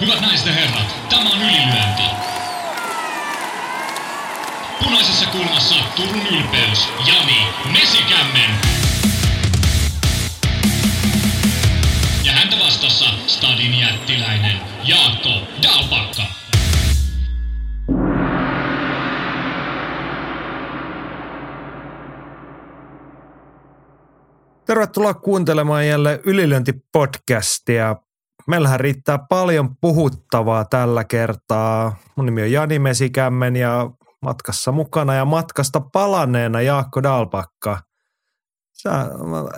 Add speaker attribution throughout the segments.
Speaker 1: Hyvät naiset ja herrat, tämä on ylilyönti. Punaisessa kulmassa Turun ylpeys, Jani Mesikämmen. Ja häntä vastassa Stadin jättiläinen Jaakko Dalpakka.
Speaker 2: Tervetuloa kuuntelemaan jälleen Ylilöinti-podcastia. Meillähän riittää paljon puhuttavaa tällä kertaa. Mun nimi on Jani Mesikämmen ja matkassa mukana ja matkasta palanneena Jaakko Dalpakka. Sä,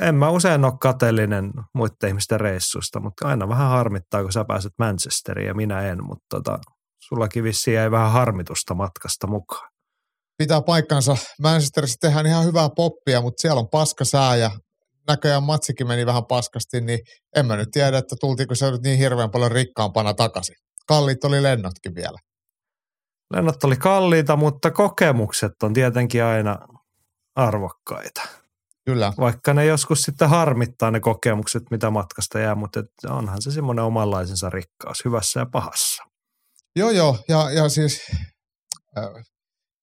Speaker 2: en mä usein ole kateellinen muiden ihmisten reissusta, mutta aina vähän harmittaa, kun sä pääset Manchesteriin ja minä en, mutta tota, sullakin vissiin jäi vähän harmitusta matkasta mukaan.
Speaker 3: Pitää paikkansa. Manchesterissa tehdään ihan hyvää poppia, mutta siellä on paska sää ja näköjään matsikin meni vähän paskasti, niin en mä nyt tiedä, että tultiinko se nyt niin hirveän paljon rikkaampana takaisin. Kalliit oli lennotkin vielä.
Speaker 2: Lennot oli kalliita, mutta kokemukset on tietenkin aina arvokkaita.
Speaker 3: Kyllä.
Speaker 2: Vaikka ne joskus sitten harmittaa ne kokemukset, mitä matkasta jää, mutta onhan se semmoinen omanlaisensa rikkaus, hyvässä ja pahassa.
Speaker 3: Joo, joo. Ja, ja siis äh,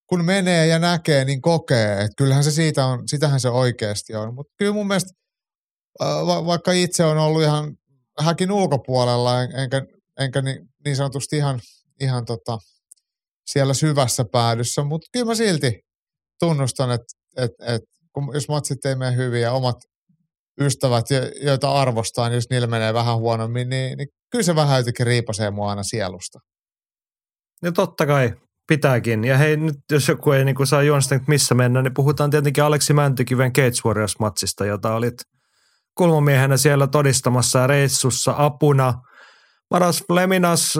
Speaker 3: kun menee ja näkee, niin kokee. Että kyllähän se siitä on, sitähän se oikeasti on. Mutta kyllä mun mielestä, va- vaikka itse on ollut ihan häkin ulkopuolella, en, enkä, enkä niin, niin sanotusti ihan, ihan tota, siellä syvässä päädyssä, mutta kyllä mä silti tunnustan, että et, et, kun, jos matsit ei mene hyvin ja omat ystävät, joita arvostaa, niin jos niillä menee vähän huonommin, niin, niin kyllä se vähän jotenkin riipasee mua aina sielusta.
Speaker 2: Ja totta kai, Pitääkin. Ja hei, nyt jos joku ei niin saa juonesta missä mennä, niin puhutaan tietenkin Aleksi Mäntykiven Cage Warriors-matsista, jota olit kulmamiehenä siellä todistamassa reissussa apuna. Maras Fleminas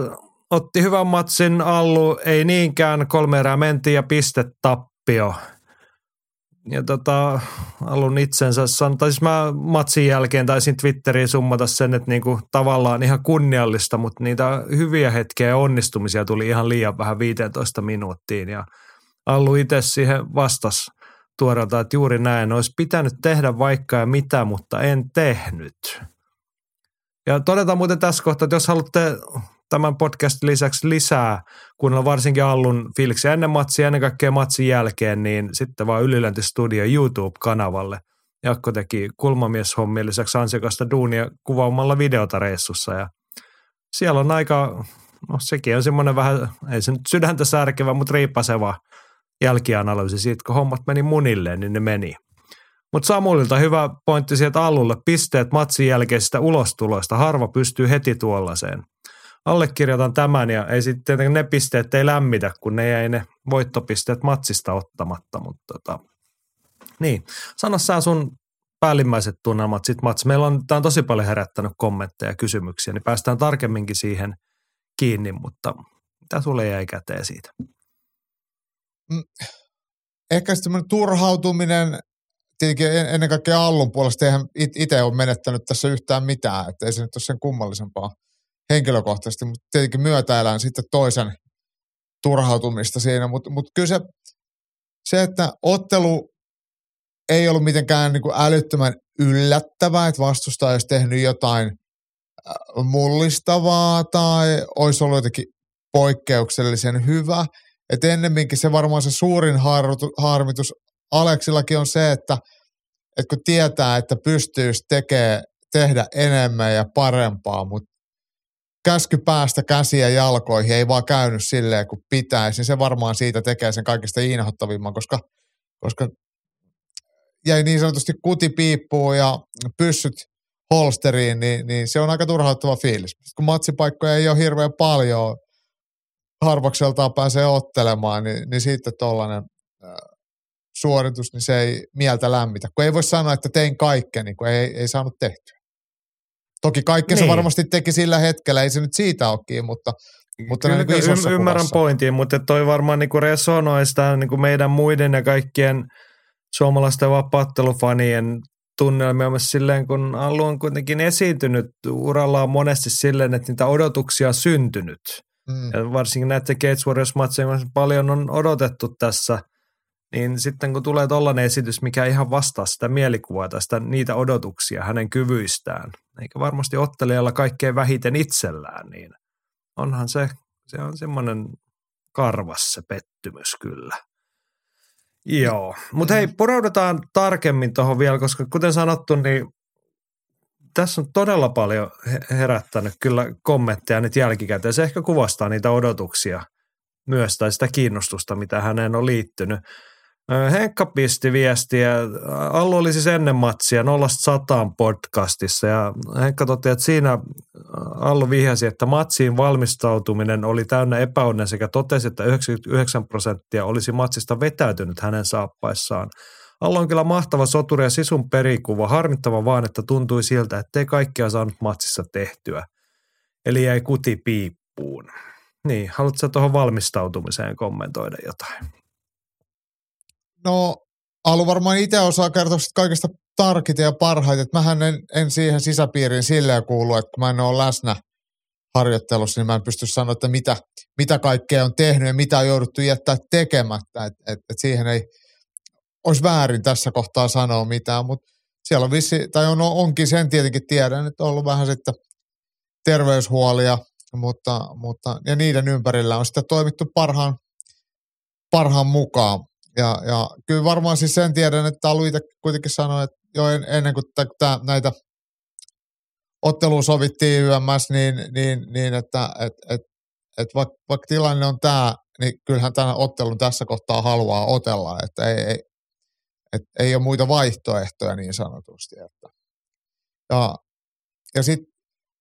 Speaker 2: otti hyvän matsin allu, ei niinkään, kolme erää mentiin ja piste tappio ja tota, alun itsensä sanoa, siis mä matsin jälkeen taisin Twitteriin summata sen, että niinku tavallaan ihan kunniallista, mutta niitä hyviä hetkiä ja onnistumisia tuli ihan liian vähän 15 minuuttiin ja Allu itse siihen vastas tuoreelta, että juuri näin, olisi pitänyt tehdä vaikka ja mitä, mutta en tehnyt. Ja todetaan muuten tässä kohtaa, että jos haluatte tämän podcastin lisäksi lisää, kun on varsinkin Allun fiiliksi ennen matsia ennen kaikkea matsin jälkeen, niin sitten vaan Ylilänti Studio YouTube-kanavalle. Jakko teki kulmamieshommien lisäksi ansiokasta duunia kuvaamalla videota reissussa ja siellä on aika, no sekin on semmoinen vähän, ei se nyt sydäntä särkevä, mutta riippaseva jälkianalyysi siitä, kun hommat meni munilleen, niin ne meni. Mutta Samulilta hyvä pointti sieltä alulle. Pisteet matsin jälkeisistä ulostuloista. Harva pystyy heti tuollaiseen allekirjoitan tämän ja ei sitten ne pisteet ei lämmitä, kun ne jäi ne voittopisteet matsista ottamatta, mutta tota, niin. Sano sä sun päällimmäiset tunnelmat sit mats. Meillä on, tämä on tosi paljon herättänyt kommentteja ja kysymyksiä, niin päästään tarkemminkin siihen kiinni, mutta mitä sulle jäi käteen siitä?
Speaker 3: Mm, ehkä semmoinen turhautuminen, tietenkin ennen kaikkea Allun puolesta, eihän itse ole menettänyt tässä yhtään mitään, että ei se nyt ole sen kummallisempaa – henkilökohtaisesti, mutta tietenkin myötäelään sitten toisen turhautumista siinä, mutta, mutta kyllä se, se, että ottelu ei ollut mitenkään niin kuin älyttömän yllättävää, että vastustaja olisi tehnyt jotain äh, mullistavaa tai olisi ollut jotenkin poikkeuksellisen hyvä. Että ennemminkin se varmaan se suurin harmitus Aleksillakin on se, että, että kun tietää, että pystyisi tekee, tehdä enemmän ja parempaa, mutta käsky päästä käsiä jalkoihin ei vaan käynyt silleen kuin pitäisi, niin se varmaan siitä tekee sen kaikista inhottavimman, koska, koska jäi niin sanotusti kuti piippuun ja pyssyt holsteriin, niin, niin se on aika turhauttava fiilis. Kun matsipaikkoja ei ole hirveän paljon, harvakseltaan pääsee ottelemaan, niin, niin sitten tuollainen suoritus, niin se ei mieltä lämmitä. Kun ei voi sanoa, että tein kaikkeni, kun ei, ei saanut tehtyä. Toki kaikkensa niin. varmasti teki sillä hetkellä, ei se nyt siitä olekin, mutta mutta
Speaker 2: Kyllä, niin y- ymmärrän kuvassa. pointin, mutta toi varmaan niin resonoi sitä niin kuin meidän muiden ja kaikkien suomalaisten vapaattelufanien tunnelmia myös silleen, kun Allu on kuitenkin esiintynyt urallaan monesti silleen, että niitä odotuksia on syntynyt. Mm. Ja varsinkin näiden Gates Warriors paljon on odotettu tässä – niin sitten kun tulee tollainen esitys, mikä ihan vastaa sitä mielikuvaa tai sitä, niitä odotuksia hänen kyvyistään, eikä varmasti ottelijalla kaikkein vähiten itsellään, niin onhan se, se on semmoinen karvas se pettymys kyllä. Joo, mutta hei, pureudutaan tarkemmin tuohon vielä, koska kuten sanottu, niin tässä on todella paljon herättänyt kyllä kommentteja nyt jälkikäteen. Se ehkä kuvastaa niitä odotuksia myös tai sitä kiinnostusta, mitä häneen on liittynyt. Henkka pisti viestiä, Allu oli siis ennen matsia 0 podcastissa ja Henkka toteaa, että siinä Allu vihjasi, että matsiin valmistautuminen oli täynnä epäonnen sekä totesi, että 99 prosenttia olisi matsista vetäytynyt hänen saappaissaan. Allu on kyllä mahtava soturi ja sisun perikuva, harmittava vaan, että tuntui siltä, ettei kaikkea saanut matsissa tehtyä. Eli jäi kuti piippuun. Niin, haluatko tuohon valmistautumiseen kommentoida jotain?
Speaker 3: No, Alu varmaan itse osaa kertoa kaikesta tarkiten ja parhaiten. Että mähän en, en siihen sisäpiiriin silleen kuulu, että kun mä en ole läsnä harjoittelussa, niin mä en pysty sanoa, että mitä, mitä kaikkea on tehnyt ja mitä on jouduttu jättää tekemättä. Että et, et siihen ei olisi väärin tässä kohtaa sanoa mitään, mutta siellä on vissi, tai on, onkin sen tietenkin tiedän, että on ollut vähän sitten terveyshuolia, mutta, mutta ja niiden ympärillä on sitten toimittu parhaan, parhaan mukaan. Ja, ja kyllä varmaan siis sen tiedän, että Alu itse kuitenkin sanoi, että jo ennen kuin tätä, näitä otteluun sovittiin YMS, niin, niin, niin että et, et, et vaikka, vaikka tilanne on tämä, niin kyllähän tämän ottelun tässä kohtaa haluaa otella, että ei, ei, et ei ole muita vaihtoehtoja niin sanotusti. Että. Ja, ja sitten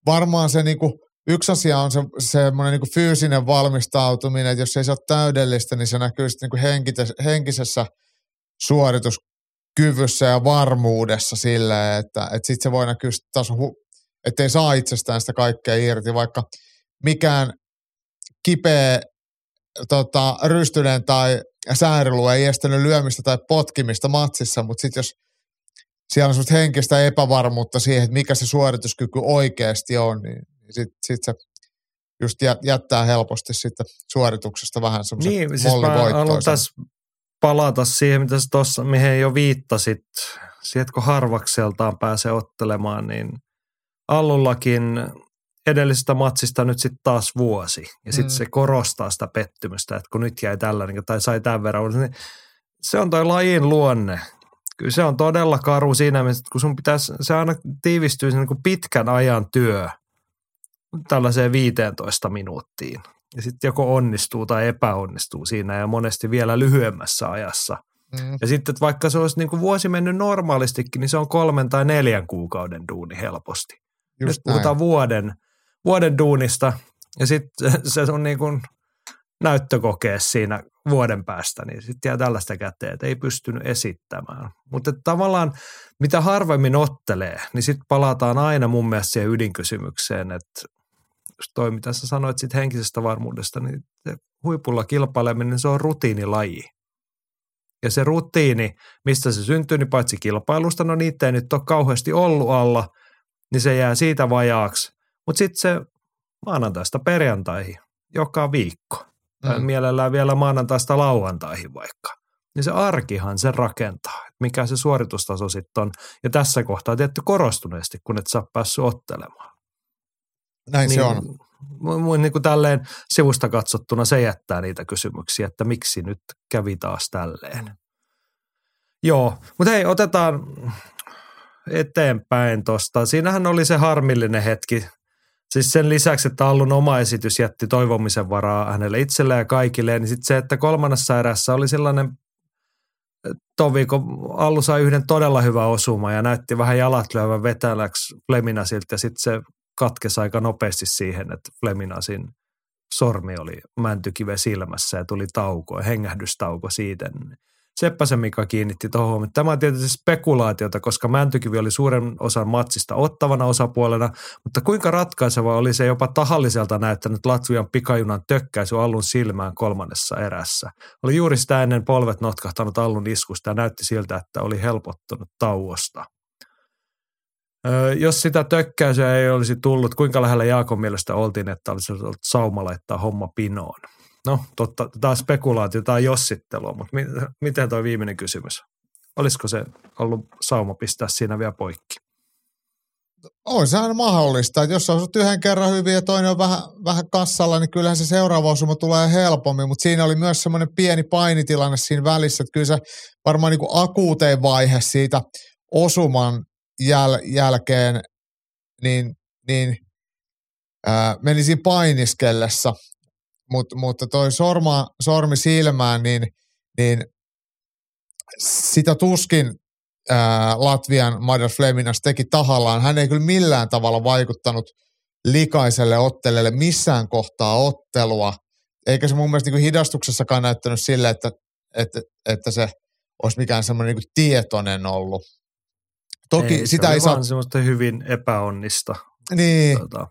Speaker 3: varmaan se niinku, yksi asia on se, semmoinen niin fyysinen valmistautuminen, että jos ei se ole täydellistä, niin se näkyy sitten niin henkisessä, henkisessä suorituskyvyssä ja varmuudessa sille, että, että sitten se voi näkyä taas, että ei saa itsestään sitä kaikkea irti, vaikka mikään kipeä tota, rystyneen tai säärilu ei estänyt lyömistä tai potkimista matsissa, mutta sitten jos siellä on henkistä epävarmuutta siihen, että mikä se suorituskyky oikeasti on, niin sitten sit se just jättää helposti sitten suorituksesta vähän semmoisen
Speaker 2: Niin, siis mä haluan tässä palata siihen, mitä tuossa, mihin jo viittasit, siihen, kun harvakseltaan pääsee ottelemaan, niin Allullakin edellisestä matsista nyt sitten taas vuosi. Ja sitten mm. se korostaa sitä pettymystä, että kun nyt jäi tällainen tai sai tämän verran, niin se on toi lajin luonne. Kyllä se on todella karu siinä mielessä, että kun sun pitäisi, se aina tiivistyy niin kuin pitkän ajan työ tällaiseen 15 minuuttiin. Ja sitten joko onnistuu tai epäonnistuu siinä ja monesti vielä lyhyemmässä ajassa. Mm. Ja sitten, että vaikka se olisi niin kuin vuosi mennyt normaalistikin, niin se on kolmen tai neljän kuukauden duuni helposti. Just Nyt puhutaan näin. vuoden, vuoden duunista ja sitten se on niin kuin näyttökokee siinä vuoden päästä, niin sitten jää tällaista käteen, että ei pystynyt esittämään. Mutta tavallaan mitä harvemmin ottelee, niin sitten palataan aina mun mielestä siihen ydinkysymykseen, että toi, mitä sä sanoit sit henkisestä varmuudesta, niin huipulla kilpaileminen, se on rutiinilaji. Ja se rutiini, mistä se syntyy, niin paitsi kilpailusta, no niitä ei nyt ole kauheasti ollut alla, niin se jää siitä vajaaksi. Mutta sitten se maanantaista perjantaihin joka viikko. Tai mm. mielellään vielä maanantaista lauantaihin vaikka. Niin se arkihan se rakentaa, mikä se suoritustaso sitten on. Ja tässä kohtaa tietty korostuneesti, kun et saa päässyt ottelemaan.
Speaker 3: Näin
Speaker 2: niin,
Speaker 3: se on.
Speaker 2: Niin, niin kuin tälleen sivusta katsottuna se jättää niitä kysymyksiä, että miksi nyt kävi taas tälleen. Joo, mutta hei, otetaan eteenpäin tuosta. Siinähän oli se harmillinen hetki. Siis sen lisäksi, että Allun oma esitys jätti toivomisen varaa hänelle itselleen ja kaikille, niin sitten se, että kolmannessa erässä oli sellainen tovi, kun Allu sai yhden todella hyvän osuma ja näytti vähän jalat lyövän vetäläksi Fleminasilta ja sitten se katkesi aika nopeasti siihen, että Fleminasin sormi oli mäntykive silmässä ja tuli tauko, hengähdystauko siitä. Seppäsen Mika kiinnitti tuohon. Tämä on tietysti spekulaatiota, koska Mäntykivi oli suuren osan matsista ottavana osapuolena, mutta kuinka ratkaiseva oli se jopa tahalliselta näyttänyt Latvian pikajunan tökkäisy Allun silmään kolmannessa erässä. Oli juuri sitä ennen polvet notkahtanut Allun iskusta ja näytti siltä, että oli helpottunut tauosta jos sitä tökkäysiä ei olisi tullut, kuinka lähellä Jaakon mielestä oltiin, että olisi ollut sauma laittaa homma pinoon? No, totta, tämä on spekulaatio, tämä on jossittelua, mutta mi- miten tuo viimeinen kysymys? Olisiko se ollut sauma pistää siinä vielä poikki?
Speaker 3: on se aina mahdollista, että jos osut yhden kerran hyvin ja toinen on vähän, vähän kassalla, niin kyllähän se seuraava osuma tulee helpommin, mutta siinä oli myös semmoinen pieni painitilanne siinä välissä, että kyllä se varmaan niin kuin akuutein vaihe siitä osuman jäl- jälkeen, niin, niin ää, meni siinä painiskellessa, Mut, mutta toi sorma, sormi silmään, niin, niin sitä tuskin ää, Latvian Madar Fleminas teki tahallaan. Hän ei kyllä millään tavalla vaikuttanut likaiselle ottelijalle missään kohtaa ottelua. Eikä se mun mielestä niin hidastuksessakaan näyttänyt sille, että, että, että se olisi mikään semmoinen niin tietoinen ollut.
Speaker 2: Toki ei, sitä se ei saa... semmoista hyvin epäonnista.
Speaker 3: Niin. Tota.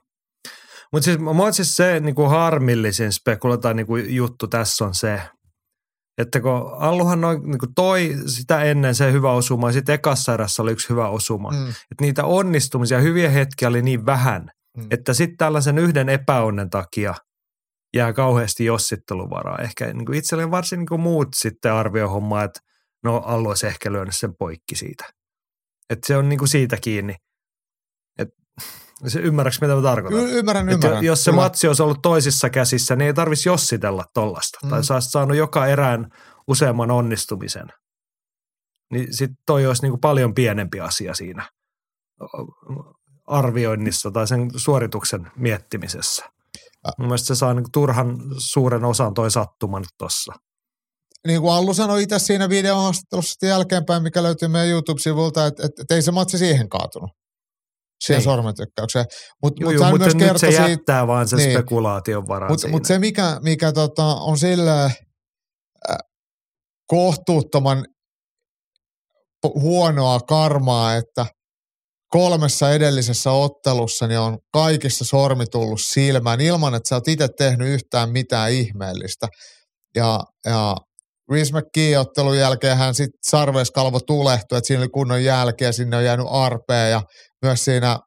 Speaker 2: Mutta siis, mä siis se niin kuin harmillisin spekula tai niin kuin juttu tässä on se, että kun Alluhan noin, niin kuin toi sitä ennen se hyvä osuma ja sitten ekassa erässä oli yksi hyvä osuma. Mm. Että niitä onnistumisia, hyviä hetkiä oli niin vähän, mm. että sitten tällaisen yhden epäonnen takia jää kauheasti jossitteluvaraa. Ehkä niin kuin itselleni varsin niin kuin muut sitten arvioi hommaa, että no Allu olisi ehkä lyönyt sen poikki siitä. Että se on niin kuin siitä kiinni. Se ymmärrätkö, mitä mä tarkoitan?
Speaker 3: Y- ymmärrän, ymmärrän.
Speaker 2: Jos se Kyllä. matsi olisi ollut toisissa käsissä, niin ei tarvitsisi jossitella tollasta. Mm. Tai sä olisit saanut joka erään useamman onnistumisen. Niin sitten toi olisi niin kuin paljon pienempi asia siinä arvioinnissa tai sen suorituksen miettimisessä. Äh. Mun mielestä se saa niin turhan suuren osan toi sattuman tuossa.
Speaker 3: Niin kuin Allu sanoi itse siinä videohaastattelussa jälkeenpäin, mikä löytyy meidän YouTube-sivulta, että, että, että ei se matsi siihen kaatunut siihen sormentykkäykseen.
Speaker 2: Mut, Juu, mut mutta nyt se siitä, jättää vaan sen niin, spekulaation varaan
Speaker 3: Mutta mut se, mikä, mikä tota, on sille äh, kohtuuttoman huonoa karmaa, että kolmessa edellisessä ottelussa niin on kaikissa sormi tullut silmään ilman, että sä oot itse tehnyt yhtään mitään ihmeellistä. Ja, ja Reese McKee ottelun jälkeen hän sitten sarveiskalvo tulehtui, että siinä oli kunnon jälkeä, sinne on jäänyt arpea ja myös siinä,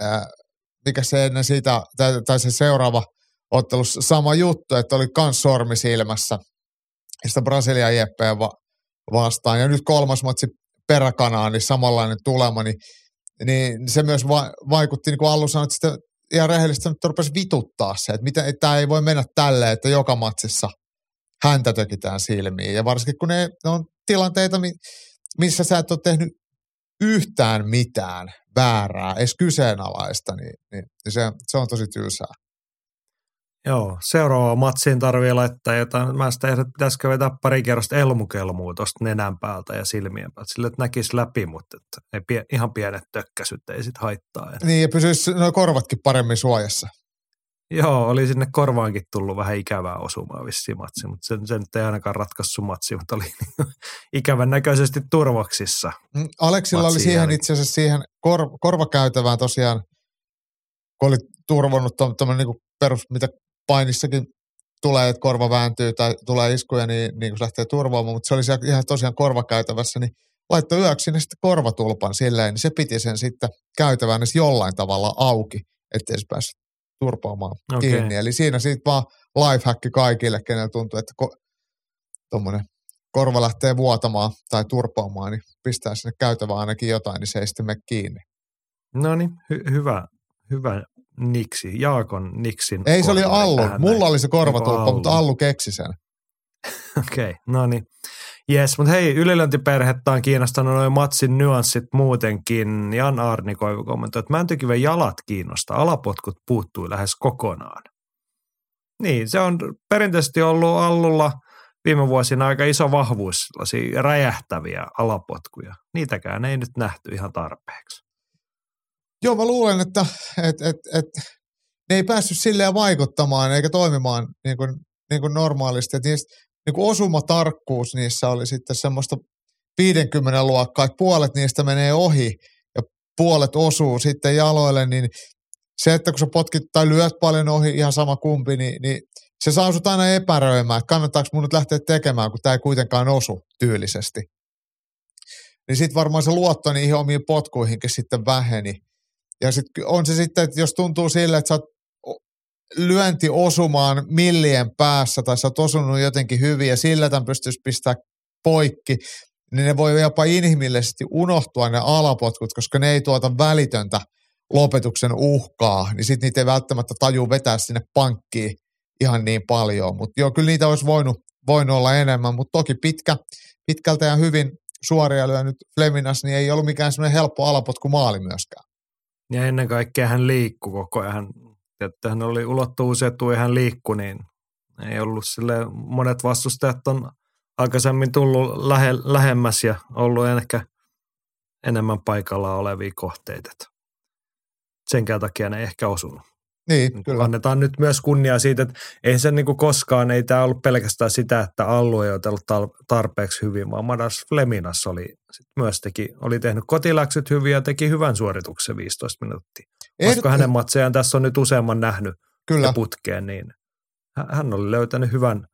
Speaker 3: ää, mikä se ennen sitä, tai, tai se seuraava ottelussa sama juttu, että oli kans sormi silmässä sitä Brasilian jeppeä va- vastaan. Ja nyt kolmas matsi peräkanaan, niin samanlainen tulema, niin, niin se myös va- vaikutti, niin kuin Allu sanoi, että sitä ihan rehellisesti nyt rupesi vituttaa se, että, miten, että tämä ei voi mennä tälleen, että joka matsissa häntä tökitään silmiin. Ja varsinkin kun ne, ne on tilanteita, missä sä et ole tehnyt yhtään mitään väärää, edes kyseenalaista, niin, niin, niin se, se on tosi tylsää.
Speaker 2: Joo, seuraava matsiin tarvii laittaa jotain. Mä sitä että pitäisikö vetää pari kerrosta elmukelmua tuosta nenän päältä ja silmien päältä, sille että näkisi läpi, mutta että ei pie, ihan pienet tökkäsyt ei sit haittaa.
Speaker 3: Niin, ja pysyisi nuo korvatkin paremmin suojassa.
Speaker 2: Joo, oli sinne korvaankin tullut vähän ikävää osumaa vissiin matsi, mutta se, se nyt ei ainakaan ratkaissut matsi, mutta oli ikävän näköisesti turvaksissa.
Speaker 3: Mm, Aleksilla oli siihen itse asiassa siihen kor, korvakäytävään tosiaan, kun oli turvonnut tuommoinen niin perus, mitä painissakin tulee, että korva vääntyy tai tulee iskuja, niin, niin kun se lähtee turvaamaan, mutta se oli siellä ihan tosiaan korvakäytävässä, niin laittoi yöksi sinne sitten korvatulpan silleen, niin se piti sen sitten käytävän edes jollain tavalla auki, ettei se päässyt turpaamaan okay. kiinni. Eli siinä sitten vaan lifehack kaikille, kenellä tuntuu, että ko- tuommoinen korva lähtee vuotamaan tai turpaamaan, niin pistää sinne käytävään ainakin jotain, niin se ei sitten mene kiinni.
Speaker 2: No niin, hy- hyvä, hyvä niksi, Jaakon niksin.
Speaker 3: Ei, se oli Allu. Mulla oli se korvatulppa, mutta Allu keksi sen.
Speaker 2: Okei, okay, no niin. Jes, mutta hei, ylilöntiperhettä on kiinnostanut noin matsin nyanssit muutenkin. Jan Arnikoivu kommentoi, että Mäntykiven jalat kiinnostaa, alapotkut puuttui lähes kokonaan. Niin, se on perinteisesti ollut Allulla viime vuosina aika iso vahvuus, räjähtäviä alapotkuja. Niitäkään ei nyt nähty ihan tarpeeksi.
Speaker 3: Joo, mä luulen, että et, et, et, ne ei päässyt silleen vaikuttamaan eikä toimimaan niin kuin, niin kuin normaalisti. Et niistä, niin kuin osumatarkkuus niissä oli sitten semmoista 50 luokkaa, että puolet niistä menee ohi ja puolet osuu sitten jaloille, niin se, että kun sä potkit tai lyöt paljon ohi, ihan sama kumpi, niin, niin se saa sut aina epäröimään, että kannattaako mun nyt lähteä tekemään, kun tämä ei kuitenkaan osu tyylisesti. Niin sitten varmaan se luotto niihin omiin potkuihinkin sitten väheni. Ja sitten on se sitten, että jos tuntuu sille, että sä oot lyönti osumaan millien päässä tai sä oot osunut jotenkin hyvin ja sillä tämän pystyisi pistää poikki, niin ne voi jopa inhimillisesti unohtua ne alapotkut, koska ne ei tuota välitöntä lopetuksen uhkaa, niin sitten niitä ei välttämättä taju vetää sinne pankkiin ihan niin paljon. Mutta joo, kyllä niitä olisi voinut, voinut olla enemmän, mutta toki pitkä, pitkältä ja hyvin suoria lyönyt Fleminas, niin ei ollut mikään semmoinen helppo alapotku maali myöskään.
Speaker 2: Ja ennen kaikkea hän liikkui koko ajan. Että hän oli ulottuvuusetu ja hän liikkui, niin ei ollut sille monet vastustajat on aikaisemmin tullut lähe, lähemmäs ja ollut ehkä enemmän paikalla olevia kohteita. Senkään takia ne ei ehkä osunut.
Speaker 3: Niin, niin kyllä.
Speaker 2: Annetaan nyt myös kunnia siitä, että ei se niin koskaan, ei tämä ollut pelkästään sitä, että Allu ei otellut tarpeeksi hyvin, vaan Madas Fleminas oli sit myös teki, oli tehnyt kotiläksyt hyvin ja teki hyvän suorituksen 15 minuuttia. Koska hänen matsejaan tässä on nyt useamman nähnyt kyllä. putkeen, niin hän oli löytänyt hyvän,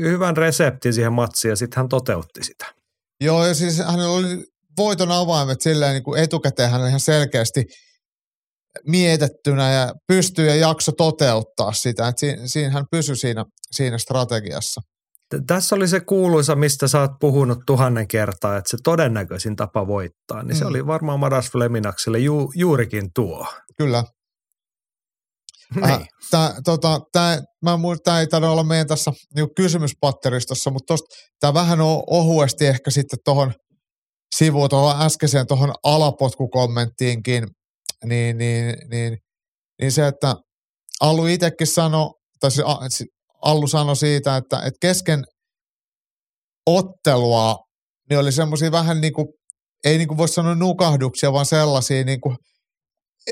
Speaker 2: hyvän reseptin siihen matsiin ja sitten hän toteutti sitä.
Speaker 3: Joo, ja siis hänellä oli voiton avaimet silleen niin kuin etukäteen hän ihan selkeästi mietittynä ja pystyy ja jakso toteuttaa sitä. Siinä hän pysyi siinä, siinä strategiassa.
Speaker 2: Tässä oli se kuuluisa, mistä sä oot puhunut tuhannen kertaa, että se todennäköisin tapa voittaa. Niin mm. se oli varmaan Madas Fleminakselle ju, juurikin tuo.
Speaker 3: Kyllä. Niin. Äh, tää, tota, tää, mä tämä ei taida olla meidän tässä niin kysymyspatteristossa, mutta tämä vähän on ohuesti ehkä sitten tuohon sivuun tuohon äskeiseen tuohon alapotkukommenttiinkin, niin, niin, niin, niin se, että Allu itsekin sanoi, tai siis Allu sanoi siitä, että, että kesken ottelua niin oli semmoisia vähän niin kuin, ei niin kuin voi sanoa nukahduksia, vaan sellaisia niin kuin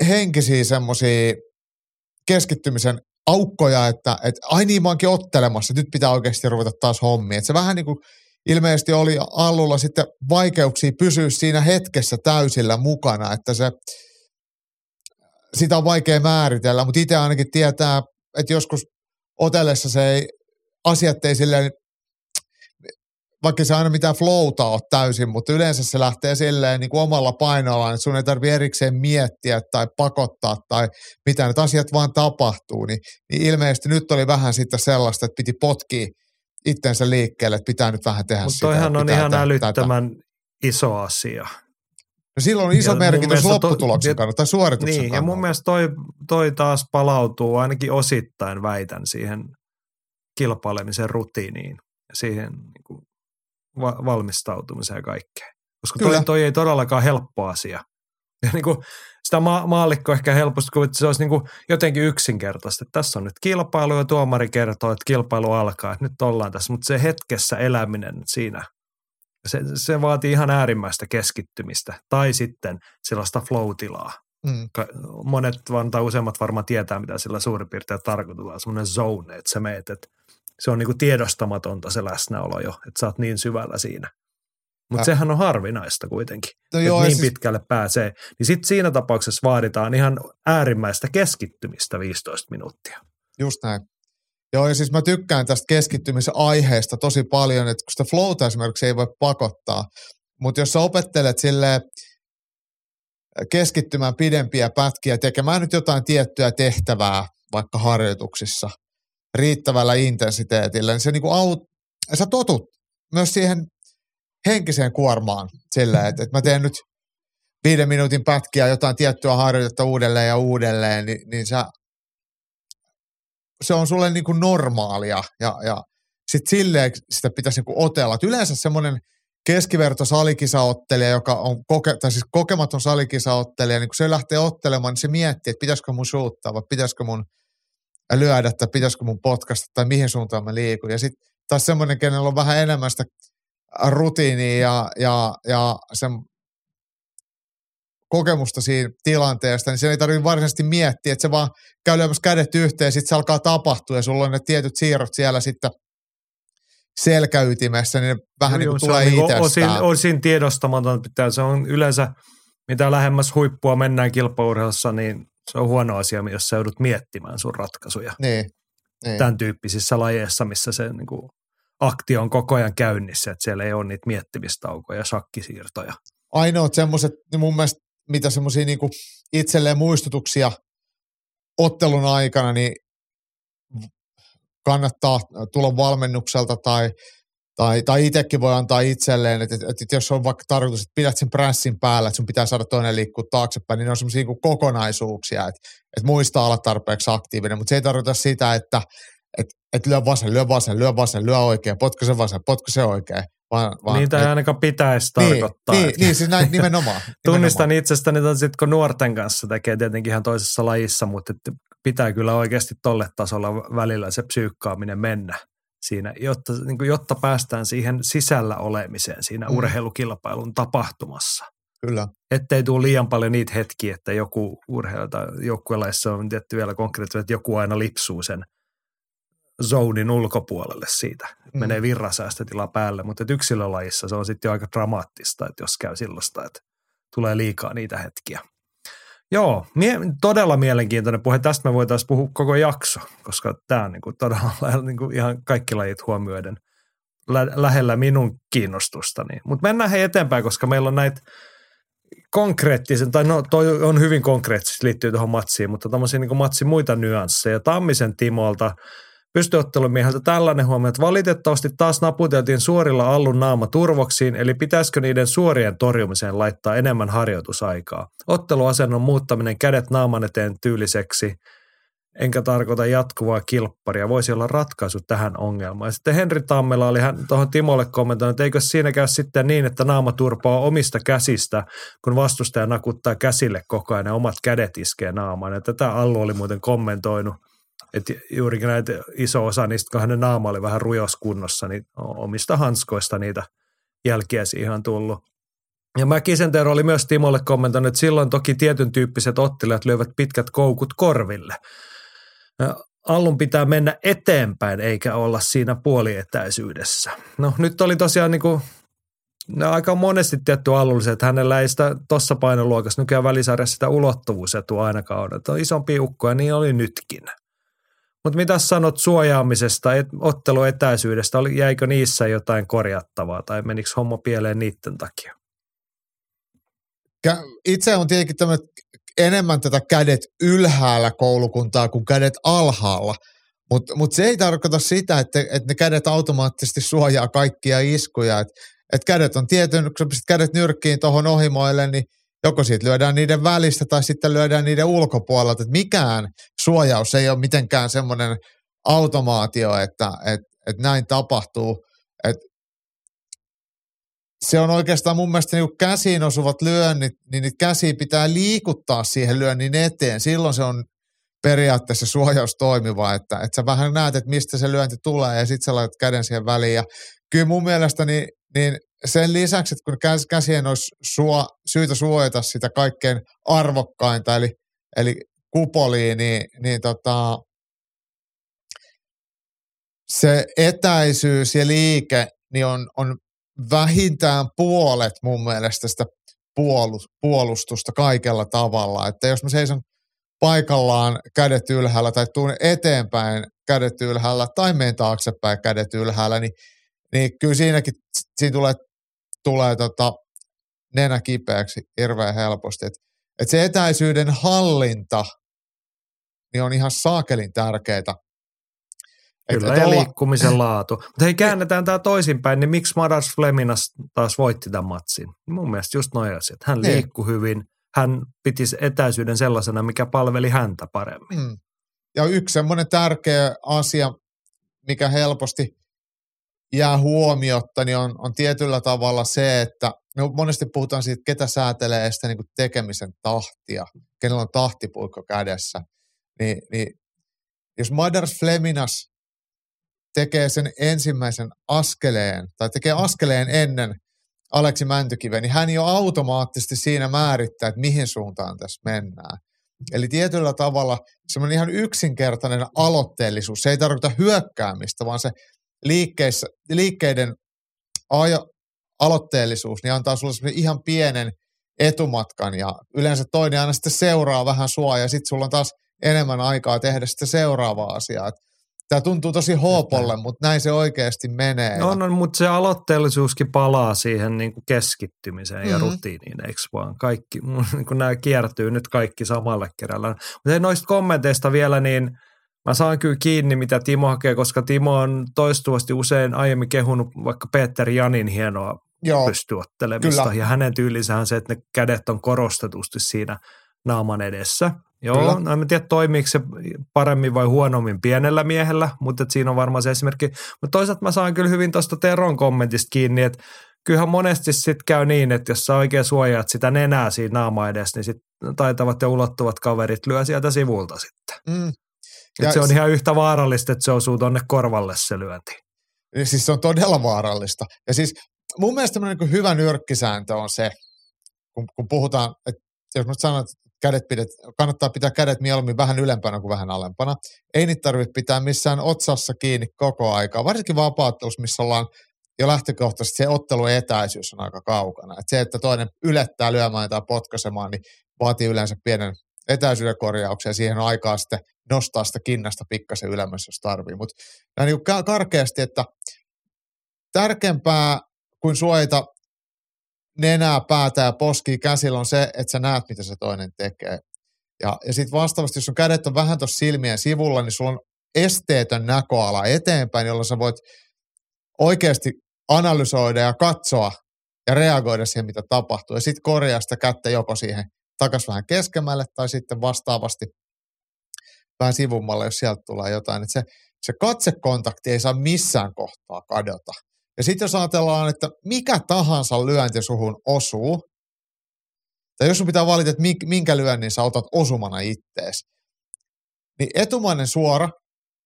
Speaker 3: henkisiä semmoisia keskittymisen aukkoja, että, että ai niin mä oonkin ottelemassa, nyt pitää oikeasti ruveta taas hommiin. Että se vähän niin kuin ilmeisesti oli Allulla sitten vaikeuksia pysyä siinä hetkessä täysillä mukana, että se, sitä on vaikea määritellä, mutta itse ainakin tietää, että joskus otellessa se ei, asiat ei silleen, vaikka se aina mitään flowta ole täysin, mutta yleensä se lähtee silleen niin kuin omalla painollaan, että sun ei tarvitse erikseen miettiä tai pakottaa tai mitä, että asiat vaan tapahtuu, niin, niin ilmeisesti nyt oli vähän sitten sellaista, että piti potkia itsensä liikkeelle, että pitää nyt vähän tehdä
Speaker 2: Mutta
Speaker 3: sitä.
Speaker 2: toihan on ihan älyttömän tätä. iso asia.
Speaker 3: No silloin on iso ja merkitys lopputuloksen to, kannalta tai suorituksen
Speaker 2: niin,
Speaker 3: kannalta.
Speaker 2: ja mun mielestä toi, toi taas palautuu ainakin osittain väitän siihen kilpailemisen rutiiniin ja siihen niin kuin, va- valmistautumiseen ja kaikkeen. Koska toi, toi ei todellakaan helppo asia. Ja niin kuin, sitä ma- maallikko ehkä helposti että se olisi niin kuin jotenkin yksinkertaista. Että tässä on nyt kilpailu ja tuomari kertoo, että kilpailu alkaa, että nyt ollaan tässä. Mutta se hetkessä eläminen siinä, se, se vaatii ihan äärimmäistä keskittymistä tai sitten sellaista flow-tilaa. Mm. Monet tai useimmat varmaan tietää, mitä sillä suurin piirtein tarkoitetaan, semmoinen zone, että sä meet, että se on niinku tiedostamatonta se läsnäolo jo, että sä oot niin syvällä siinä. Mutta sehän on harvinaista kuitenkin, no joo, niin siis... pitkälle pääsee. Niin sitten siinä tapauksessa vaaditaan ihan äärimmäistä keskittymistä 15 minuuttia.
Speaker 3: Just näin. Joo, ja siis mä tykkään tästä keskittymisen aiheesta tosi paljon, että kun sitä flowta esimerkiksi ei voi pakottaa, mutta jos sä opettelet sille keskittymään pidempiä pätkiä, tekemään nyt jotain tiettyä tehtävää vaikka harjoituksissa riittävällä intensiteetillä, niin se niinku aut, sä totut myös siihen henkiseen kuormaan silleen, että, että mä teen nyt viiden minuutin pätkiä jotain tiettyä harjoitetta uudelleen ja uudelleen, niin, niin sä, se on sulle niin kuin normaalia ja, ja sitten silleen sitä pitäisi niin kuin otella. Et yleensä semmoinen keskiverto salikisaottelija, joka on koke, tai siis kokematon salikisaottelija, niin kun se lähtee ottelemaan, niin se miettii, että pitäisikö mun suuttaa vai pitäisikö mun lyödä tai pitäisikö mun potkasta tai mihin suuntaan mä liikun. Ja sitten taas semmoinen, kenellä on vähän enemmän sitä rutiini ja, ja, ja sen kokemusta siinä tilanteesta, niin se ei tarvitse varsinaisesti miettiä, että se vaan käy lyömässä kädet yhteen ja sitten se alkaa tapahtua ja sulla on ne tietyt siirrot siellä sitten selkäytimessä, niin vähän no, niin kuin tulee niin
Speaker 2: osin, osin tiedostamaton, se on yleensä, mitä lähemmäs huippua mennään kilpaurheilussa, niin se on huono asia, jos sä joudut miettimään sun ratkaisuja.
Speaker 3: Niin, niin.
Speaker 2: Tämän tyyppisissä lajeissa, missä se niin kuin aktio on koko ajan käynnissä, että siellä ei ole niitä miettimistaukoja ja shakkisiirtoja.
Speaker 3: Ainoat semmoiset, niin mun mielestä mitä semmoisia niin itselleen muistutuksia ottelun aikana, niin kannattaa tulla valmennukselta tai tai, tai itsekin voi antaa itselleen, että, että, että jos on vaikka tarkoitus, että pidät sen prässin päällä, että sun pitää saada toinen liikkua taaksepäin, niin ne on semmoisia niin kokonaisuuksia, että, että muistaa olla tarpeeksi aktiivinen, mutta se ei tarkoita sitä, että, että, että lyö vasen, lyö vasen, lyö vasen, lyö oikein, potko se vasen, potko se oikein. Vaan,
Speaker 2: vaan, Niitä ei ainakaan pitäisi niin, tarkoittaa.
Speaker 3: Niin, niin siis näin nimenomaan.
Speaker 2: Tunnistan nimenomaan. itsestäni, että sit kun nuorten kanssa tekee tietenkin ihan toisessa lajissa, mutta pitää kyllä oikeasti tolle tasolla välillä se psyykkaaminen mennä siinä, jotta, niin kuin, jotta päästään siihen sisällä olemiseen siinä mm. urheilukilpailun tapahtumassa.
Speaker 3: Kyllä.
Speaker 2: Ettei tule liian paljon niitä hetkiä, että joku urheilu tai joukkuelaissa on tietty vielä konkreettisesti, että joku aina lipsuu sen zonin ulkopuolelle siitä. Mm. Menee virrasäästötila päälle, mutta yksilölajissa se on sitten jo aika dramaattista, että jos käy silloista, että tulee liikaa niitä hetkiä. Joo, mie- todella mielenkiintoinen puhe. Tästä me voitaisiin puhua koko jakso, koska tämä on niinku todella niinku ihan kaikki lajit huomioiden lä- lähellä minun kiinnostustani. Mutta mennään he eteenpäin, koska meillä on näitä konkreettisen, tai no toi on hyvin konkreettisesti liittyy tuohon matsiin, mutta tämmöisiä niin matsin muita nyansseja. Tammisen Timolta – pystyottelumieheltä tällainen huomio, että valitettavasti taas naputeltiin suorilla allun naama turvoksiin, eli pitäisikö niiden suorien torjumiseen laittaa enemmän harjoitusaikaa. Otteluasennon muuttaminen kädet naaman eteen tyyliseksi, enkä tarkoita jatkuvaa kilpparia, voisi olla ratkaisu tähän ongelmaan. Ja sitten Henri Tammela oli hän tuohon Timolle kommentoinut, että eikö siinä käy sitten niin, että naama turpaa omista käsistä, kun vastustaja nakuttaa käsille koko ajan ja omat kädet iskee naamaan. Ja tätä Allu oli muuten kommentoinut – että juurikin näitä iso osa niistä, kun hänen naama oli vähän rujos kunnossa, niin omista hanskoista niitä jälkiä siihen on tullut. Ja Mäkisen Tero oli myös Timolle kommentoinut, että silloin toki tietyn tyyppiset ottelijat lyövät pitkät koukut korville. Allun pitää mennä eteenpäin eikä olla siinä puolietäisyydessä. No nyt oli tosiaan niin kuin, no aika monesti tietty allulliset, että hänellä ei sitä tuossa painoluokassa nykyään välisarjassa sitä ulottuvuusetua ainakaan ole. Että on isompi ukko ja niin oli nytkin. Mutta mitä sanot suojaamisesta, et, otteluetäisyydestä, oli, jäikö niissä jotain korjattavaa tai menikö homma pieleen niiden takia?
Speaker 3: Itse on tietenkin enemmän tätä kädet ylhäällä koulukuntaa kuin kädet alhaalla, mutta mut se ei tarkoita sitä, että, että ne kädet automaattisesti suojaa kaikkia iskuja. Että et kädet on tietyn, kun sä kädet nyrkkiin tuohon ohimoille, niin – joko siitä lyödään niiden välistä tai sitten lyödään niiden ulkopuolelta. Että mikään suojaus ei ole mitenkään semmoinen automaatio, että, että, että näin tapahtuu. Että se on oikeastaan mun mielestä niin käsiin osuvat lyönnit, niin niitä käsiä pitää liikuttaa siihen lyönnin eteen. Silloin se on periaatteessa suojaus toimiva, että, että sä vähän näet, että mistä se lyönti tulee ja sitten sä laitat käden siihen väliin. Ja kyllä mun mielestä niin, niin sen lisäksi, että kun käsien olisi suo, syytä suojata sitä kaikkein arvokkainta, eli, eli kupoliin, niin, niin tota, se etäisyys ja liike niin on, on vähintään puolet mun mielestä sitä puolustusta kaikella tavalla. Että jos mä seison paikallaan kädet ylhäällä tai tuun eteenpäin kädet ylhäällä tai menen taaksepäin kädet ylhäällä, niin, niin kyllä siinäkin siinä tulee tulee tota nenä kipeäksi hirveän helposti. Et, et se etäisyyden hallinta niin on ihan saakelin tärkeää.
Speaker 2: Kyllä, ja olla... liikkumisen laatu. Mutta hei, käännetään tämä toisinpäin, niin miksi Madas Fleminas taas voitti tämän matsin? Mun mielestä just noin asiat. Hän niin. liikkui hyvin, hän piti etäisyyden sellaisena, mikä palveli häntä paremmin. Mm.
Speaker 3: Ja yksi semmoinen tärkeä asia, mikä helposti jää huomiotta, niin on, on tietyllä tavalla se, että no monesti puhutaan siitä, ketä säätelee sitä niin tekemisen tahtia, kenellä on tahtipuikko kädessä. Niin, niin jos Madars Fleminas tekee sen ensimmäisen askeleen, tai tekee askeleen ennen Aleksi Mäntykiven, niin hän jo automaattisesti siinä määrittää, että mihin suuntaan tässä mennään. Eli tietyllä tavalla semmoinen ihan yksinkertainen aloitteellisuus, se ei tarkoita hyökkäämistä, vaan se liikkeissä, liikkeiden ajo, aloitteellisuus, niin antaa sulle ihan pienen etumatkan ja yleensä toinen aina sitten seuraa vähän sua ja sitten sulla on taas enemmän aikaa tehdä sitten seuraavaa asiaa. Tämä tuntuu tosi hoopolle, mutta näin se oikeasti menee.
Speaker 2: No, no mutta se aloitteellisuuskin palaa siihen niin kuin keskittymiseen mm-hmm. ja rutiiniin, eikö vaan? Kaikki, niin kuin nämä kiertyy nyt kaikki samalle kerralla. Mutta noista kommenteista vielä, niin – mä saan kyllä kiinni, mitä Timo hakee, koska Timo on toistuvasti usein aiemmin kehunut vaikka Peter Janin hienoa
Speaker 3: Joo,
Speaker 2: pystyottelemista.
Speaker 3: kyllä.
Speaker 2: Ja hänen tyylinsä on se, että ne kädet on korostetusti siinä naaman edessä. Joo,
Speaker 3: Kyllä.
Speaker 2: no en tiedä toimiiko se paremmin vai huonommin pienellä miehellä, mutta siinä on varmaan se esimerkki. Mutta toisaalta mä saan kyllä hyvin tuosta Teron kommentista kiinni, että kyllähän monesti sitten käy niin, että jos sä oikein suojaat sitä nenää siinä naama edessä, niin sitten taitavat ja ulottuvat kaverit lyö sieltä sivulta sitten.
Speaker 3: mm. Ja
Speaker 2: se on ihan yhtä vaarallista, että se osuu tonne korvalle se lyönti.
Speaker 3: Niin Siis se on todella vaarallista. Ja siis mun mielestä niin hyvä nyrkkisääntö on se, kun, kun puhutaan, että jos mä sanon, että kädet pidet, kannattaa pitää kädet mieluummin vähän ylempänä kuin vähän alempana. Ei niitä tarvitse pitää missään otsassa kiinni koko aikaa, varsinkin vapaattelussa, missä ollaan jo lähtökohtaisesti se otteluetäisyys on aika kaukana. Et se, että toinen ylettää lyömään tai potkaisemaan, niin vaatii yleensä pienen etäisyyden korjauksen ja siihen on aikaa sitten nostaa sitä kinnasta pikkasen ylemmäs, jos tarvii. Mutta niin karkeasti, että tärkeämpää kuin suojata nenää, päätä ja poskia käsillä on se, että sä näet, mitä se toinen tekee. Ja, ja sitten vastaavasti, jos sun kädet on vähän tuossa silmien sivulla, niin sulla on esteetön näköala eteenpäin, jolla sä voit oikeasti analysoida ja katsoa ja reagoida siihen, mitä tapahtuu. Ja sitten korjaa sitä kättä joko siihen takas vähän keskemmälle tai sitten vastaavasti vähän sivummalle, jos sieltä tulee jotain. Että se, se katsekontakti ei saa missään kohtaa kadota. Ja sitten jos ajatellaan, että mikä tahansa lyönti suhun osuu, tai jos sun pitää valita, että mink- minkä lyönnin sä otat osumana ittees, niin etumainen suora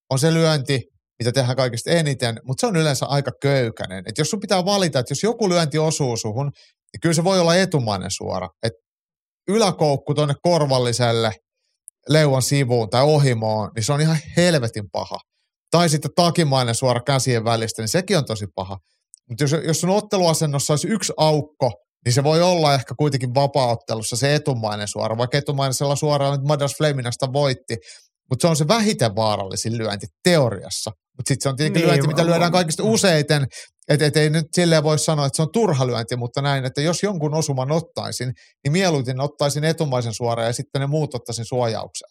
Speaker 3: on se lyönti, mitä tehdään kaikista eniten, mutta se on yleensä aika köykäinen. Et jos sun pitää valita, että jos joku lyönti osuu suhun, niin kyllä se voi olla etumainen suora. Et yläkoukku tuonne korvalliselle leuan sivuun tai ohimoon, niin se on ihan helvetin paha. Tai sitten takimainen suora käsien välistä, niin sekin on tosi paha. Mutta jos, jos sun otteluasennossa olisi yksi aukko, niin se voi olla ehkä kuitenkin vapaaottelussa se etumainen suora, vaikka etumaisella suoralla nyt Madas Fleminasta voitti, mutta se on se vähiten vaarallisin lyönti teoriassa. Mutta sitten se on tietenkin
Speaker 2: Niin,
Speaker 3: lyönti, mitä lyödään kaikista useiten, että et ei nyt silleen voi sanoa, että se on turha lyönti, mutta näin, että jos jonkun osuman ottaisin, niin mieluiten ottaisin etumaisen suoraan ja sitten ne muut ottaisin suojauksen.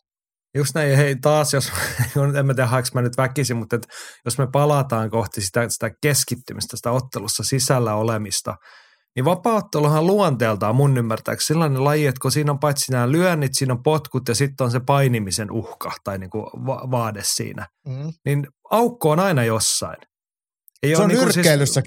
Speaker 2: Just näin, hei taas, jos, en mä tiedä haeks mä nyt väkisin, mutta et, jos me palataan kohti sitä, sitä keskittymistä, sitä ottelussa sisällä olemista, niin vapaaotteluhan luonteeltaan mun ymmärtääkseni sellainen laji, että kun siinä on paitsi nämä lyönnit, siinä on potkut ja sitten on se painimisen uhka tai niin kuin va- vaade siinä,
Speaker 3: Mm.
Speaker 2: niin aukko on aina jossain. Ei
Speaker 3: Se
Speaker 2: ole
Speaker 3: on
Speaker 2: niin kuin siis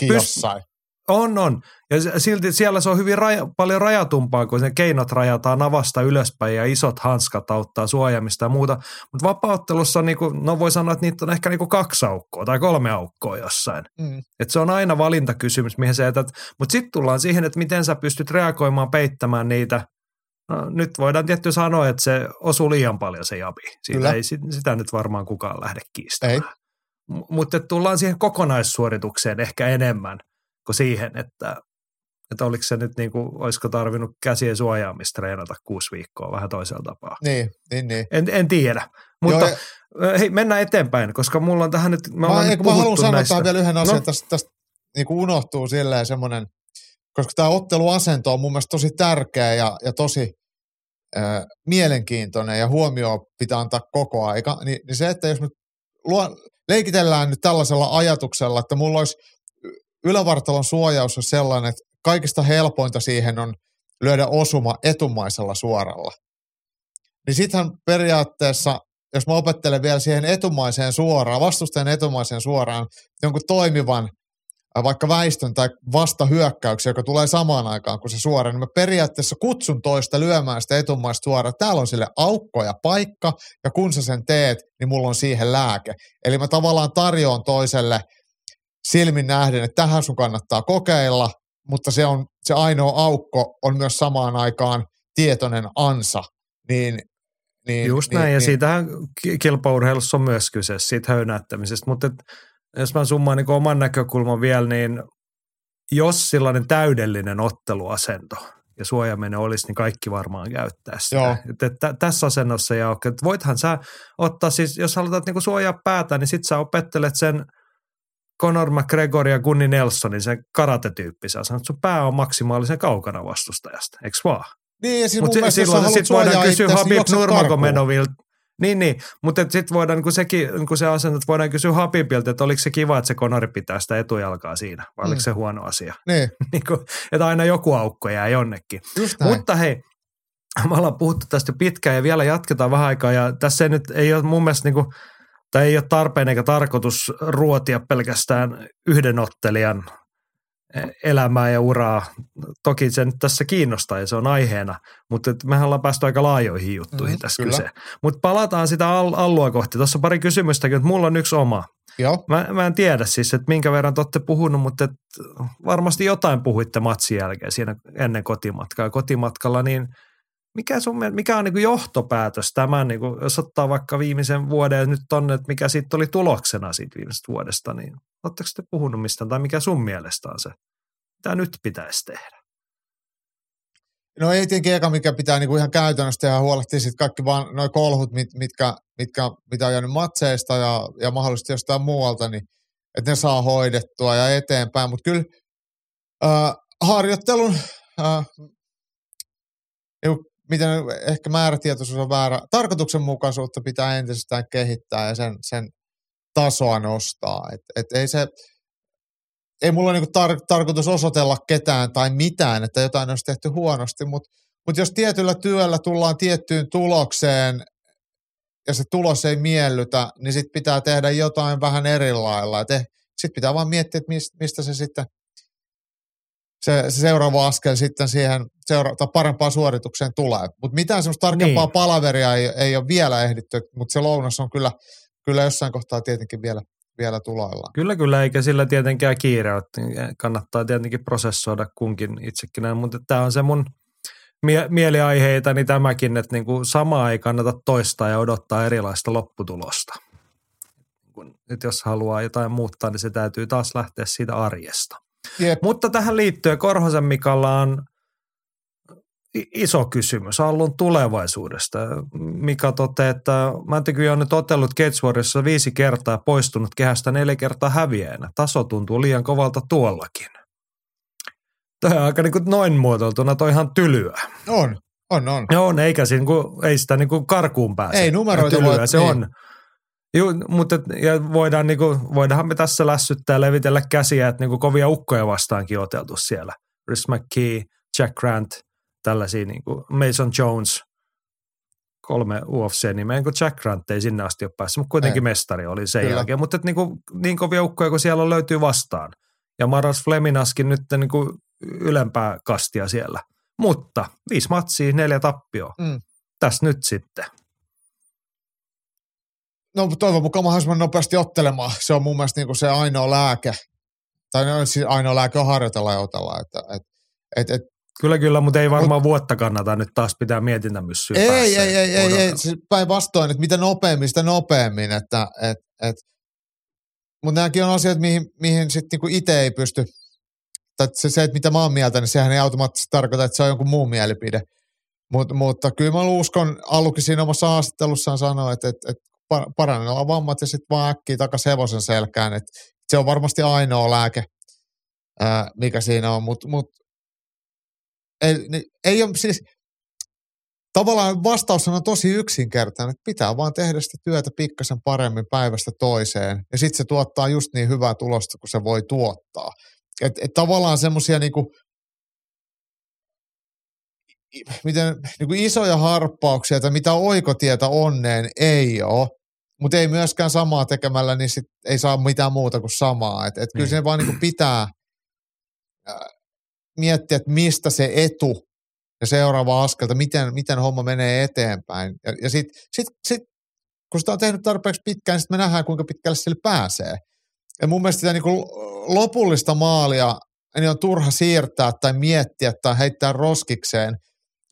Speaker 2: pyst-
Speaker 3: jossain.
Speaker 2: On, on. Ja se- silti siellä se on hyvin raja, paljon rajatumpaa, kun ne keinot rajataan navasta ylöspäin ja isot hanskat auttaa suojaamista ja muuta. Mutta vapauttelussa, niinku, no voi sanoa, että niitä on ehkä niinku kaksi aukkoa tai kolme aukkoa jossain.
Speaker 3: Mm.
Speaker 2: Et se on aina valintakysymys, mihin sä jätät. Mutta sitten tullaan siihen, että miten sä pystyt reagoimaan, peittämään niitä. No, nyt voidaan tietty sanoa, että se osuu liian paljon se jabi. Siitä
Speaker 3: Kyllä.
Speaker 2: ei sit- sitä nyt varmaan kukaan lähde kiistämään.
Speaker 3: Ei.
Speaker 2: M- Mutta tullaan siihen kokonaissuoritukseen ehkä enemmän kuin siihen, että, että oliko se nyt niin kuin, olisiko tarvinnut käsien suojaamista treenata kuusi viikkoa vähän toisella tapaa.
Speaker 3: Niin, niin, niin.
Speaker 2: En, en tiedä, mutta
Speaker 3: Joo,
Speaker 2: Joo, hei, mennään eteenpäin, koska mulla on tähän nyt, me
Speaker 3: Mä, mä,
Speaker 2: nyt
Speaker 3: mä haluan sanoa tähän vielä yhden asian,
Speaker 2: No.
Speaker 3: no. tästä, tästä niin kuin unohtuu silleen semmoinen, koska tämä otteluasento on mun mielestä tosi tärkeä ja, ja tosi äh, mielenkiintoinen ja huomioon pitää antaa koko aika, niin, niin se, että jos me luo, leikitellään nyt tällaisella ajatuksella, että mulla olisi ylävartalon suojaus on sellainen, että kaikista helpointa siihen on lyödä osuma etumaisella suoralla. Niin sittenhän periaatteessa, jos mä opettelen vielä siihen etumaiseen suoraan, vastustajan etumaiseen suoraan, jonkun toimivan äh, vaikka väistön tai vastahyökkäyksen, joka tulee samaan aikaan kuin se suora, niin mä periaatteessa kutsun toista lyömään sitä etumaista suoraan. Täällä on sille aukko ja paikka, ja kun sä sen teet, niin mulla on siihen lääke. Eli mä tavallaan tarjoan toiselle silmin nähden, että tähän sun kannattaa kokeilla, mutta se, on, se ainoa aukko on myös samaan aikaan tietoinen ansa. Niin, niin,
Speaker 2: Just
Speaker 3: niin,
Speaker 2: näin, ja
Speaker 3: niin,
Speaker 2: siitähän ki- kilpaurheilussa on myös kyse, siitä höynäyttämisestä. Mutta et, jos mä summaan niin oman näkökulman vielä, niin jos sellainen täydellinen otteluasento ja suojaaminen olisi, niin kaikki varmaan käyttää sitä.
Speaker 3: Joo.
Speaker 2: Et, et, tä- tässä asennossa ja voithan sä ottaa siis, jos halutaan niin suojaa päätä, niin sit sä opettelet sen Conor McGregor ja Gunni Nelsonin, sen karate-tyyppisen asennon, että sun pää on maksimaalisen kaukana vastustajasta, eikö vaan?
Speaker 3: niin, ja siis mun mielestä, sä
Speaker 2: silloin
Speaker 3: haluat
Speaker 2: sit voidaan kysyä
Speaker 3: niin
Speaker 2: Habib. Nurmagomedoville, Niin, niin. mutta sitten voidaan niinku sekin, niinku se asento, että voidaan kysyä Habibilta, että oliko se kiva, että se konori pitää sitä etujalkaa siinä, vai mm. oliko se huono asia.
Speaker 3: Niin.
Speaker 2: niinku, että aina joku aukko jää jonnekin. Mutta hei, me ollaan puhuttu tästä pitkään ja vielä jatketaan vähän aikaa ja tässä ei nyt ei ole mun mielestä niinku, tai ei ole tarpeen eikä tarkoitus ruotia pelkästään yhden ottelijan elämää ja uraa. Toki se nyt tässä kiinnostaa ja se on aiheena, mutta mehän ollaan päästy aika laajoihin juttuihin mm, tässä
Speaker 3: kyllä.
Speaker 2: kyse. Mutta palataan sitä al- allua kohti. Tuossa on pari kysymystäkin, että mulla on yksi oma.
Speaker 3: Joo.
Speaker 2: Mä, mä en tiedä siis, että minkä verran te olette puhunut, mutta et varmasti jotain puhuitte matsin jälkeen siinä ennen kotimatkaa. Kotimatkalla, niin mikä, sun, mikä on niin johtopäätös tämän, niin kuin, jos ottaa vaikka viimeisen vuoden ja nyt tonne, että mikä siitä oli tuloksena siitä viimeisestä vuodesta, niin oletteko te puhunut mistään tai mikä sun mielestä on se, mitä nyt pitäisi tehdä?
Speaker 3: No ei tietenkin eka, mikä pitää niinku ihan käytännössä tehdä, huolehtia sitten kaikki vaan noin kolhut, mit, mitkä, mitkä, mitä on jäänyt matseista ja, ja mahdollisesti jostain muualta, niin että ne saa hoidettua ja eteenpäin. Mutta kyllä äh, harjoittelun, äh, niinku, miten ehkä määrätietoisuus on väärä, tarkoituksenmukaisuutta pitää entisestään kehittää ja sen, sen tasoa nostaa. Et, et ei se, ei mulla niinku tar- tarkoitus osoitella ketään tai mitään, että jotain olisi tehty huonosti, mutta mut jos tietyllä työllä tullaan tiettyyn tulokseen ja se tulos ei miellytä, niin sitten pitää tehdä jotain vähän eri lailla. Sitten pitää vaan miettiä, että mistä se sitten se, se seuraava askel sitten siihen seura- tai parempaan suoritukseen tulee. Mutta mitään semmoista tarkempaa
Speaker 2: Niin.
Speaker 3: palaveria ei, ei ole vielä ehditty, mutta se lounas on kyllä, kyllä jossain kohtaa tietenkin vielä, vielä tuloillaan.
Speaker 2: Kyllä, kyllä, eikä sillä tietenkään kiire ole. Kannattaa tietenkin prosessoida kunkin itsekin näin, mutta tämä on se mun mie- mieliaiheita, niin tämäkin, että niinku samaa ei kannata toistaa ja odottaa erilaista lopputulosta. Kun nyt jos haluaa jotain muuttaa, niin se täytyy taas lähteä siitä arjesta.
Speaker 3: Jep.
Speaker 2: Mutta tähän liittyen Korhosen Mikalla on iso kysymys Allun tulevaisuudesta. Mika toteaa, että Mäntyky on nyt otellut Gateswarissa viisi kertaa poistunut kehästä neljä kertaa häviäjänä. Taso tuntuu liian kovalta tuollakin. Tämä on aika niin kuin noin muotoiltuna, toi ihan tylyä.
Speaker 3: On, on, on.
Speaker 2: Joo, on, eikä siinä, kun, ei sitä niin kuin karkuun pääse.
Speaker 3: Ei numeroita
Speaker 2: Tylyä
Speaker 3: voi-
Speaker 2: se
Speaker 3: niin.
Speaker 2: on. Juu, mutta ja voidaan niinku, voidaanhan me tässä lässyttää ja levitellä käsiä, että niinku kovia ukkoja vastaankin oteltu siellä. Chris McKee, Jack Grant, tällaisia niinku Mason Jones, kolme UFC-nimeä, kun Jack Grant ei sinne asti ole päässyt, mutta kuitenkin
Speaker 3: Ei.
Speaker 2: mestari oli sen
Speaker 3: Kyllä.
Speaker 2: jälkeen. Mutta et niinku, niin kovia ukkoja kuin siellä löytyy vastaan. Ja Maras Fleminaskin nyt niinku ylempää kastia siellä. Mutta viisi matsia, neljä tappioa.
Speaker 3: Mm.
Speaker 2: Tässä nyt sitten.
Speaker 3: No toivon mukaan mahdollisimman nopeasti ottelemaan. Se on mun mielestä niinku se ainoa lääke. Tai no, siis ainoa lääke on harjoitella ja otella. Että, et, et, et,
Speaker 2: Kyllä, kyllä, mutta ei varmaan vuotta kannata nyt taas pitää mietintämyssyä
Speaker 3: ei, ei, ei, ei, ei,
Speaker 2: odotella.
Speaker 3: siis päinvastoin, että mitä nopeammin, sitä nopeammin. Että, et, et, mutta nämäkin on asiat, mihin, mihin sitten niinku itse ei pysty, tai se, se, että mitä mä oon mieltä, niin sehän ei automaattisesti tarkoita, että se on jonkun muun mielipide. Mut, mutta kyllä mä uskon, Allukin siinä omassa haastattelussaan sanoi, että, että, että par- parannella vammat ja sitten vaan äkkiä takaisin hevosen selkään. Että se on varmasti ainoa lääke, ää, mikä siinä on, mutta mut, ei, niin, ei ole siis, tavallaan vastaus on tosi yksinkertainen, että pitää vaan tehdä sitä työtä pikkasen paremmin päivästä toiseen. Ja sitten se tuottaa just niin hyvää tulosta, kuin se voi tuottaa. Et, et tavallaan semmoisia niinku, miten, niinku isoja harppauksia tai mitä oikotietä onneen ei ole, mutta ei myöskään samaa tekemällä, niin sit ei saa mitään muuta kuin samaa. Et, et kyllä
Speaker 2: Niin.
Speaker 3: se vaan niinku pitää ää, miettiä, että mistä se etu ja seuraava askelta, miten, miten homma menee eteenpäin. Ja, ja sitten sit, sit, kun sitä on tehnyt tarpeeksi pitkään, niin sit me nähdään, kuinka pitkälle sille pääsee. Ja mun mielestä sitä niin lopullista maalia niin on turha siirtää tai miettiä tai heittää roskikseen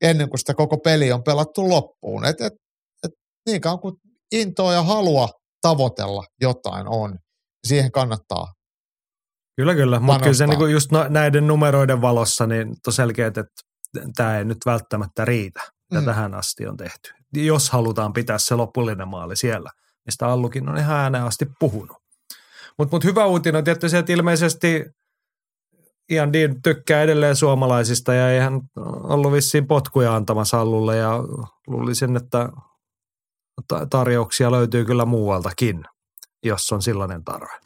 Speaker 3: ennen kuin sitä koko peli on pelattu loppuun. Et, et, et niin kauan kuin intoa ja halua tavoitella jotain on, siihen kannattaa.
Speaker 2: Kyllä, kyllä. Mutta kyllä se niinku just no, näiden numeroiden valossa niin on selkeä, että tämä ei nyt välttämättä riitä, mitä
Speaker 3: Mm.
Speaker 2: tähän asti on tehty. Jos halutaan pitää se lopullinen maali siellä, mistä Allukin on ihan ääneen asti puhunut. Mutta mut hyvä uutinen on tietysti se, että ilmeisesti Ian Dean tykkää edelleen suomalaisista ja ei hän ollut vissiin potkuja antamassa Allulle ja luulisin, että tarjouksia löytyy kyllä muualtakin, jos on sellainen tarve.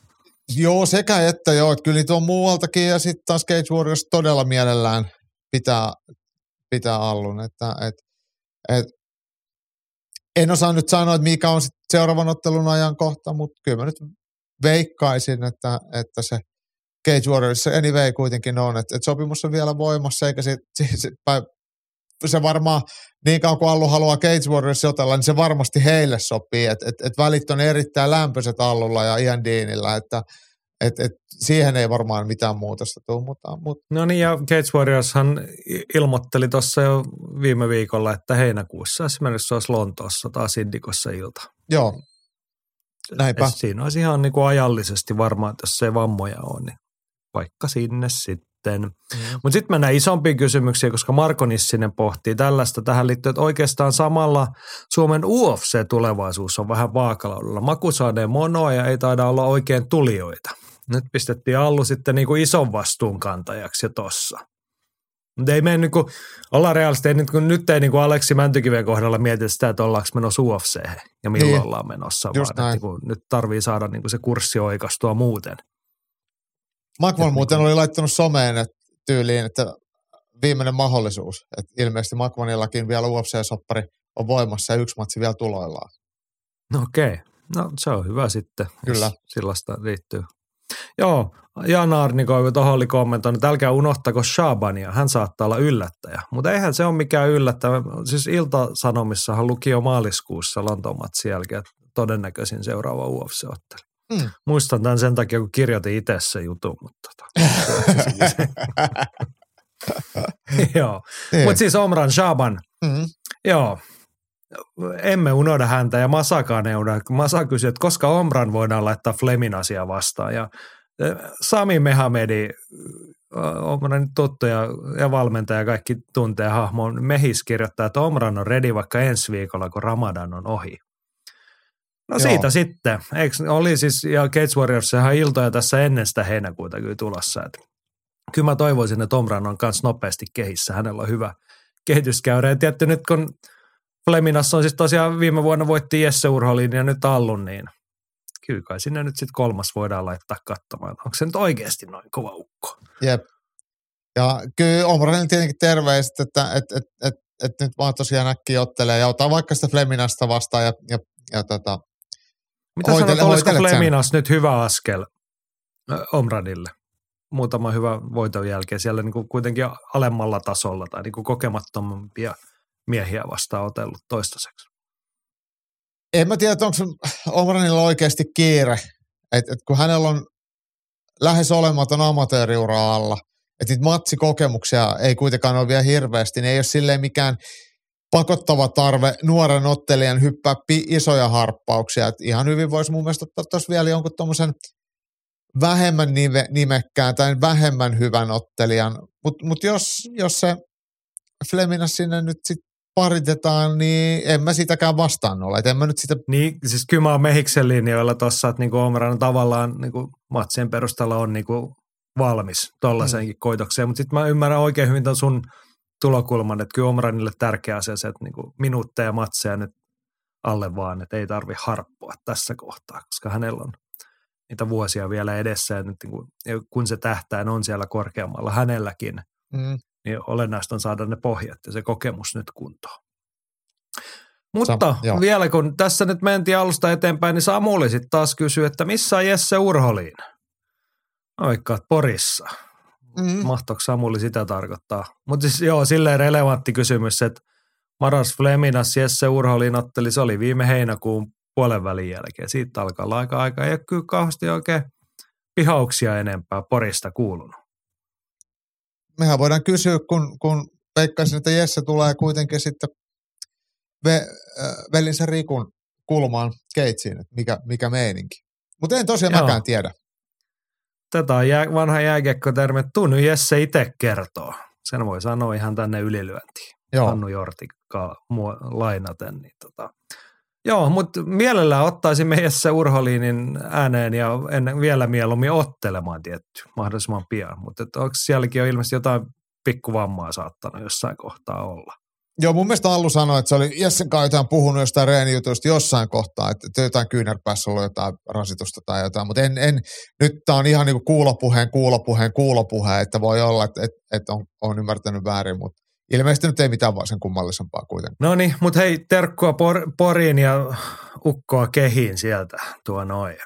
Speaker 3: Joo, sekä että joo, että kyllä niitä on muualtakin ja sitten taas Cage Warriors todella mielellään pitää, pitää allun. Että, et, et, en osaa nyt sanoa, että mikä on sit seuraavan ottelun ajankohta, mutta kyllä mä nyt veikkaisin, että, että se Cage Warriors anyway kuitenkin on, että, että sopimus on vielä voimassa, eikä se, se, se, se varmaan niin kauan kuin Allu haluaa Cage Warriors otella, niin se varmasti heille sopii, että et, et välit on erittäin lämpöiset Allulla ja Ian Deanilla, että et, et siihen ei varmaan mitään muutosta tule, mutta, mutta
Speaker 2: No niin, ja Cage Warriorshan ilmoitteli tuossa jo viime viikolla, että heinäkuussa esimerkiksi olisi Lontoossa taas Indikossa ilta.
Speaker 3: joo, näinpä.
Speaker 2: Et siinä olisi ihan niin kuin ajallisesti varmaan, että jos ei vammoja ole, niin vaikka sinne sitten.
Speaker 3: Mm.
Speaker 2: Mutta sitten mennään isompiin kysymyksiin, koska Marko Nissinen pohtii tällaista tähän liittyen, että oikeastaan samalla Suomen UFC-tulevaisuus on vähän vaakalaudella. Makusaadeen monoa ja ei taida olla oikein tulijoita. Nyt pistettiin Allu sitten niin kuin ison vastuun kantajaksi jo tossa. Mutta ei mene niin kuin, ollaan realisesti, ei nyt, kun nyt ei niin kuin Aleksi Mäntykiven kohdalla mietitä sitä, että ollaanko menossa UFC ja milloin
Speaker 3: Niin.
Speaker 2: ollaan menossa,
Speaker 3: Just
Speaker 2: vaan että
Speaker 3: näin.
Speaker 2: niin kuin, nyt tarvii saada niin kuin se kurssi oikastua muuten. Et
Speaker 3: muuten oli laittanut someen että tyyliin, että viimeinen mahdollisuus. Että ilmeisesti Makmanillakin vielä UFC-soppari on voimassa ja yksi matsi vielä tuloillaan.
Speaker 2: No okei, no se on hyvä sitten,
Speaker 3: Kyllä.
Speaker 2: jos sellaista riittyy. Joo, Jan Arnikoivu tuohon oli kommentoinut, että älkää unohtako Shabania, hän saattaa olla yllättäjä. Mutta eihän se ole mikään yllättäjä. Siis Ilta-Sanomissahan luki jo maaliskuussa Lontoon matsin jälkeen, että todennäköisin seuraava UFC-ottelu.
Speaker 3: Mm.
Speaker 2: Muistan tämän sen takia, kun kirjoitin itse se jutun, mutta tota, joo.
Speaker 3: Niin.
Speaker 2: Mutta siis Omran Shaban,
Speaker 3: Mm.
Speaker 2: Joo. Emme unohda häntä ja Masakaan ei unohda. Masa kysyi, että koska Omran voidaan laittaa Flemin asia vastaan. Ja eh, Sami Mehamedi, eh, Omran tuttu ja, ja valmentaja ja kaikki tuntee hahmon. Mehis kirjoittaa, että Omran on ready vaikka ensi viikolla, kun Ramadan on ohi. No
Speaker 3: Joo.
Speaker 2: siitä sitten. Eikö, oli siis, ja Cage Warriors ihan iltoja tässä ennen sitä heinäkuuta kyllä tulossa. Että kyllä mä toivoisin, että Omran on myös nopeasti kehissä. Hänellä on hyvä kehityskäyrä. Ja tietty nyt kun Fleminassa on siis tosiaan viime vuonna voitti Jesse Urholin ja nyt Allun, niin kyllä kai sinne nyt sitten kolmas voidaan laittaa katsomaan. Onko se nyt oikeasti noin kova ukko?
Speaker 3: Jep. Ja kyllä Omranille tietenkin terveiset, että et, et, et, et nyt vaan tosiaan äkkiä ottelee ja ottaa vaikka sitä Fleminasta vastaan ja, ja, ja tota,
Speaker 2: Mitä
Speaker 3: Hoitele-
Speaker 2: sanot, olisiko. Fleminas nyt hyvä askel Omradille? Muutama hyvä voiton jälkeen siellä niin kuin kuitenkin alemmalla tasolla tai niin kuin kokemattomampia miehiä vastaan otellut toistaiseksi.
Speaker 3: en mä tiedä, onko Omranilla oikeasti kiire, että et kun hänellä on lähes olematon amatööriura alla, että niitä matsikokemuksia ei kuitenkaan ole vielä hirveästi, niin ei ole silleen mikään pakottava tarve nuoren ottelijan hyppää isoja harppauksia. Et ihan hyvin voisi mun mielestä ottaa tuossa vielä jonkun tuommoisen vähemmän nive, nimekkään tai vähemmän hyvän ottelijan. Mutta mut jos, jos se Fleminas sinne nyt sitten paritetaan, niin en mä sitäkään vastaan ole. Et en mä nyt sitä
Speaker 2: Niin, siis kyllä mä oon Mehiksen linjoilla tuossa, että niinku Omran tavallaan niinku matsien perusteella on niinku valmis tollaiseenkin mm. koitokseen, mutta sitten mä ymmärrän oikein hyvin ton sun tulokulman, että kyllä Omranille tärkeä asia se, että niinku minuutteja matseja nyt alle vaan, että ei tarvi harppua tässä kohtaa, koska hänellä on niitä vuosia vielä edessä ja nyt niinku, ja kun se tähtäin on siellä korkeammalla hänelläkin,
Speaker 3: mm,
Speaker 2: niin olennaista on saada ne pohjat ja se kokemus nyt kuntoon. Mutta
Speaker 3: Sam- joo.
Speaker 2: vielä kun tässä nyt mentiin alusta eteenpäin, niin Samuli sitten taas kysyy, että missä on Jesse veikkaan, että Porissa.
Speaker 3: Mm,
Speaker 2: Mahtoiko Samuli sitä tarkoittaa? Mutta siis joo, silleen relevantti kysymys, että Maras Fleminas Jesse Urholin otteli, se oli viime heinäkuun puolen välin jälkeen. Siitä alkaa olla aika aika. Ei ole kyllä kauheasti oikein pihauksia enempää Porista kuulunut.
Speaker 3: mehän voidaan kysyä, kun, kun veikkaisin, että Jesse tulee kuitenkin sitten ve, äh, velinsä Rikun kulmaan keitsiin, että mikä, mikä meininki. Mutta en tosiaan
Speaker 2: Joo.
Speaker 3: mäkään tiedä.
Speaker 2: Tätä on jää, vanha jääkiekkotermi, tunnu Jesse itse kertoo. Sen voi sanoa ihan tänne ylilyöntiin.
Speaker 3: Joo,
Speaker 2: Hannu Jortikkaa lainaten. Niin tota. Joo, mutta mielellään ottaisimme Jesse Urholinin ääneen ja ennen, vielä mieluummin ottelemaan tietty mahdollisimman pian. Mutta onko sielläkin on ilmeisesti jotain pikkuvammaa saattanut jossain kohtaa olla?
Speaker 3: Joo, mun mielestä Allu sanoi, että se oli Jessen kanssa jotain puhunut jostain reenijutuista jossain kohtaa, että, jotain kyynärpäässä ollut jotain rasitusta tai jotain, mutta en, en nyt tämä on ihan niin kuin kuulopuheen, kuulopuheen, kuulopuheen, että voi olla, että, että, että on, on ymmärtänyt väärin, mutta ilmeisesti nyt ei mitään vaan sen kummallisempaa kuitenkaan.
Speaker 2: No niin, mutta hei, terkkua por, Poriin ja ukkoa kehiin sieltä tuo noin.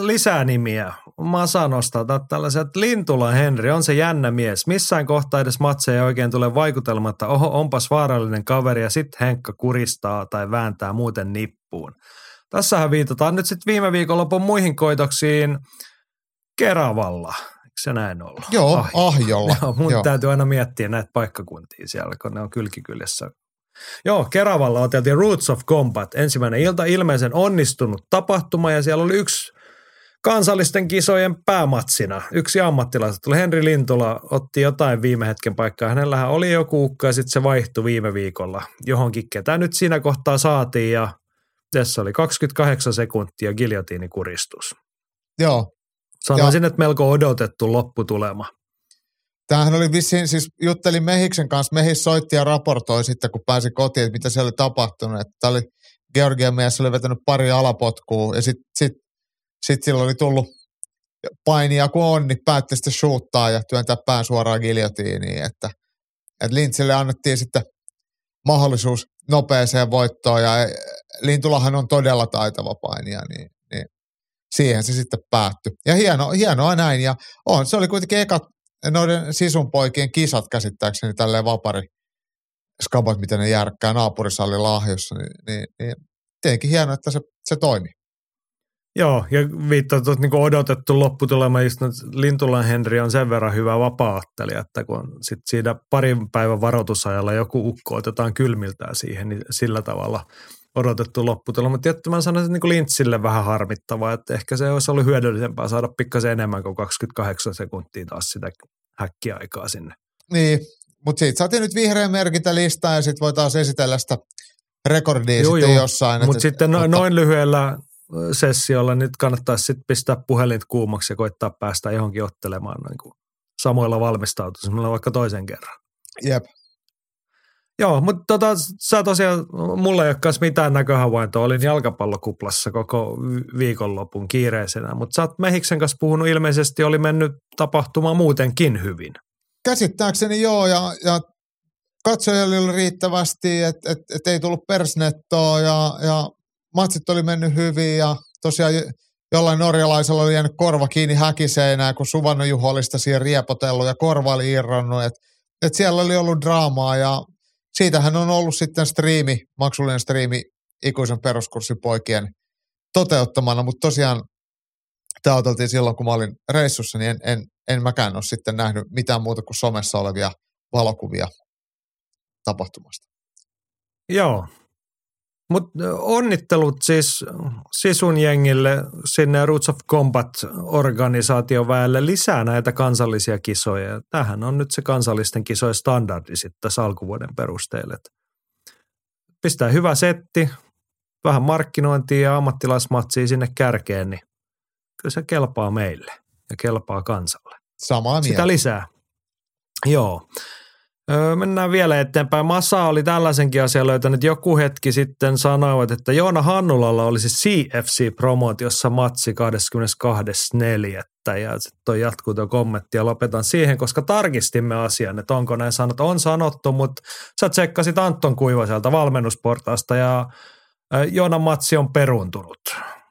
Speaker 2: Lisää nimiä. Masa nostaa tällaiset. Lintula Henri on se jännä mies. Missään kohtaa edes matseja ei oikein tule vaikutelmatta. Oho, onpas vaarallinen kaveri ja sitten Henkka kuristaa tai vääntää muuten nippuun. Tässähän viitataan nyt sitten viime viikonlopun muihin koitoksiin Keravalla. Eikö se näin ollut?
Speaker 3: Joo, Ahjolla. Ahjolla.
Speaker 2: Joo, mun Joo. täytyy aina miettiä näitä paikkakuntia siellä, kun ne on kylkikyljessä Joo, Keravalla oteltiin Roots of Combat. Ensimmäinen ilta ilmeisen onnistunut tapahtuma ja siellä oli yksi kansallisten kisojen päämatsina. Yksi ammattilainen tuli Henri Lintula, otti jotain viime hetken paikkaa. Hänellähän oli joku ukka ja sitten se vaihtui viime viikolla johonkin, ketä nyt siinä kohtaa saatiin ja tässä oli 28 sekuntia giljotiinikuristus.
Speaker 3: Joo.
Speaker 2: Sanoisin, ja. että melko odotettu lopputulema.
Speaker 3: Tämähän oli vissiin, siis juttelin Mehiksen kanssa, Mehis soitti ja raportoi sitten, kun pääsi kotiin, että mitä siellä oli tapahtunut. Että tämä oli Georgian mies oli vetänyt pari alapotkua ja sitten sit sitten sillä oli tullut painia kun on, niin päätti sitten shoottaa ja työntää pään suoraan giljotiiniin, että, että Lintsille annettiin sitten mahdollisuus nopeeseen voittoon ja Lintulahan on todella taitava painija, niin, niin siihen se sitten päättyi. Ja hieno, hienoa näin ja on, se oli kuitenkin ekat noiden sisunpoikien kisat käsittääkseni tälleen vapari skabat, mitä ne järkkää naapurisallin lahjossa, niin, niin, niin tietenkin hienoa, että se, se toimi.
Speaker 2: Joo, ja viittaa tuot niin odotettu lopputulema, just Lintulan Henri on sen verran hyvä vapaattelija, että kun sit siinä parin päivän varoitusajalla joku ukko otetaan kylmiltään siihen, niin sillä tavalla odotettu lopputulema. Tietty mä sanoisin, että niin Lintsille vähän harmittavaa, että ehkä se olisi ollut hyödyllisempää saada pikkasen enemmän kuin 28 sekuntia taas sitä häkkiaikaa sinne.
Speaker 3: Niin, mutta siitä saatiin nyt vihreä merkintä listaa ja sitten voi taas esitellä sitä rekordia joo, sitten joo. jossain.
Speaker 2: Mutta sitten no, noin lyhyellä sessiolla nyt kannattaisi sitten pistää puhelin kuumaksi ja koittaa päästä johonkin ottelemaan niin kuin samoilla valmistautumisilla vaikka toisen kerran.
Speaker 3: Jep.
Speaker 2: Joo, mutta tota, sä tosiaan, mulla ei ole mitään näköhavaintoa. Olin jalkapallokuplassa koko viikonlopun kiireisenä, mutta sä oot Mehiksen kanssa puhunut ilmeisesti, oli mennyt tapahtuma muutenkin hyvin.
Speaker 3: Käsittääkseni joo, ja, ja katsojille oli riittävästi, että et, et ei tullut persnettoa ja, ja matsit oli mennyt hyvin ja tosiaan jollain norjalaisella oli jäänyt korva kiinni häkiseinään, kun Suvanno Juho oli sitä siihen riepotellut ja korva oli irronnut. Että et siellä oli ollut draamaa ja siitähän on ollut sitten striimi, maksullinen striimi ikuisen peruskurssipoikien toteuttamana, mutta tosiaan tämä oteltiin silloin, kun mä olin reissussa, niin en, en, en mäkään ole sitten nähnyt mitään muuta kuin somessa olevia valokuvia tapahtumasta.
Speaker 2: Joo, mutta onnittelut siis Sisun jengille sinne Roots of Combat-organisaation lisää näitä kansallisia kisoja. Tähän on nyt se kansallisten kisojen standardi sitten alkuvuoden perusteelle. Pistää hyvä setti, vähän markkinointia ja ammattilaismatsia sinne kärkeen, niin kyllä se kelpaa meille ja kelpaa kansalle.
Speaker 3: Samaa mieltä.
Speaker 2: Sitä lisää. Joo. Öö, mennään vielä eteenpäin. Massa oli tällaisenkin asian löytänyt joku hetki sitten sanoivat, että Joona Hannulalla olisi CFC-promootiossa matsi 22.4. Ja sitten toi jatkuu tuo kommentti ja lopetan siihen, koska tarkistimme asian, että onko näin sanottu. On sanottu, mutta sä tsekkasit Anton Kuivaselta valmennusportaasta ja Joonan matsi on peruntunut.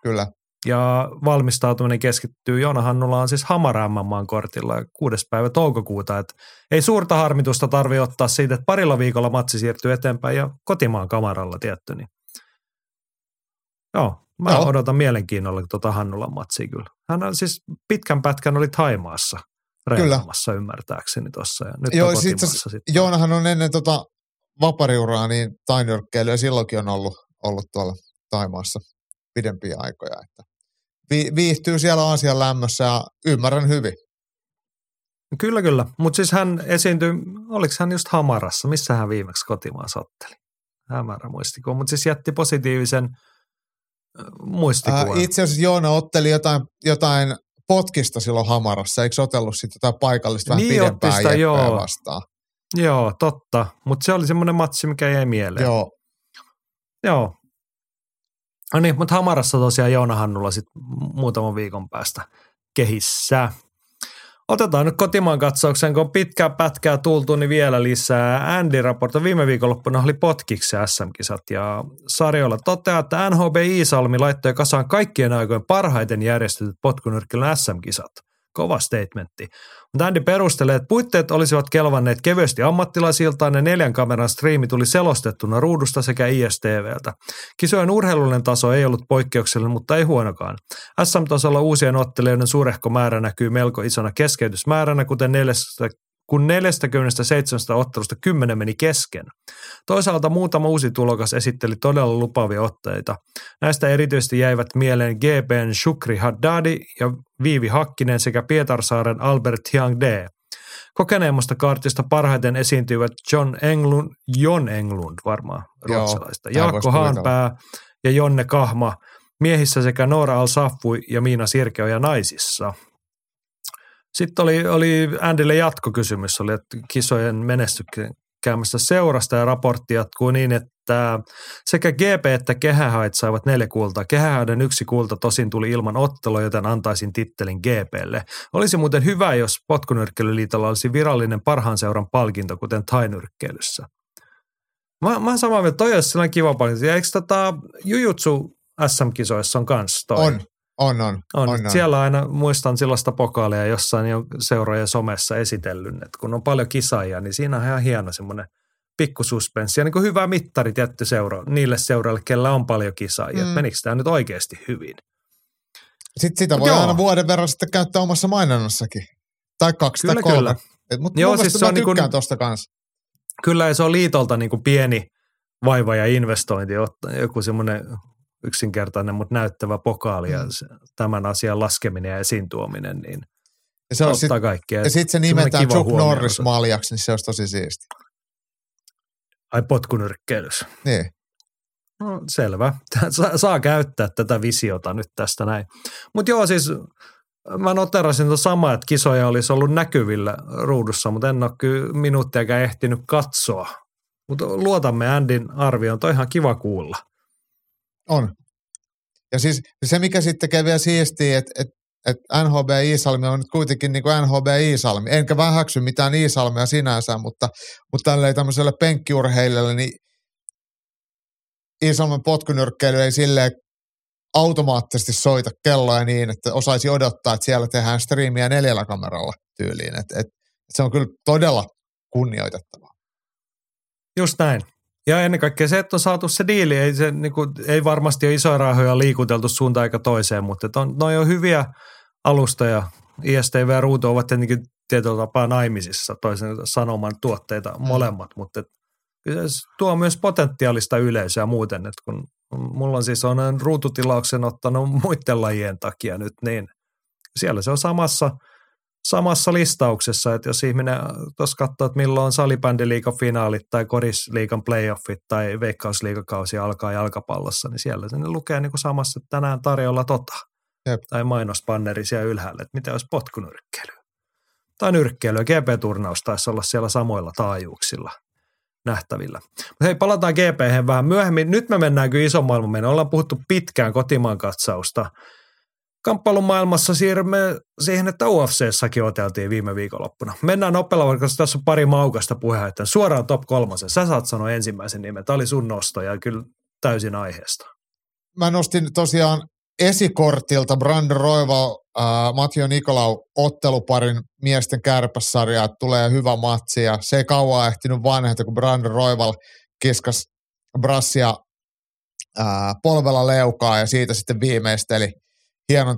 Speaker 3: Kyllä
Speaker 2: ja valmistautuminen keskittyy. Joona Hannulla on siis Hamara kortilla 6. päivä toukokuuta. Et ei suurta harmitusta tarvi ottaa siitä, että parilla viikolla matsi siirtyy eteenpäin ja kotimaan kamaralla tietty. Niin. Joo, mä Joo. odotan mielenkiinnolla tuota Hannulan matsia kyllä. Hän on siis pitkän pätkän oli Taimaassa reenaamassa ymmärtääkseni tuossa. Ja nyt Joo, on sit, sitten.
Speaker 3: Joonahan on ennen tota vapariuraa niin tainyrkkeilyä silloinkin on ollut, ollut tuolla Taimaassa pidempiä aikoja. Että vi, viihtyy siellä Aasian lämmössä ja ymmärrän hyvin.
Speaker 2: Kyllä, kyllä. Mutta siis hän esiintyi, oliko hän just Hamarassa? Missä hän viimeksi kotimaan sotteli? Hämärä muistikuva, mutta siis jätti positiivisen muistikuvan.
Speaker 3: Ää, itse asiassa Joona otteli jotain, jotain potkista silloin Hamarassa, eikö otellut sitten jotain paikallista vähän niin pidempää ottista, joo. vastaan?
Speaker 2: Joo, totta. Mutta se oli semmoinen matsi, mikä jäi mieleen.
Speaker 3: Joo.
Speaker 2: Joo. No niin, mutta Hamarassa tosiaan Joona Hannulla sitten muutaman viikon päästä kehissä. Otetaan nyt kotimaan katsauksen, kun on pitkää pätkää tultu, niin vielä lisää. Andy raportoi viime viikonloppuna oli potkiksi SM-kisat ja sarjoilla toteaa, että NHB Iisalmi laittoi kasaan kaikkien aikojen parhaiten järjestetyt potkunyrkkelyn SM-kisat. Kova statementti. Mutta Andy perustelee, että puitteet olisivat kelvanneet kevyesti ammattilaisiltaan ja neljän kameran striimi tuli selostettuna ruudusta sekä ISTVltä. Kisojen urheilullinen taso ei ollut poikkeuksellinen, mutta ei huonokaan. SM-tasolla uusien ottelijoiden suurehko määrä näkyy melko isona keskeytysmääränä, kuten neljästä kun 47 ottelusta 10 meni kesken. Toisaalta muutama uusi tulokas esitteli todella lupaavia otteita. Näistä erityisesti jäivät mieleen GPn Shukri Haddadi ja Viivi Hakkinen sekä Pietarsaaren Albert D. Kokeneemmasta kartista parhaiten esiintyivät John Englund, John Englund varmaan ruotsalaista, Jaakko Haanpää ja Jonne Kahma miehissä sekä Noora al ja Miina Sirkeoja naisissa. Sitten oli, oli Andylle jatkokysymys, oli, että kisojen menestykäämästä seurasta ja raportti jatkuu niin, että sekä GP että Kehähait saivat neljä kultaa. Kehähaiden yksi kulta tosin tuli ilman ottelua, joten antaisin tittelin GPlle. Olisi muuten hyvä, jos Potkunyrkkelyliitolla olisi virallinen parhaan seuran palkinto, kuten tainyrkkeilyssä. Mä, mä samaa mieltä, toi olisi kiva palkinto. Ja eikö tota Jujutsu SM-kisoissa on kanssa toi?
Speaker 3: On, on, on.
Speaker 2: On,
Speaker 3: on, on.
Speaker 2: siellä aina muistan sellaista pokaalia jossain jo seurojen somessa esitellyt, että kun on paljon kisaajia, niin siinä on ihan hieno semmoinen pikkususpenssi ja niin kuin hyvä mittari tietty seura, niille seuroille, kellä on paljon kisaajia, mm. menikö tämä nyt oikeasti hyvin.
Speaker 3: Sitten sitä Mut voi joo. aina vuoden verran sitten käyttää omassa mainonnassakin. Tai kaksi
Speaker 2: kyllä,
Speaker 3: tai kolme.
Speaker 2: Kyllä.
Speaker 3: Mutta joo, siis se on niin kuin, tosta kanssa.
Speaker 2: Kyllä ja se on liitolta niin kuin pieni vaiva ja investointi, joku semmoinen yksinkertainen, mutta näyttävä pokaali ja mm. tämän asian laskeminen ja esiin tuominen, niin ja se on sit, kaikkea.
Speaker 3: Ja sitten se nimetään Chuck Norris maljaksi, niin se olisi tosi siisti.
Speaker 2: Ai potkunyrkkeilys.
Speaker 3: Niin.
Speaker 2: No selvä. Saa, saa käyttää tätä visiota nyt tästä näin. Mutta joo siis mä noterasin tuon samaa, että kisoja olisi ollut näkyvillä ruudussa, mutta en ole kyllä minuuttiakaan ehtinyt katsoa. Mutta luotamme Andin arvioon, toi ihan kiva kuulla.
Speaker 3: On. Ja siis se, mikä sitten tekee vielä siistiä, että et, et NHB Iisalmi on nyt kuitenkin niin kuin NHB Iisalmi. Enkä vähäksy mitään Iisalmia sinänsä, mutta, mutta tälleen tämmöiselle penkkiurheilijalle, niin Iisalmen potkunyrkkeily ei silleen automaattisesti soita kelloja niin, että osaisi odottaa, että siellä tehdään striimiä neljällä kameralla tyyliin. Et, et, se on kyllä todella kunnioitettavaa.
Speaker 2: Just näin. Ja ennen kaikkea se, että on saatu se diili, ei, se, niin kuin, ei varmasti ole isoja rahoja liikuteltu suuntaan eikä toiseen, mutta on, noi on hyviä alustoja. ISTV ja Ruutu ovat tietenkin tietyllä tapaa naimisissa toisen sanoman tuotteita mm. molemmat, mutta se tuo myös potentiaalista yleisöä muuten, että kun mulla on siis on ruututilauksen ottanut muiden lajien takia nyt, niin siellä se on samassa – samassa listauksessa, että jos ihminen tuossa katsoo, että milloin on salibändiliikan finaalit tai korisliikan playoffit tai veikkausliikakausi alkaa jalkapallossa, niin siellä se lukee niin kuin samassa, että tänään tarjolla tota. Jep. Tai mainospanneri siellä ylhäällä, että mitä olisi potkunyrkkeily. Tai nyrkkeily. GP-turnaus taisi olla siellä samoilla taajuuksilla nähtävillä. Mutta hei, palataan gp vähän myöhemmin. Nyt me mennään kyllä ison maailman mennä. Ollaan puhuttu pitkään kotimaan katsausta – kamppailun maailmassa siirrymme siihen, että UFCssäkin oteltiin viime viikonloppuna. Mennään nopealla, koska tässä on pari maukasta puheenjohtaja. Suoraan top kolmosen. Sä saat sanoa ensimmäisen nimen. Tämä oli sun nosto ja kyllä täysin aiheesta.
Speaker 3: Mä nostin tosiaan esikortilta Brandon Roival, äh, Matjo Nikolau otteluparin miesten kärpässarjaa. Tulee hyvä matsi ja se ei kauan ehtinyt vanheta, kun Brandon Roival kiskas Brassia äh, polvella leukaa ja siitä sitten viimeisteli – hienon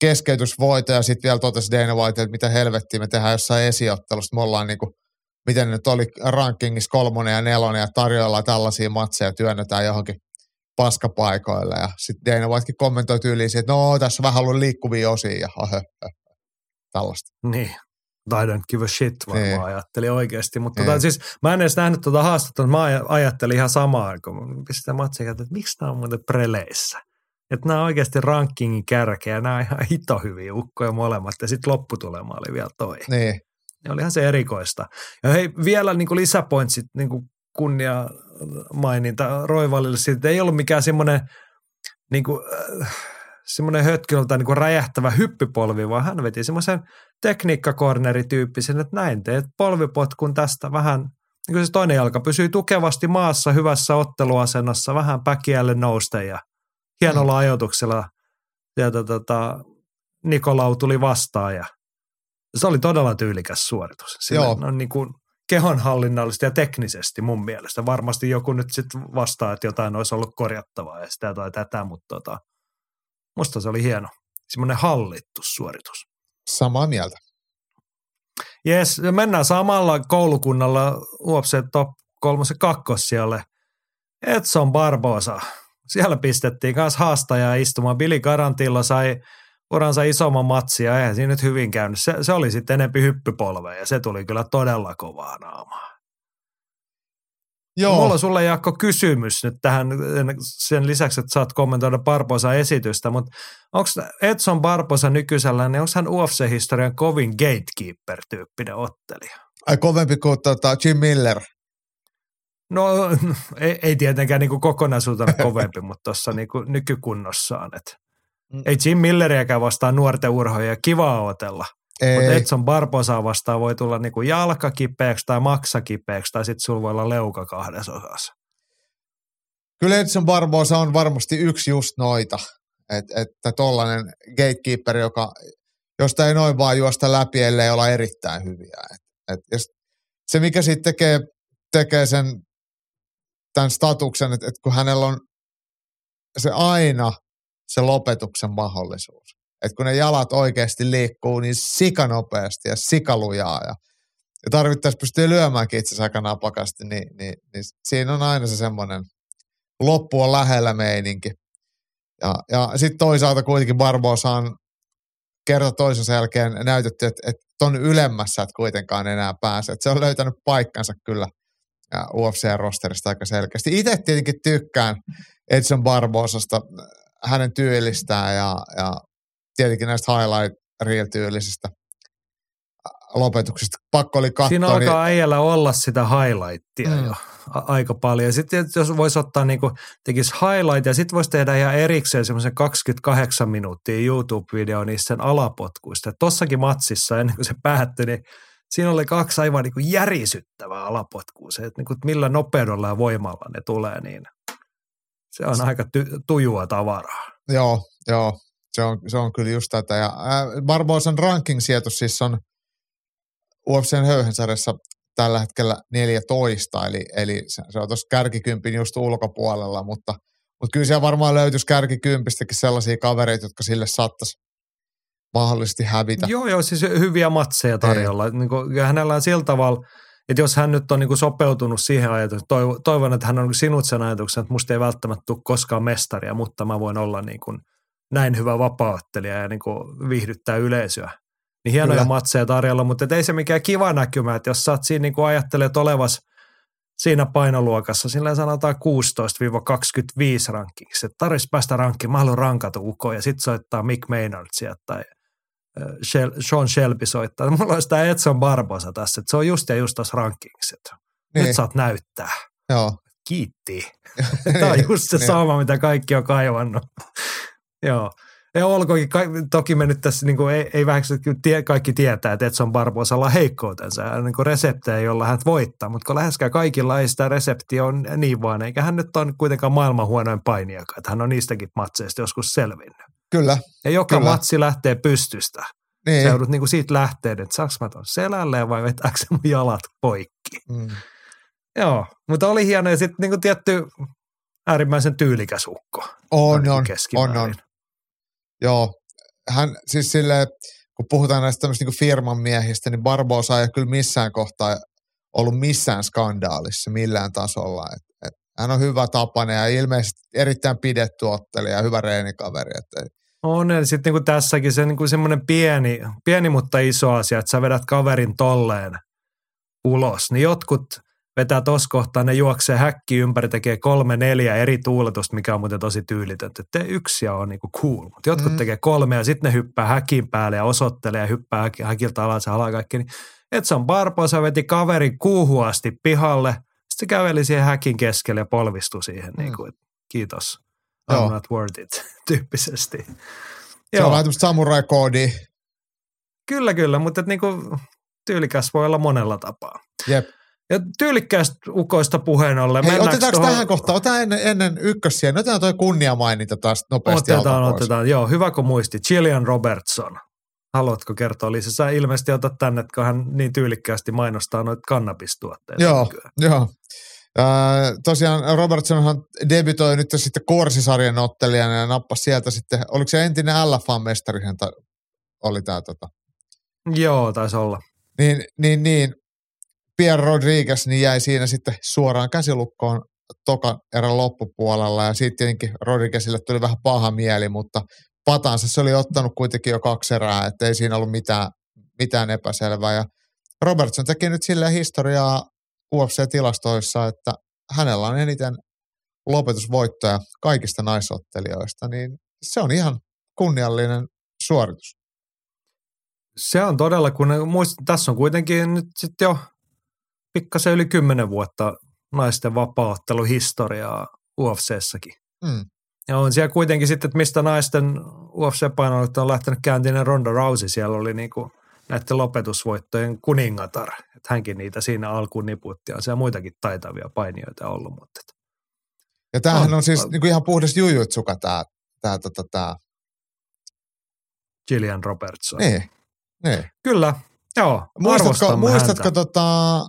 Speaker 3: keskeytysvoito ja sitten vielä totesi Dana White, että mitä helvettiä me tehdään jossain esiottelussa. Me ollaan niinku, miten nyt oli rankingissa kolmonen ja nelonen ja tarjolla tällaisia matseja ja työnnetään johonkin paskapaikoille. Ja sitten Dana Whitekin kommentoi tyyliin, että no tässä on vähän ollut liikkuvia osia ja hö, hö, tällaista.
Speaker 2: Niin, I don't give a shit varmaan niin. ajattelin oikeasti. Mutta tota, siis mä en edes nähnyt tuota haastattelua, mä ajattelin ihan samaa, kun pistän matsia, että miksi tämä on muuten preleissä. Että nämä on oikeasti rankingin kärkeä, nämä on ihan hito hyviä ukkoja molemmat, ja sitten lopputulema oli vielä toi.
Speaker 3: Niin.
Speaker 2: Ja olihan se erikoista. Ja hei, vielä niin kuin lisäpointsit niin kuin kunnia maininta Roivallille siitä, ei ollut mikään semmoinen niin kuin, äh, semmoinen hötkyltä niin kuin räjähtävä hyppypolvi, vaan hän veti semmoisen tekniikkakornerityyppisen, että näin teet polvipotkun tästä vähän, niin kuin se toinen jalka pysyy tukevasti maassa hyvässä otteluasennossa, vähän päkiälle nousten ja hienolla mm. ajoituksella sieltä tota, Nikolau tuli vastaan ja se oli todella tyylikäs suoritus. Sillä Joo. on niin kuin kehonhallinnallisesti ja teknisesti mun mielestä. Varmasti joku nyt sitten vastaa, että jotain olisi ollut korjattavaa ja sitä tai tätä, mutta tota, musta se oli hieno. Semmoinen hallittu suoritus.
Speaker 3: Samaa mieltä.
Speaker 2: Jes, mennään samalla koulukunnalla UOPSE top kolmosen kakkossijalle. Edson Barbosa. Siellä pistettiin myös haastajaa istumaan. Billy Garantilla sai uransa isomman matsia, eihän siinä nyt hyvin käynyt. Se, se oli sitten enempi hyppypolve ja se tuli kyllä todella kovaa naamaa. Joo. Mulla on sulle Jaakko kysymys nyt tähän sen lisäksi, että saat kommentoida Barbosa esitystä, mutta onko Edson Barbosa nykyisellä, niin onko hän UFC-historian kovin gatekeeper-tyyppinen ottelija?
Speaker 3: Ai kovempi kuin tota Jim Miller.
Speaker 2: No ei, ei tietenkään niin kokonaisuutena kovempi, mutta tuossa niin nykykunnossaan. Että Mm. Ei Jim Milleriäkään vastaan nuorten urhoja, kiva otella. Mutta Edson Barbosa vastaan voi tulla niinku jalka kipeäksi tai maksa kipeäksi tai sitten sulla voi olla leuka kahdessa osassa.
Speaker 3: Kyllä Edson Barbosa on varmasti yksi just noita. Et, että tollainen gatekeeper, joka, josta ei noin vaan juosta läpi, ellei olla erittäin hyviä. Et, et, se, mikä sitten tekee, tekee sen tämän statuksen, että, että kun hänellä on se aina – se lopetuksen mahdollisuus. Että kun ne jalat oikeasti liikkuu niin sikanopeasti ja sikalujaa ja, ja tarvittaessa pystyy lyömäänkin itse aika napakasti, niin, niin, niin siinä on aina se semmoinen loppu on lähellä meininki. Ja, ja sitten toisaalta kuitenkin Barbosa on kerta toisensa jälkeen näytetty, että, että ton ylemmässä et kuitenkaan enää pääse. Että se on löytänyt paikkansa kyllä UFC-rosterista aika selkeästi. Itse tietenkin tykkään Edson Barbosasta hänen tyylistään ja, ja tietenkin näistä highlight reel-tyylisistä lopetuksista. Pakko oli katsoa.
Speaker 2: Siinä alkaa niin... äijällä olla sitä highlightia mm. jo aika paljon. Sitten jos voisi ottaa niin kuin, tekisi highlight ja sitten voisi tehdä ihan erikseen semmoisen 28 minuuttia YouTube-video niistä sen alapotkuista. Tossakin matsissa ennen kuin se päättyi, niin siinä oli kaksi aivan niin järisyttävää alapotkua. Se, että, niin kuin, millä nopeudella ja voimalla ne tulee, niin se on aika ty- tujua tavaraa.
Speaker 3: Joo, joo. Se on, se on kyllä just tätä. Ja Barbosan ranking-sijoitus siis on UFCn höyhensarjassa tällä hetkellä 14, eli, eli se, se on tuossa kärkikympin just ulkopuolella, mutta, mutta kyllä siellä varmaan löytyisi kärkikympistäkin sellaisia kavereita, jotka sille saattaisi mahdollisesti hävitä.
Speaker 2: Joo, joo, siis hyviä matseja tarjolla. Niin kuin, hänellä on sillä tavalla – että jos hän nyt on niin kuin sopeutunut siihen ajatukseen, toivon, että hän on sinut sen ajatuksen, että musta ei välttämättä tule koskaan mestaria, mutta mä voin olla niin kuin näin hyvä vapauttelija ja niin kuin viihdyttää yleisöä. Niin hienoja Kyllä. matseja tarjolla, mutta ei se mikään kiva näkymä, että jos sä oot siinä niin kuin ajattelet olevas siinä painoluokassa, sillä sanotaan 16-25 rankingissa, että tarvitsisi päästä rankkiin, mä haluan rankata uko ja sitten soittaa Mick Maynard sieltä tai Sean Shelby soittaa. Mulla olisi tämä Edson Barbosa tässä, että se on just ja just tuossa rankingissa. Niin. Nyt saat näyttää.
Speaker 3: Joo.
Speaker 2: Kiitti. tämä on just se niin. sama, mitä kaikki on kaivannut. Joo. Ja olkoonkin, toki me nyt tässä niin kuin ei, ei vähäksi, tie, kaikki tietää, että Edson Barbosalla on heikkoutensa ja niin reseptejä, jolla hän voittaa, mutta kun läheskään kaikilla ei sitä reseptiä on niin vaan, eikä hän nyt ole kuitenkaan maailman huonoin painijakaan, että hän on niistäkin matseista joskus selvinnyt.
Speaker 3: Kyllä.
Speaker 2: Ja joka kyllä. matsi lähtee pystystä. Niin. Sä joudut niinku siitä lähteen, että saanko mä tuon selälleen vai vetääkö se mun jalat poikki. Mm. Joo, mutta oli hieno ja sitten niinku tietty äärimmäisen tyylikäs ukko.
Speaker 3: On, on, on, on. Joo, hän siis silleen, kun puhutaan näistä tämmöistä niinku firman miehistä, niin Barbosa ei kyllä missään kohtaa ollut missään skandaalissa millään tasolla. Et, et, hän on hyvä tapainen ja ilmeisesti erittäin pidetty ottelija ja hyvä reenikaveri. Et, et,
Speaker 2: on, ja sitten niin tässäkin se niin semmoinen pieni, pieni, mutta iso asia, että sä vedät kaverin tolleen ulos, niin jotkut vetää tuossa kohtaa, ne juoksee häkki ympäri, tekee kolme, neljä eri tuuletusta, mikä on muuten tosi tyylitöntä. Te yksi ja on niinku cool, mutta jotkut mm. tekee kolme ja sitten ne hyppää häkin päälle ja osoittelee ja hyppää häkiltä alas ja alaa kaikki. Niin Edson Barbosa veti kaverin kuuhuasti pihalle, sitten käveli siihen häkin keskelle ja polvistui siihen,
Speaker 3: Mm.
Speaker 2: niin kuin, että kiitos,
Speaker 3: Joo.
Speaker 2: I'm not worth it, tyyppisesti.
Speaker 3: Se
Speaker 2: Joo.
Speaker 3: on vähän tämmöistä samurai-koodia.
Speaker 2: Kyllä, kyllä, mutta niinku, tyylikäs voi olla monella tapaa.
Speaker 3: Jep.
Speaker 2: Ja tyylikkäästä ukoista puheen ollen.
Speaker 3: Hei, otetaanko
Speaker 2: tuohon-
Speaker 3: tähän kohtaan? Otetaan ennen, ennen ykkössiä. Otetaan toi kunniamaininta taas nopeasti
Speaker 2: Otetaan, otetaan. Joo, hyvä kun muisti. Gillian Robertson. Haluatko kertoa lisää? Sä ilmeisesti otat tänne, kun hän niin tyylikkäästi mainostaa noita kannabistuotteita.
Speaker 3: Joo,
Speaker 2: nykyään.
Speaker 3: joo. Tosiaan Robertsonhan debytoi nyt sitten Korsisarjan ottelijana ja nappasi sieltä sitten, oliko se entinen LFA-mestari, oli tämä tota.
Speaker 2: Joo, taisi olla.
Speaker 3: Niin, niin, niin, Pierre Rodriguez niin jäi siinä sitten suoraan käsilukkoon tokan erän loppupuolella ja siitä tietenkin Rodriguezille tuli vähän paha mieli, mutta patansa se oli ottanut kuitenkin jo kaksi erää, että ei siinä ollut mitään, mitään epäselvää ja Robertson teki nyt silleen historiaa UFC-tilastoissa, että hänellä on eniten lopetusvoittoja kaikista naisottelijoista, niin se on ihan kunniallinen suoritus.
Speaker 2: Se on todella, kun muist, tässä on kuitenkin nyt sitten jo pikkasen yli kymmenen vuotta naisten vapaaotteluhistoriaa UFCssäkin.
Speaker 3: Mm.
Speaker 2: Ja on siellä kuitenkin sitten, että mistä naisten UFC-painoilut on lähtenyt kääntiin Ronda Rousey. Siellä oli niinku näiden lopetusvoittojen kuningatar. Että hänkin niitä siinä alkuun niputti. On siellä muitakin taitavia painijoita ollut. Mutta
Speaker 3: Ja tämähän on,
Speaker 2: On.
Speaker 3: on siis niin kuin ihan puhdas jujutsuka tämä, tämä, tota, tämä.
Speaker 2: Gillian Robertson.
Speaker 3: Niin, niin.
Speaker 2: Kyllä, joo.
Speaker 3: Muistatko, muistatko
Speaker 2: häntä.
Speaker 3: tota,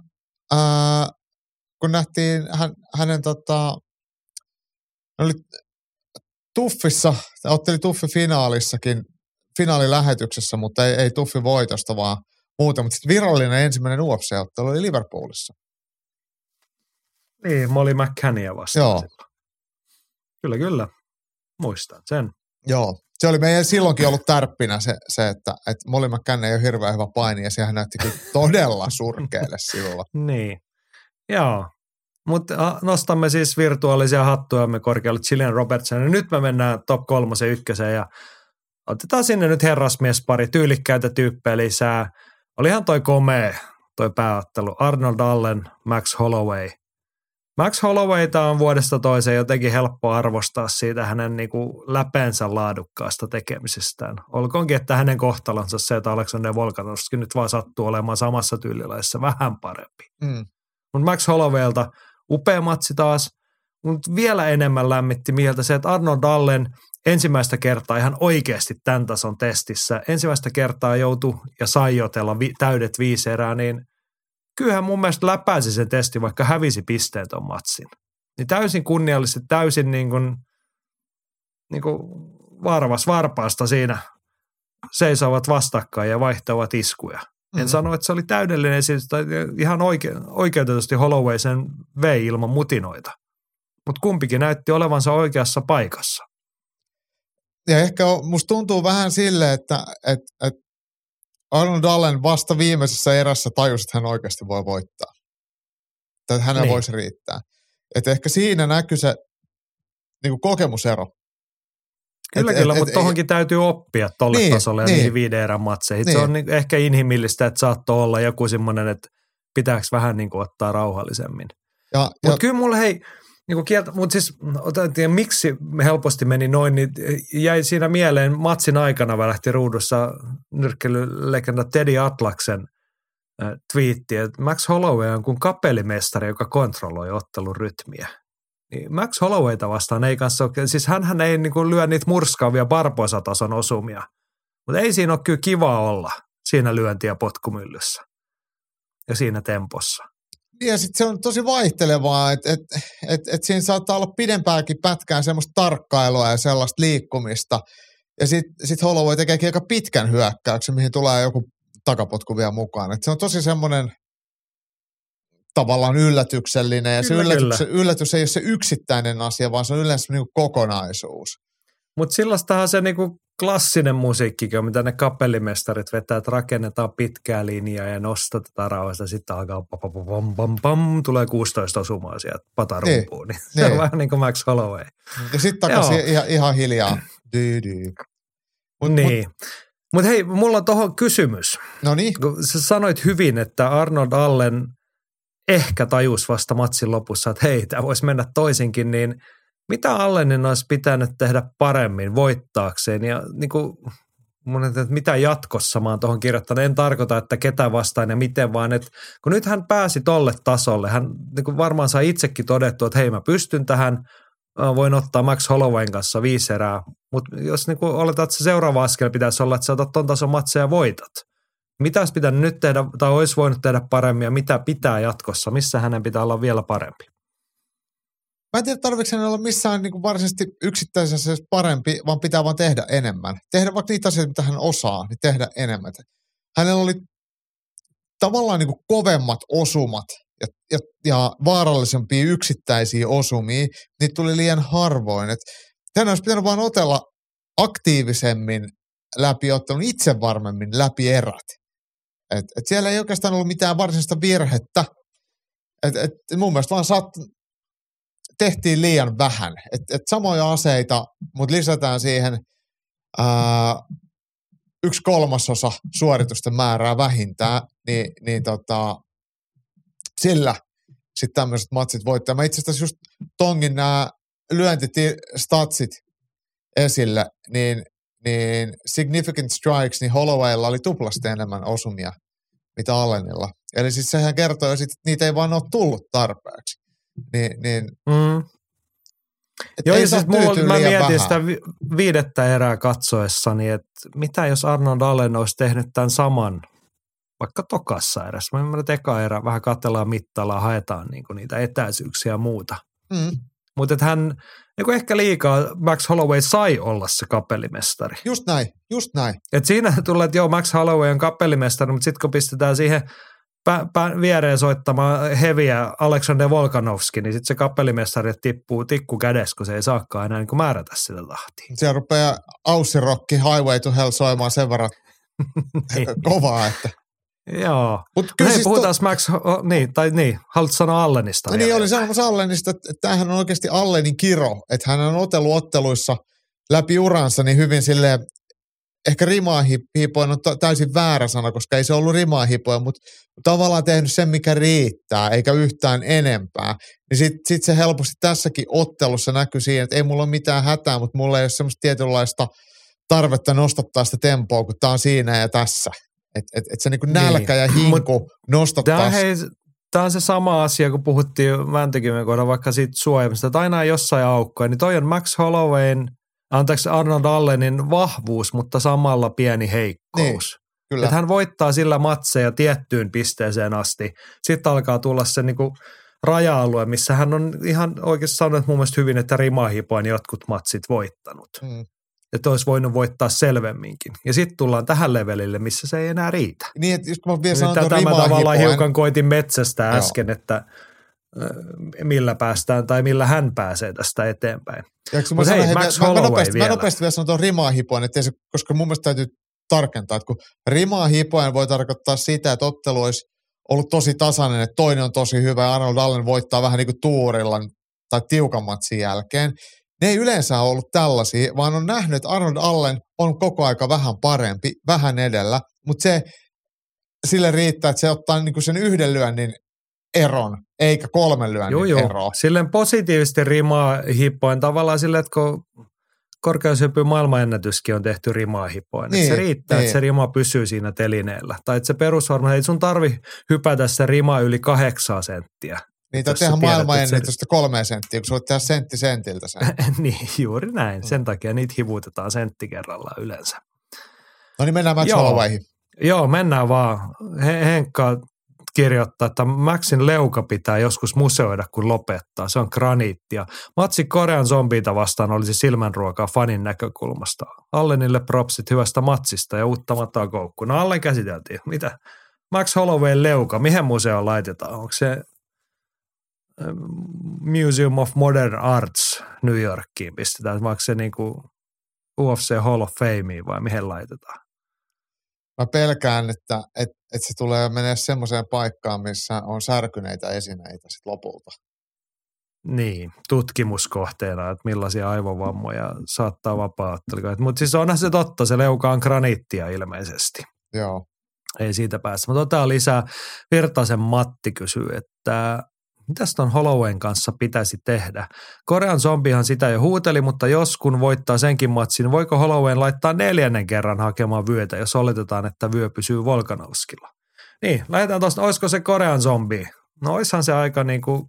Speaker 3: ää, kun nähtiin hän, hänen tota, oli Tuffissa, otteli Tuffi finaalissakin, finaalilähetyksessä, mutta ei, ei Tuffi voitosta, vaan muuta. Mutta sitten virallinen ensimmäinen UFC-ottelu oli Liverpoolissa.
Speaker 2: Niin, Molly McCannia vastaan
Speaker 3: Joo.
Speaker 2: silloin. Kyllä, kyllä. Muistan sen.
Speaker 3: Joo. Se oli meidän silloinkin ollut tärppinä se, se että, että Molly McCann ei ole hirveän hyvä paini, ja sehän näytti kyllä todella surkealle silloin.
Speaker 2: Niin, joo. Mutta nostamme siis virtuaalisia hattujamme korkealle Gillian Robertson. Ja nyt me mennään top kolmosen ykköseen ja otetaan sinne nyt herrasmiespari tyylikkäitä tyyppejä lisää. Olihan toi komea, toi pääottelu. Arnold Allen, Max Holloway. Max Hollowayta on vuodesta toiseen jotenkin helppo arvostaa siitä hänen niinku läpeensä laadukkaasta tekemisestään. Olkoonkin, että hänen kohtalonsa se, että Alexander Volkanovski nyt vaan sattuu olemaan samassa tyylilaissa vähän parempi.
Speaker 3: Mm.
Speaker 2: Mutta Max Hollowaylta upea matsi taas, mutta vielä enemmän lämmitti mieltä se, että Arnold Allen ensimmäistä kertaa ihan oikeasti tämän tason testissä, ensimmäistä kertaa joutui ja sai otella vi- täydet viisi erää, niin kyllähän mun mielestä läpäisi sen testi, vaikka hävisi pisteen ton matsin. Niin täysin kunniallisesti, täysin niin kuin, niin kuin varvas varpaasta siinä seisovat vastakkain ja vaihtavat iskuja. En
Speaker 3: Mm.
Speaker 2: sano, että se oli täydellinen esitys, tai ihan oike, oikeutetusti Holloway sen vei ilman mutinoita. Mutta kumpikin näytti olevansa oikeassa paikassa.
Speaker 3: Ja ehkä on, musta tuntuu vähän sille, että et, et Arnold Allen vasta viimeisessä erässä tajusi, että hän oikeasti voi voittaa. Että hänellä
Speaker 2: Niin.
Speaker 3: voisi riittää. Että ehkä siinä näkyy se niin kuin kokemusero.
Speaker 2: Kyllä,
Speaker 3: Et-
Speaker 2: kyllä,
Speaker 3: et-
Speaker 2: mutta
Speaker 3: et-
Speaker 2: tohonkin täytyy oppia tolle
Speaker 3: Niin,
Speaker 2: tasolle ja
Speaker 3: niin.
Speaker 2: niihin viiden erän matseihin. Se
Speaker 3: Niin.
Speaker 2: on niin, ehkä inhimillistä, että saattoi olla joku semmoinen, että pitääkö vähän niin kuin ottaa rauhallisemmin. Mutta kyllä mulla hei, niin kieltä, mutta siis otan tiedä, miksi helposti meni noin, niin jäi siinä mieleen matsin aikana välähti ruudussa nyrkkeilylegenda Teddy Atlaksen äh, twiitti, että Max Holloway on kuin kapellimestari, joka kontrolloi ottelun rytmiä. Niin Max Hollowayta vastaan ei kanssa ole, siis hänhän ei niin kuin lyö niitä murskaavia barpoisatason osumia, mutta ei siinä ole kyllä kiva olla siinä lyönti- ja potkumyllyssä ja siinä tempossa.
Speaker 3: Ja sitten se on tosi vaihtelevaa, että et, et, et siinä saattaa olla pidempääkin pätkään semmoista tarkkailua ja sellaista liikkumista. Ja sitten sit Holloway tekeekin aika pitkän hyökkäyksen, mihin tulee joku takapotku vielä mukaan. Et se on tosi semmoinen tavallaan yllätyksellinen ja
Speaker 2: Kyllä,
Speaker 3: se yllätys, yllätys ei ole se yksittäinen asia, vaan se on yleensä niinku kokonaisuus.
Speaker 2: Mutta sellaistahan se niinku klassinen musiikkikin on, mitä ne kapellimestarit vetää, että rakennetaan pitkää linjaa ja nostetaan rauhasta, sitten alkaa pam, pam, pam, pam, pam, tulee 16 osumaa sieltä patarumpuun. Niin. Se on
Speaker 3: Niin.
Speaker 2: vähän niin kuin Max Holloway.
Speaker 3: Ja sitten takaisin ihan, ihan hiljaa. Mut,
Speaker 2: niin. Mutta hei, mulla on tuohon kysymys.
Speaker 3: No niin,
Speaker 2: sä sanoit hyvin, että Arnold Allen ehkä tajus vasta matsin lopussa, että hei, tämä voisi mennä toisinkin, niin mitä Allenin olisi pitänyt tehdä paremmin voittaakseen? Ja niin kuin, mun, että mitä jatkossa mä oon tuohon kirjoittanut. En tarkoita, että ketä vastaan ja miten, vaan että kun nyt hän pääsi tolle tasolle, hän niin kuin varmaan saa itsekin todettua, että hei mä pystyn tähän, mä voin ottaa Max Hollowayn kanssa viisi erää, mutta jos niin kuin oletat, että se seuraava askel pitäisi olla, että sä otat ton tason matseja ja voitat. Mitä olisi pitänyt nyt tehdä, tai olisi voinut tehdä paremmin, ja mitä pitää jatkossa? Missä hänen pitää olla vielä parempi?
Speaker 3: Mä en tiedä, tarvitseeko olla missään niin kuin varsinaisesti yksittäisessä parempi, vaan pitää vaan tehdä enemmän. Tehdä vaikka niitä asioita, mitä hän osaa, niin tehdä enemmän. Hänellä oli tavallaan niin kuin kovemmat osumat ja, ja, ja vaarallisempia yksittäisiä osumia, niitä tuli liian harvoin. Hän olisi pitänyt vaan otella aktiivisemmin läpi ottelun, itse varmemmin läpi erät. Et, et siellä ei oikeastaan ollut mitään varsinaista virhettä. Et, et mun mielestä vaan saat, tehtiin liian vähän. Et, et samoja aseita, mutta lisätään siihen ää, yksi kolmasosa suoritusten määrää vähintään, niin, niin tota, sillä sitten tämmöiset matsit voittaa. Mä itse asiassa just tongin nämä lyöntistatsit esille, niin, niin significant strikes, niin Hollowaylla oli tuplasti enemmän osumia, mitä Allenilla. Eli siis sehän kertoo että niitä ei vaan ole tullut tarpeeksi. Niin, niin
Speaker 2: Mm.
Speaker 3: et
Speaker 2: Joo, ja siis mulla, mä mietin
Speaker 3: vähän.
Speaker 2: sitä vi- viidettä erää katsoessani, että mitä jos Arnold Allen olisi tehnyt tämän saman vaikka tokassa erässä. Mä ymmärrän, että eka erä vähän katsellaan mittalla, haetaan niinku niitä etäisyyksiä ja muuta.
Speaker 3: Mm,
Speaker 2: Mutta että hän niin ehkä liikaa Max Holloway sai olla se kapellimestari.
Speaker 3: just näin, just näin.
Speaker 2: Et siinä tulee, että joo, Max Holloway on kapellimestari, mutta sitten kun pistetään siihen pä, pä, viereen soittamaan heviä Alexander Volkanovski, niin sitten se kapellimestari tippuu tikku kädessä, kun se ei saakaan enää niin määrätä sitä tahtia.
Speaker 3: Siellä rupeaa Aussirokki Highway to Hell soimaan sen verran
Speaker 2: Niin.
Speaker 3: kovaa, että
Speaker 2: Joo.
Speaker 3: Mutta
Speaker 2: Kyllä
Speaker 3: kyllä siis
Speaker 2: puhutaan Max, oh, niin, tai niin, haluatko sanoa Allenista
Speaker 3: No niin, oli sanomassa Allenista, että tämähän on oikeasti Allenin kiro, että hän on otellut otteluissa läpi uransa niin hyvin silleen, ehkä rimaa hip- hipoin on ta- täysin väärä sana, koska ei se ollut rimaa hipoin, mutta tavallaan tehnyt sen, mikä riittää, eikä yhtään enempää. Niin sitten sit se helposti tässäkin ottelussa näkyy siinä, että ei mulla ole mitään hätää, mutta mulla ei ole semmoista tietynlaista tarvetta nostattaa sitä tempoa, kun tää on siinä ja tässä. Että et, et se niinku nälkä ja
Speaker 2: Niin. Mut
Speaker 3: hinku
Speaker 2: Tämä
Speaker 3: nostattaa.
Speaker 2: on, tämä on se sama asia, kun puhuttiin Mäntykiven kohdalla vaikka siitä suojelmista, että aina on jossain aukkoja, niin toi on Max Hollowayn, anteeksi Arnold Allenin vahvuus, mutta samalla pieni heikkous.
Speaker 3: Kyllä.
Speaker 2: Että hän voittaa sillä matseja tiettyyn pisteeseen asti. Sitten alkaa tulla se niinku raja-alue, missä hän on ihan oikeasti sanonut mun mielestä hyvin, että rimahipoin jotkut matsit voittanut.
Speaker 3: Mm.
Speaker 2: Että olisi voinut voittaa selvemminkin. Ja sitten tullaan tähän levelille, missä se ei enää riitä.
Speaker 3: Niin, että just kun mä vielä sanon tuon
Speaker 2: Tätä mä tavallaan hiukan koitin metsästä
Speaker 3: Joo.
Speaker 2: äsken, että ö, millä päästään tai millä hän pääsee tästä eteenpäin.
Speaker 3: Ja kun mä,
Speaker 2: Mut hei, Max
Speaker 3: mä, mä,
Speaker 2: Holloway
Speaker 3: nopeasti, mä
Speaker 2: vielä.
Speaker 3: nopeasti vielä sanon tuon rimaa hipoen, että se, koska mun mielestä täytyy tarkentaa, että kun rimaa hipoen voi tarkoittaa sitä, että ottelu olisi ollut tosi tasainen, että toinen on tosi hyvä ja Arnold Allen voittaa vähän niin kuin tuurilla tai tiukan matsin jälkeen. Ne ei yleensä ole ollut tällaisia, vaan on nähnyt, että Arnold Allen on koko aika vähän parempi, vähän edellä, mutta se sille riittää, että se ottaa niin kuin sen yhden lyönnin eron, eikä kolmen lyönnin
Speaker 2: Joo, joo.
Speaker 3: eroa.
Speaker 2: Silleen positiivisesti rimaa hippoin tavallaan silleen, että kun korkeushyppy maailmanennätyskin on tehty rimaa hippoin. Niin, se riittää,
Speaker 3: niin.
Speaker 2: että se rima pysyy siinä telineellä. Tai että se perusvarma, ei sun tarvi hypätä se rima yli kahdeksaa senttiä.
Speaker 3: Niin, tai tehdä
Speaker 2: tiedät,
Speaker 3: maailman
Speaker 2: että se-
Speaker 3: kolmeen senttiä, kun sä voit tehdä sentti sentiltä sen.
Speaker 2: niin, juuri
Speaker 3: Mm.
Speaker 2: näin. Sen takia niitä hivutetaan sentti kerrallaan yleensä.
Speaker 3: No niin, mennään Max
Speaker 2: Joo.
Speaker 3: Hollowayhin.
Speaker 2: Joo, mennään vaan. He- Henkka kirjoittaa, että Maxin leuka pitää joskus museoida, kun lopettaa. Se on graniittia. Matsi Korean zombiita vastaan olisi silmänruokaa fanin näkökulmasta. Allenille propsit hyvästä matsista ja uutta mataa koukku. No Allen käsiteltiin. Mitä? Max Holloway leuka, mihin museoon laitetaan? Onko se ähm, Museum of Modern Arts New Yorkiin pistetään? Onko se niinku UFC Hall of Fameen vai mihin laitetaan?
Speaker 3: Mä pelkään, että, että, että se tulee menee semmoiseen paikkaan, missä on särkyneitä esineitä sit lopulta.
Speaker 2: niin, tutkimuskohteena, että millaisia aivovammoja saattaa vapaattelijoita. Mutta siis onhan se totta, se leuka on graniittia ilmeisesti.
Speaker 3: Joo.
Speaker 2: Ei siitä päästä. Mutta otetaan lisää. Virtasen Matti kysyy, että mitäs ton Hollowayn kanssa pitäisi tehdä? Korean zombihan sitä jo huuteli, mutta jos kun voittaa senkin matsin, voiko Hollowayn laittaa neljännen kerran hakemaan vyötä, jos oletetaan, että vyö pysyy Volkanovskilla? Niin, lähdetään tuosta, olisiko se Korean zombi? No oishan se aika niinku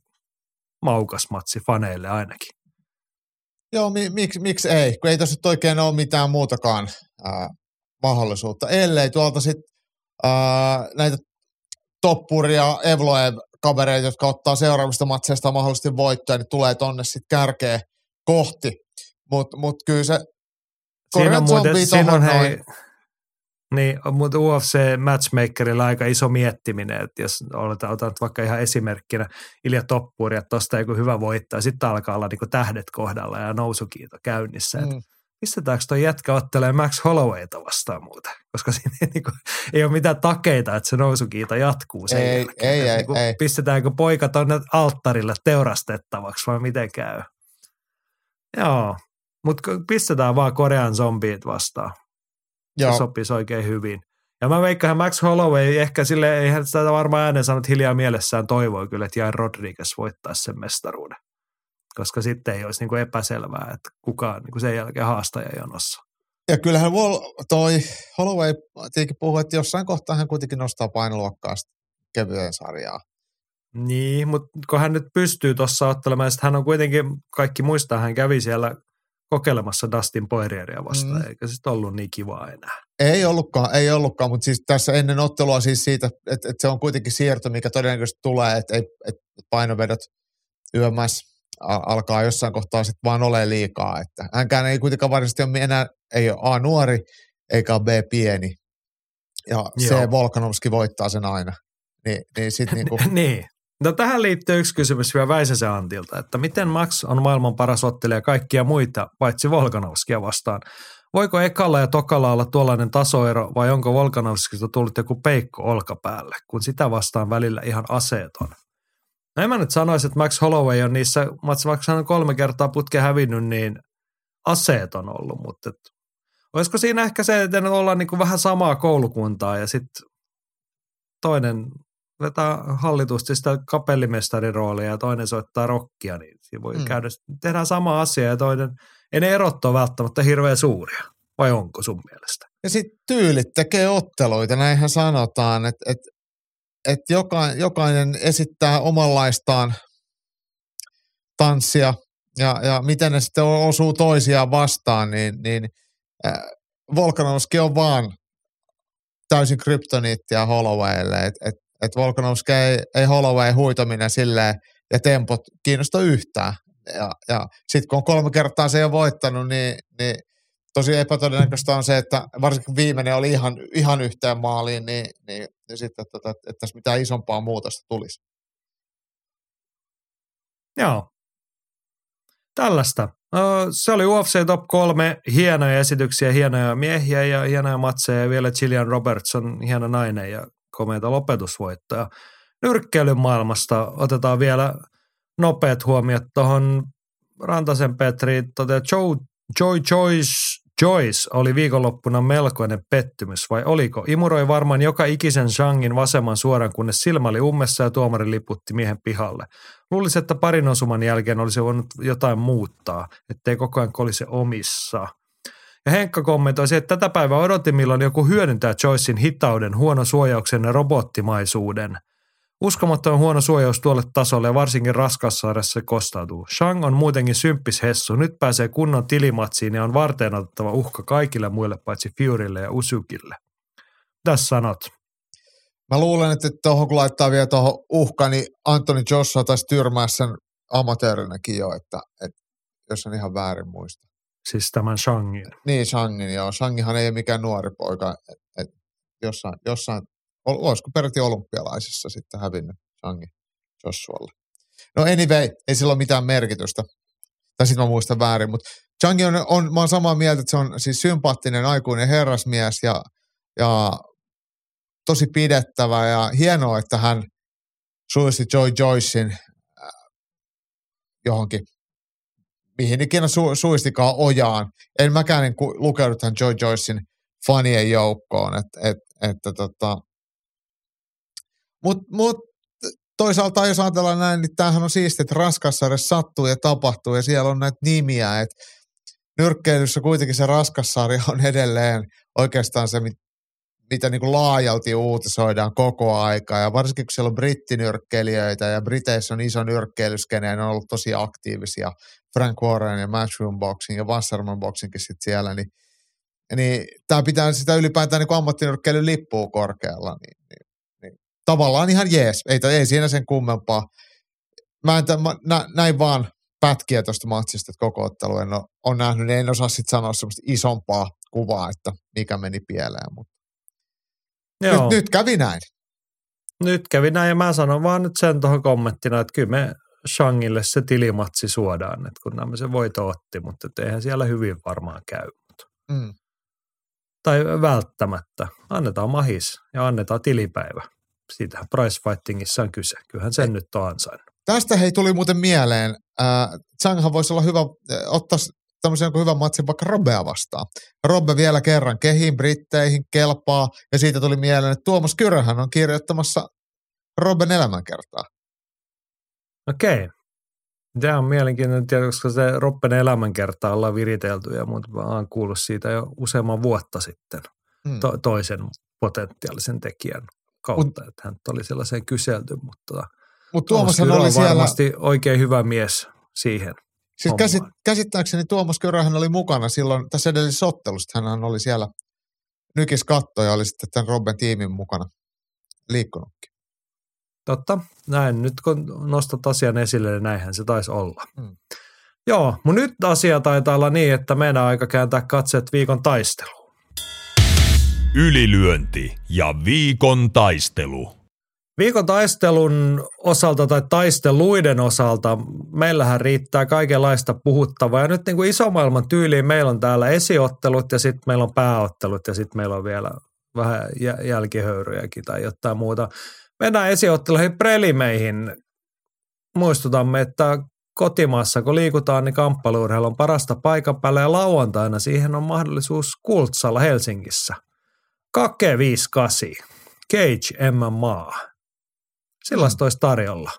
Speaker 2: maukas matsi faneille ainakin.
Speaker 3: Joo, mi- miksi, miksi ei? Kun ei tosi oikein ole mitään muutakaan ää, mahdollisuutta. Ellei tuolta sitten näitä toppuria Evloev kavereita, jotka ottaa seuraavista matseista mahdollisesti voittoja, niin tulee tonne sitten kärkeä kohti. Mutta mut kyllä se
Speaker 2: Siinä on, muuten, siinä on hei, niin, mutta UFC matchmakerilla aika iso miettiminen, että jos oletaan, otat vaikka ihan esimerkkinä Ilja Toppuri, että tuosta joku hyvä voittaa, sitten alkaa olla niin tähdet kohdalla ja nousukiito käynnissä. Mm. Pistetäänkö tuo jätkä ottelee Max Hollowayta vastaan muuta? Koska siinä ei, niin kuin, ei ole mitään takeita, että se nousukiito jatkuu sen
Speaker 3: ei,
Speaker 2: jälkeen.
Speaker 3: Ei, ei,
Speaker 2: niin kuin,
Speaker 3: ei.
Speaker 2: Pistetäänkö poika tuonne alttarille teurastettavaksi vai miten käy? Joo, mutta pistetään vaan Korean zombiit vastaan. Joo. Se sopisi oikein hyvin. Ja mä veikkaan, Max Holloway ehkä sille, eihän sitä varmaan äänen sanonut hiljaa mielessään toivoi kyllä, että Jair Rodriguez voittaisi sen mestaruuden. Koska sitten ei olisi niin kuin epäselvää, että kuka on niin kuin sen jälkeen haastaja jonossa.
Speaker 3: Ja kyllähän toi Holloway tietenkin puhuu, että jossain kohtaa hän kuitenkin nostaa painoluokkaa kevyen sarjaa.
Speaker 2: Niin, mutta kun hän nyt pystyy tuossa ottelemaan, että hän on kuitenkin, kaikki muistaa, hän kävi siellä kokeilemassa Dustin Poirieria vastaan, mm. eikä se ollut niin kiva enää.
Speaker 3: Ei ollutkaan, ei ollutkaan, mutta siis tässä ennen ottelua siis siitä, että, että se on kuitenkin siirto, mikä todennäköisesti tulee, että, että painovedot YMS alkaa jossain kohtaa sitten vaan ole liikaa. Että hänkään ei kuitenkaan varsinaisesti ole enää, ei ole A nuori, eikä B pieni. Ja Joo. se Volkanovski voittaa sen aina. Niin, niin sit niinku...
Speaker 2: niin. No tähän liittyy yksi kysymys vielä Väisäsen Antilta, että miten Max on maailman paras ottelija kaikkia muita, paitsi Volkanovskia vastaan? Voiko ekalla ja tokalla olla tuollainen tasoero vai onko Volkanovskista tullut joku peikko olkapäälle, kun sitä vastaan välillä ihan aseeton? No en mä nyt sanoisi, että Max Holloway on niissä, vaikka hän on kolme kertaa putke hävinnyt, niin aseeton ollut, mutta et, olisiko siinä ehkä se, että ollaan niin kuin vähän samaa koulukuntaa ja sitten toinen vetää hallitusti sitä kapellimestarin roolia ja toinen soittaa rockia, niin siinä voi mm. käydä, tehdään sama asia ja toinen, ei ne erot ole välttämättä hirveän suuria. Vai onko sun mielestä?
Speaker 3: Ja sitten tyylit tekee otteluita, näinhän sanotaan, että et, et joka, jokainen esittää omanlaistaan tanssia ja, ja miten ne sitten osuu toisiaan vastaan, niin, niin äh, Volkanovski on vaan täysin kryptoniittia Hollowaylle, että et että Volkanovski ei, ei Holloway huitominen silleen ja tempot kiinnosta yhtään. Ja, ja sitten kun on kolme kertaa se jo voittanut, niin, niin tosi epätodennäköistä on se, että varsinkin viimeinen oli ihan, ihan yhteen maaliin, niin, niin, niin sitten, että, että, että tässä mitään isompaa muutosta tulisi.
Speaker 2: Joo. Tällaista. No, se oli UFC Top 3. Hienoja esityksiä, hienoja miehiä ja hienoja matseja. Ja vielä Gillian Robertson, hieno nainen ja komeita lopetusvoittoja. Nyrkkeilyn maailmasta otetaan vielä nopeat huomiot tuohon Rantasen Petri. Tota Joe, Joy Joyce, Joyce oli viikonloppuna melkoinen pettymys, vai oliko? Imuroi varmaan joka ikisen Shangin vasemman suoran, kunnes silmä oli ummessa ja tuomari liputti miehen pihalle. Luulisi, että parin osuman jälkeen olisi voinut jotain muuttaa, ettei koko ajan kolise omissa – ja Henkka kommentoi, että tätä päivää odotin, milloin joku hyödyntää Joycein hitauden, huono suojauksen ja robottimaisuuden. Uskomattoman huono suojaus tuolle tasolle ja varsinkin raskassarjassa se kostautuu. Shang on muutenkin symppis hessu. Nyt pääsee kunnon tilimatsiin ja on varteen otettava uhka kaikille muille paitsi Furylle ja Usukille. Tässä sanot?
Speaker 3: Mä luulen, että tuohon kun laittaa vielä tuohon uhka, niin Anthony Joshua taisi tyrmää sen amatöörinäkin jo, että, että jos en ihan väärin muista.
Speaker 2: Siis tämän Shangin.
Speaker 3: Niin, Shangin, joo. Shangihan ei ole mikään nuori poika. Et, et jossain, jossain, olisiko peräti olympialaisissa sitten hävinnyt Shangi Joshualle. No anyway, ei sillä ole mitään merkitystä. Tai sitten mä muistan väärin, mutta Changi on, on, mä oon samaa mieltä, että se on siis sympaattinen aikuinen herrasmies ja, ja tosi pidettävä ja hienoa, että hän suisti Joy Joycein johonkin, mihin ikinä su, suistikaan ojaan. En mäkään niin lukeudu tähän Joy Joycein fanien joukkoon, että et, että tota, mutta mut, toisaalta jos ajatellaan näin, niin tämähän on siistiä, että Raskassa edes sattuu ja tapahtuu ja siellä on näitä nimiä, että nyrkkeilyssä kuitenkin se Raskassarja on edelleen oikeastaan se, mitä niin kuin laajalti uutisoidaan koko aika. Ja varsinkin kun siellä on brittinyrkkeilijöitä ja Briteissä on iso nyrkkeilyskene ja ne on ollut tosi aktiivisia. Frank Warren ja Matchroom Boxing ja Wasserman Boxingkin sitten siellä, niin, niin tämä pitää sitä ylipäätään niin ammattinyrkkeilyn lippua korkealla. Niin, tavallaan ihan jees, ei, ei siinä sen kummempaa. Mä, en, mä nä, näin vaan pätkiä tuosta matsista, että koko ottelu en ole, on nähnyt, niin en osaa sitten sanoa semmoista isompaa kuvaa, että mikä meni pieleen, mutta Joo. Nyt, nyt kävi näin.
Speaker 2: Nyt kävi näin ja mä sanon vaan nyt sen tuohon kommenttina, että kyllä me Shangille se tilimatsi suodaan, että kun nämä se voito otti, mutta eihän siellä hyvin varmaan käy. Mm. Tai välttämättä. Annetaan mahis ja annetaan tilipäivä. Siitähän price fightingissa on kyse. Kyllähän sen Ei. nyt on ansainnut.
Speaker 3: Tästä hei tuli muuten mieleen. Äh, Changhan voisi olla hyvä äh, ottaa tämmöisen joku hyvän matsin vaikka Robbea vastaan. Robbe vielä kerran kehiin, britteihin, kelpaa, ja siitä tuli mieleen, että Tuomas Kyröhän on kirjoittamassa Robben elämänkertaa.
Speaker 2: Okei. Tämä on mielenkiintoinen tieto, koska se Robben elämänkertaa ollaan viritelty ja muuta. Olen kuullut siitä jo useamman vuotta sitten hmm. to- toisen potentiaalisen tekijän kautta, Mut, että hän oli sellaiseen kyselty, mutta Mut Tuomas oli siellä... varmasti oikein hyvä mies siihen.
Speaker 3: Siis käsit, käsittääkseni Tuomas Körähän oli mukana silloin tässä edellisessä ottelussa. Hän oli siellä nykis katto ja oli sitten tämän Robben tiimin mukana liikkunutkin.
Speaker 2: Totta, näin. Nyt kun nostat asian esille, niin näinhän se taisi olla. Hmm. Joo, mutta nyt asia taitaa olla niin, että meidän aika kääntää katseet viikon taisteluun.
Speaker 1: Ylilyönti ja viikon taistelu.
Speaker 2: Viikon taistelun osalta tai taisteluiden osalta meillähän riittää kaikenlaista puhuttavaa. Ja nyt niin kuin isomaailman tyyliin meillä on täällä esiottelut ja sitten meillä on pääottelut ja sitten meillä on vielä vähän jälkihöyryjäkin tai jotain muuta. Mennään esiotteluihin prelimeihin. Muistutamme, että kotimaassa kun liikutaan, niin kamppailuurheilu on parasta paikan päällä ja lauantaina siihen on mahdollisuus Kultsalla Helsingissä. Kake 58. Cage MMA. Sellaista olisi tarjolla.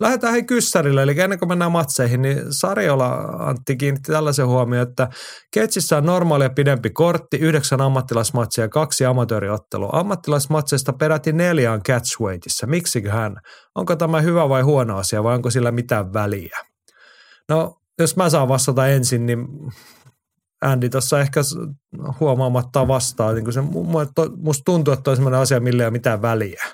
Speaker 2: Lähdetään hei kyssärille, eli ennen kuin mennään matseihin, niin Sarjola Antti kiinnitti tällaisen huomioon, että Ketsissä on normaalia pidempi kortti, yhdeksän ammattilaismatsia ja kaksi amatööriottelua. Ammattilaismatseista peräti neljä on catchweightissa. hän? Onko tämä hyvä vai huono asia vai onko sillä mitään väliä? No, jos mä saan vastata ensin, niin Andy tuossa ehkä huomaamatta vastaa. Niin se, musta tuntuu, että on sellainen asia, millä ei ole mitään väliä.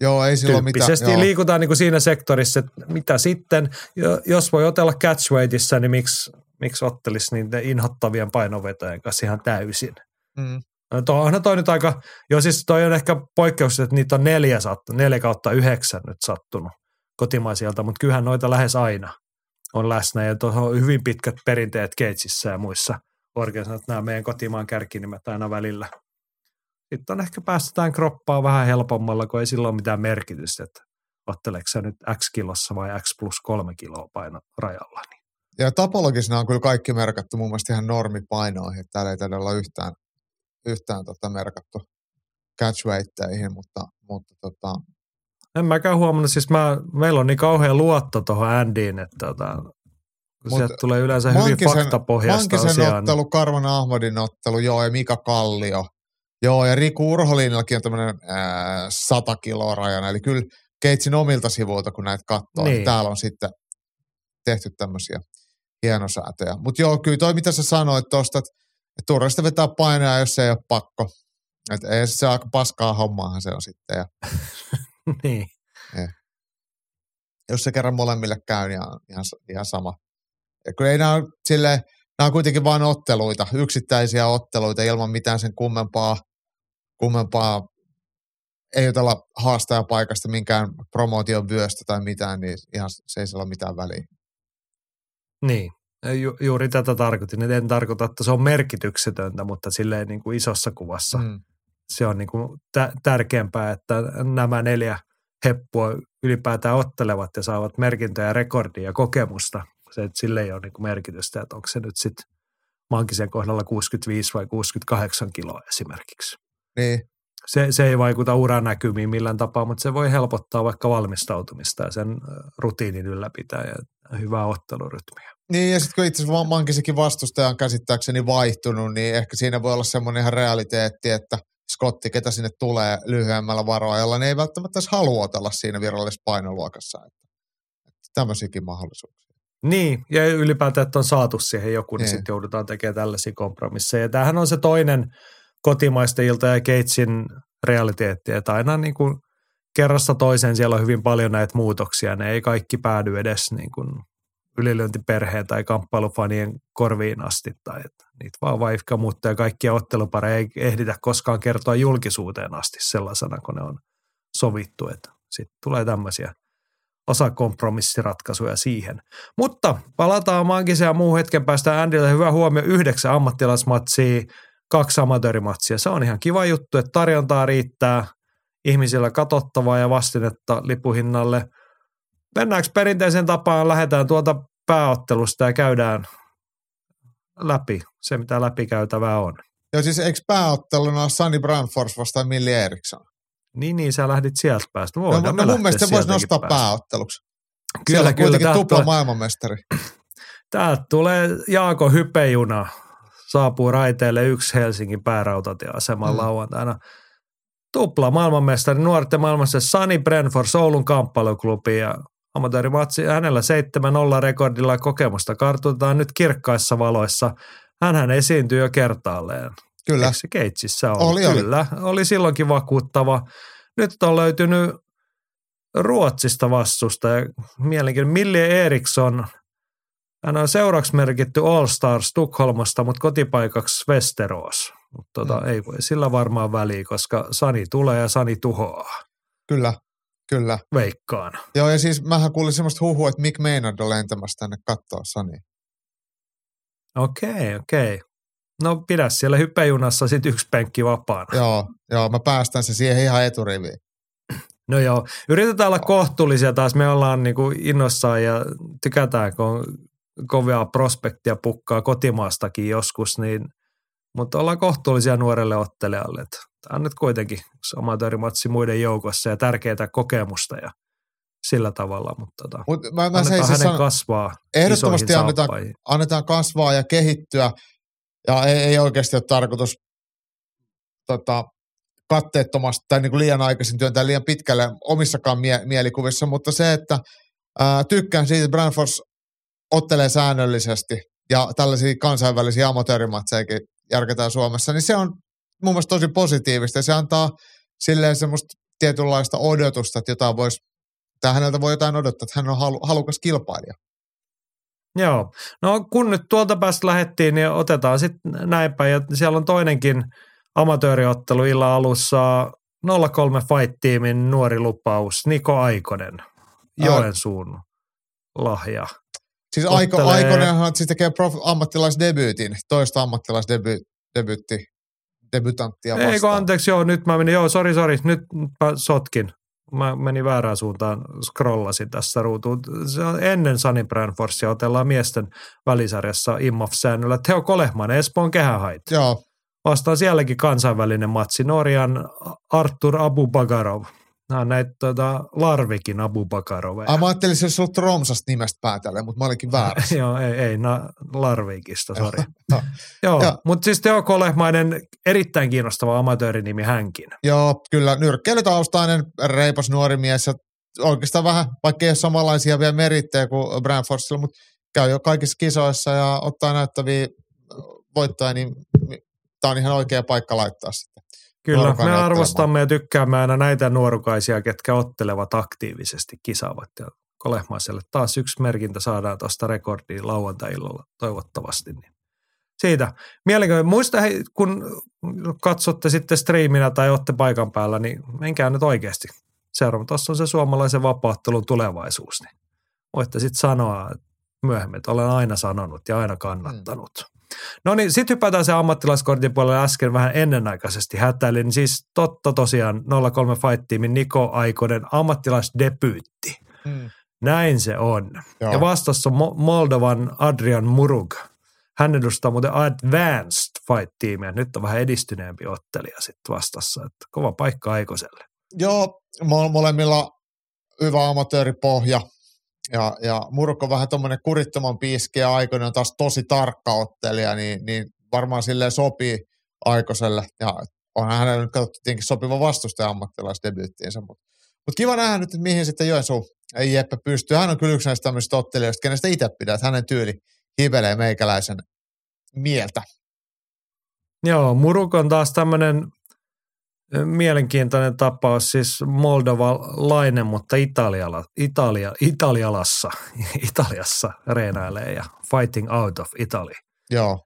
Speaker 3: Joo, ei silloin mitään.
Speaker 2: Joo. liikutaan niin kuin siinä sektorissa, että mitä sitten, jos voi otella catchweightissa, niin miksi, miksi ottelisi niiden inhottavien painovetojen kanssa ihan täysin. Mm. No toi, onhan toi nyt aika, jo siis toi on ehkä poikkeus, että niitä on neljä, sattu, neljä kautta yhdeksän nyt sattunut kotimaisilta, mutta kyllähän noita lähes aina on läsnä ja tuohon on hyvin pitkät perinteet Keitsissä ja muissa organisaatioissa, nämä meidän kotimaan kärkinimet aina välillä sitten on ehkä päästetään kroppaa vähän helpommalla, kun ei sillä ole mitään merkitystä, että otteleeko nyt X kilossa vai X plus kolme kiloa paino rajalla. Niin.
Speaker 3: Ja tapologisena on kyllä kaikki merkattu mun mielestä ihan normipainoihin, täällä ei taida olla yhtään, yhtään tota merkattu catchweightteihin, mutta, mutta tota...
Speaker 2: En mäkään huomannut, siis mä, meillä on niin kauhean luotto tuohon Andyin, että tota, Mut sieltä tulee yleensä hyvin faktapohjaista asiaa.
Speaker 3: ottelu, Karvan Ahmadin ottelu, joo, ja Mika Kallio – Joo, ja Riku Urholinillakin on tämmöinen sata kiloa rajana, eli kyllä Keitsin omilta sivuilta, kun näitä katsoo, niin. niin täällä on sitten tehty tämmöisiä hienosäätöjä. Mutta joo, kyllä toi mitä sä sanoit tuosta, että turvallista vetää painaa, jos se ei ole pakko. Että ei se aika paskaa hommaahan se on sitten. Ja,
Speaker 2: niin. Ja.
Speaker 3: Jos se kerran molemmille käy, niin ihan, ihan, ihan sama. Ja kyllä ei nämä sille, nämä on kuitenkin vain otteluita, yksittäisiä otteluita ilman mitään sen kummempaa kummempaa ei jutella haastajapaikasta minkään promootion vyöstä tai mitään, niin ihan se ei ole mitään väliä.
Speaker 2: Niin, Ju, juuri tätä tarkoitin. En tarkoita, että se on merkityksetöntä, mutta silleen niin kuin isossa kuvassa mm. Se on niin kuin tä- tärkeämpää, että nämä neljä heppua ylipäätään ottelevat ja saavat merkintöjä rekordia ja kokemusta. Se, että sille ei ole niin kuin merkitystä, että onko se nyt sitten Mankisen kohdalla 65 vai 68 kiloa esimerkiksi.
Speaker 3: Niin.
Speaker 2: Se, se ei vaikuta uran näkymiin millään tapaa, mutta se voi helpottaa vaikka valmistautumista ja sen rutiinin ylläpitää ja hyvää ottelurytmiä.
Speaker 3: Niin, ja sitten kun itse asiassa Mankisekin vastustaja on käsittääkseni vaihtunut, niin ehkä siinä voi olla semmoinen ihan realiteetti, että Scotti, ketä sinne tulee lyhyemmällä varoajalla, niin ei välttämättä edes halua otella siinä virallisessa painoluokassa. Että, että tämmöisiäkin mahdollisuuksia.
Speaker 2: Niin, ja ylipäätään, että on saatu siihen joku, niin,
Speaker 3: Niin.
Speaker 2: sitten joudutaan tekemään tällaisia kompromisseja. Ja tämähän on se toinen kotimaisten ilta ja Keitsin realiteetti, että aina niin kuin kerrasta toiseen siellä on hyvin paljon näitä muutoksia. Ne ei kaikki päädy edes niin kuin ylilyöntiperheen tai kamppailufanien korviin asti, tai että niitä vaan vaihka muuttaa ja kaikkia ottelupareja ei ehditä koskaan kertoa julkisuuteen asti sellaisena, kun ne on sovittu, sitten tulee tämmöisiä osa kompromissiratkaisuja siihen. Mutta palataan Mankiseen ja muu hetken päästä. Andylle hyvä huomio, yhdeksän ammattilaismatsia, kaksi amatöörimatsia. Se on ihan kiva juttu, että tarjontaa riittää, ihmisillä katsottavaa ja vastinetta lipuhinnalle. Mennäänkö perinteisen tapaan, lähdetään tuolta pääottelusta ja käydään läpi se, mitä läpikäytävää on.
Speaker 3: Joo, siis eikö pääotteluna ole Sunny Brandfors vastaan Milli Eriksson?
Speaker 2: Niin, niin, sä lähdit sieltä päästä.
Speaker 3: No,
Speaker 2: Voidaan
Speaker 3: no
Speaker 2: me
Speaker 3: mun mielestä se voisi nostaa
Speaker 2: päästä.
Speaker 3: pääotteluksi.
Speaker 2: Kyllä,
Speaker 3: Siellä on
Speaker 2: kyllä.
Speaker 3: kuitenkin tupla
Speaker 2: tulee-
Speaker 3: maailmanmestari.
Speaker 2: Täältä tulee Jaako Hypejuna, saapuu raiteelle yksi Helsingin päärautatieaseman
Speaker 3: mm.
Speaker 2: lauantaina. Tupla maailmanmestari, nuorten maailmassa Sani Brentford, Oulun kamppailuklubi ja amatöörimatsi. Hänellä 7-0 rekordilla kokemusta kartutetaan nyt kirkkaissa valoissa. Hänhän esiintyy jo kertaalleen.
Speaker 3: Kyllä.
Speaker 2: Eikö se Keitsissä ollut?
Speaker 3: Oli, oli.
Speaker 2: Kyllä, oli silloinkin vakuuttava. Nyt on löytynyt Ruotsista vastusta ja mielenkiintoinen Millie Eriksson. Hän on seuraksi merkitty All Star Stockholmasta, mutta kotipaikaksi Westeros. Mutta tota,
Speaker 3: Mm.
Speaker 2: ei voi sillä varmaan väliä, koska Sani tulee ja Sani tuhoaa.
Speaker 3: Kyllä, kyllä.
Speaker 2: Veikkaan.
Speaker 3: Joo, ja siis mähän kuulin semmoista huhua, että Mick Maynard on lentämässä tänne kattoa Sani.
Speaker 2: Okei, okei. No pidä siellä hyppäjunassa sitten yksi penkki vapaana.
Speaker 3: Joo, joo, mä päästän se siihen ihan eturiviin.
Speaker 2: No joo, yritetään olla kohtuullisia taas. Me ollaan niinku innossaan ja tykätään, kun on kovia prospektia pukkaa kotimaastakin joskus, niin, mutta ollaan kohtuullisia nuorelle ottelijalle. että Tämä on nyt kuitenkin amatöörimatsi muiden joukossa ja tärkeää kokemusta ja sillä tavalla, mutta tota,
Speaker 3: Mut mä, mä
Speaker 2: annetaan hänen kasvaa
Speaker 3: ehdottomasti annetaan,
Speaker 2: saappaihin.
Speaker 3: annetaan kasvaa ja kehittyä. Ja ei, ei oikeasti ole tarkoitus tota, katteettomasti tai niin kuin liian aikaisin työntää liian pitkälle omissakaan mie- mielikuvissa, mutta se, että ää, tykkään siitä, että Brandfors ottelee säännöllisesti ja tällaisia kansainvälisiä amatöörimatsejakin järketään Suomessa, niin se on mun mielestä tosi positiivista ja se antaa silleen semmoista tietynlaista odotusta, että jotain voisi, tai häneltä voi jotain odottaa, että hän on halu, halukas kilpailija.
Speaker 2: Joo, no kun nyt tuolta päästä lähettiin, niin otetaan sitten näin päin. Ja siellä on toinenkin amatööriottelu illan alussa 03 Fight-tiimin nuori lupaus, Niko Aikonen, Joensuun lahja.
Speaker 3: Siis aiko,
Speaker 2: Ottelee-
Speaker 3: Aikonenhan siis tekee prof, ammattilaisdebyytin, toista ammattilaisdebyytti, debutanttia vastaan.
Speaker 2: Eikö anteeksi, joo, nyt mä menin, joo, sori, sori, nyt mä sotkin. Mä menin väärään suuntaan, scrollasin tässä ruutuun. Se on ennen Sunny Branforsia, otellaan miesten välisarjassa IMAF-säännöllä. Teo Kolehman, Espoon kehähait.
Speaker 3: Joo,
Speaker 2: Vastaan sielläkin kansainvälinen matsi. Norjan Artur Abubakarov. Nämä on näitä tota, Larvikin Abubakaroveja.
Speaker 3: Ai, mä ajattelin, että se olisi ollut Romsasta nimestä päätellen, mutta mä olinkin väärässä.
Speaker 2: Joo, ei, ei na, Larvikista, sori.
Speaker 3: Joo.
Speaker 2: Joo, mutta siis Teo Kolehmainen, erittäin kiinnostava amatöörinimi hänkin.
Speaker 3: Joo, kyllä nyrkkeilytaustainen, reipas nuori mies ja oikeastaan vähän, vaikka ei ole samanlaisia vielä merittejä kuin Brandfordsilla, mutta käy jo kaikissa kisoissa ja ottaa näyttäviä voittoja, niin tämä on ihan oikea paikka laittaa sitten.
Speaker 2: Kyllä, me arvostamme ja tykkäämme aina näitä nuorukaisia, ketkä ottelevat aktiivisesti, kisaavat. Ja Kolehmaiselle taas yksi merkintä saadaan tuosta rekordiin lauantai-illalla toivottavasti. Niin siitä. Mielenkiintoinen. Muista, hei, kun katsotte sitten striiminä tai olette paikan päällä, niin menkää nyt oikeasti seuraamaan. Tuossa on se suomalaisen vapauttelun tulevaisuus. Niin voitte sitten sanoa, että myöhemmin. Olen aina sanonut ja aina kannattanut. No niin, sitten hypätään se ammattilaiskortin puolelle äsken vähän ennenaikaisesti hätäilin. Siis totta tosiaan 03 Fight Teamin Niko Aikonen ammattilaisdebyytti.
Speaker 3: Mm.
Speaker 2: Näin se on.
Speaker 3: Joo.
Speaker 2: Ja vastassa Mo- Moldovan Adrian Murug. Hän edustaa muuten Advanced Fight-tiimiä. Nyt on vähän edistyneempi ottelija sitten vastassa. Että kova paikka Aikoselle.
Speaker 3: Joo, mo- molemmilla hyvä amatööripohja. Ja, ja Murko on vähän tuommoinen kurittoman piiski ja aikoinen on taas tosi tarkka ottelija, niin, niin varmaan silleen sopii Aikoselle. Ja onhan hänellä nyt katsottu sopiva vastustaja ammattilaisdebyyttiinsä, mutta mut kiva nähdä nyt, että mihin sitten Joensuu Jeppe pystyy. Hän on kyllä yksi näistä tämmöisistä ottelijoista, kenestä itse pidät. hänen tyyli hivelee meikäläisen mieltä.
Speaker 2: Joo, Muruk on taas tämmöinen mielenkiintoinen tapaus, siis moldovalainen, mutta Italiala, Italia, Italialassa, Italiassa reenailee ja fighting out of Italy.
Speaker 3: Joo,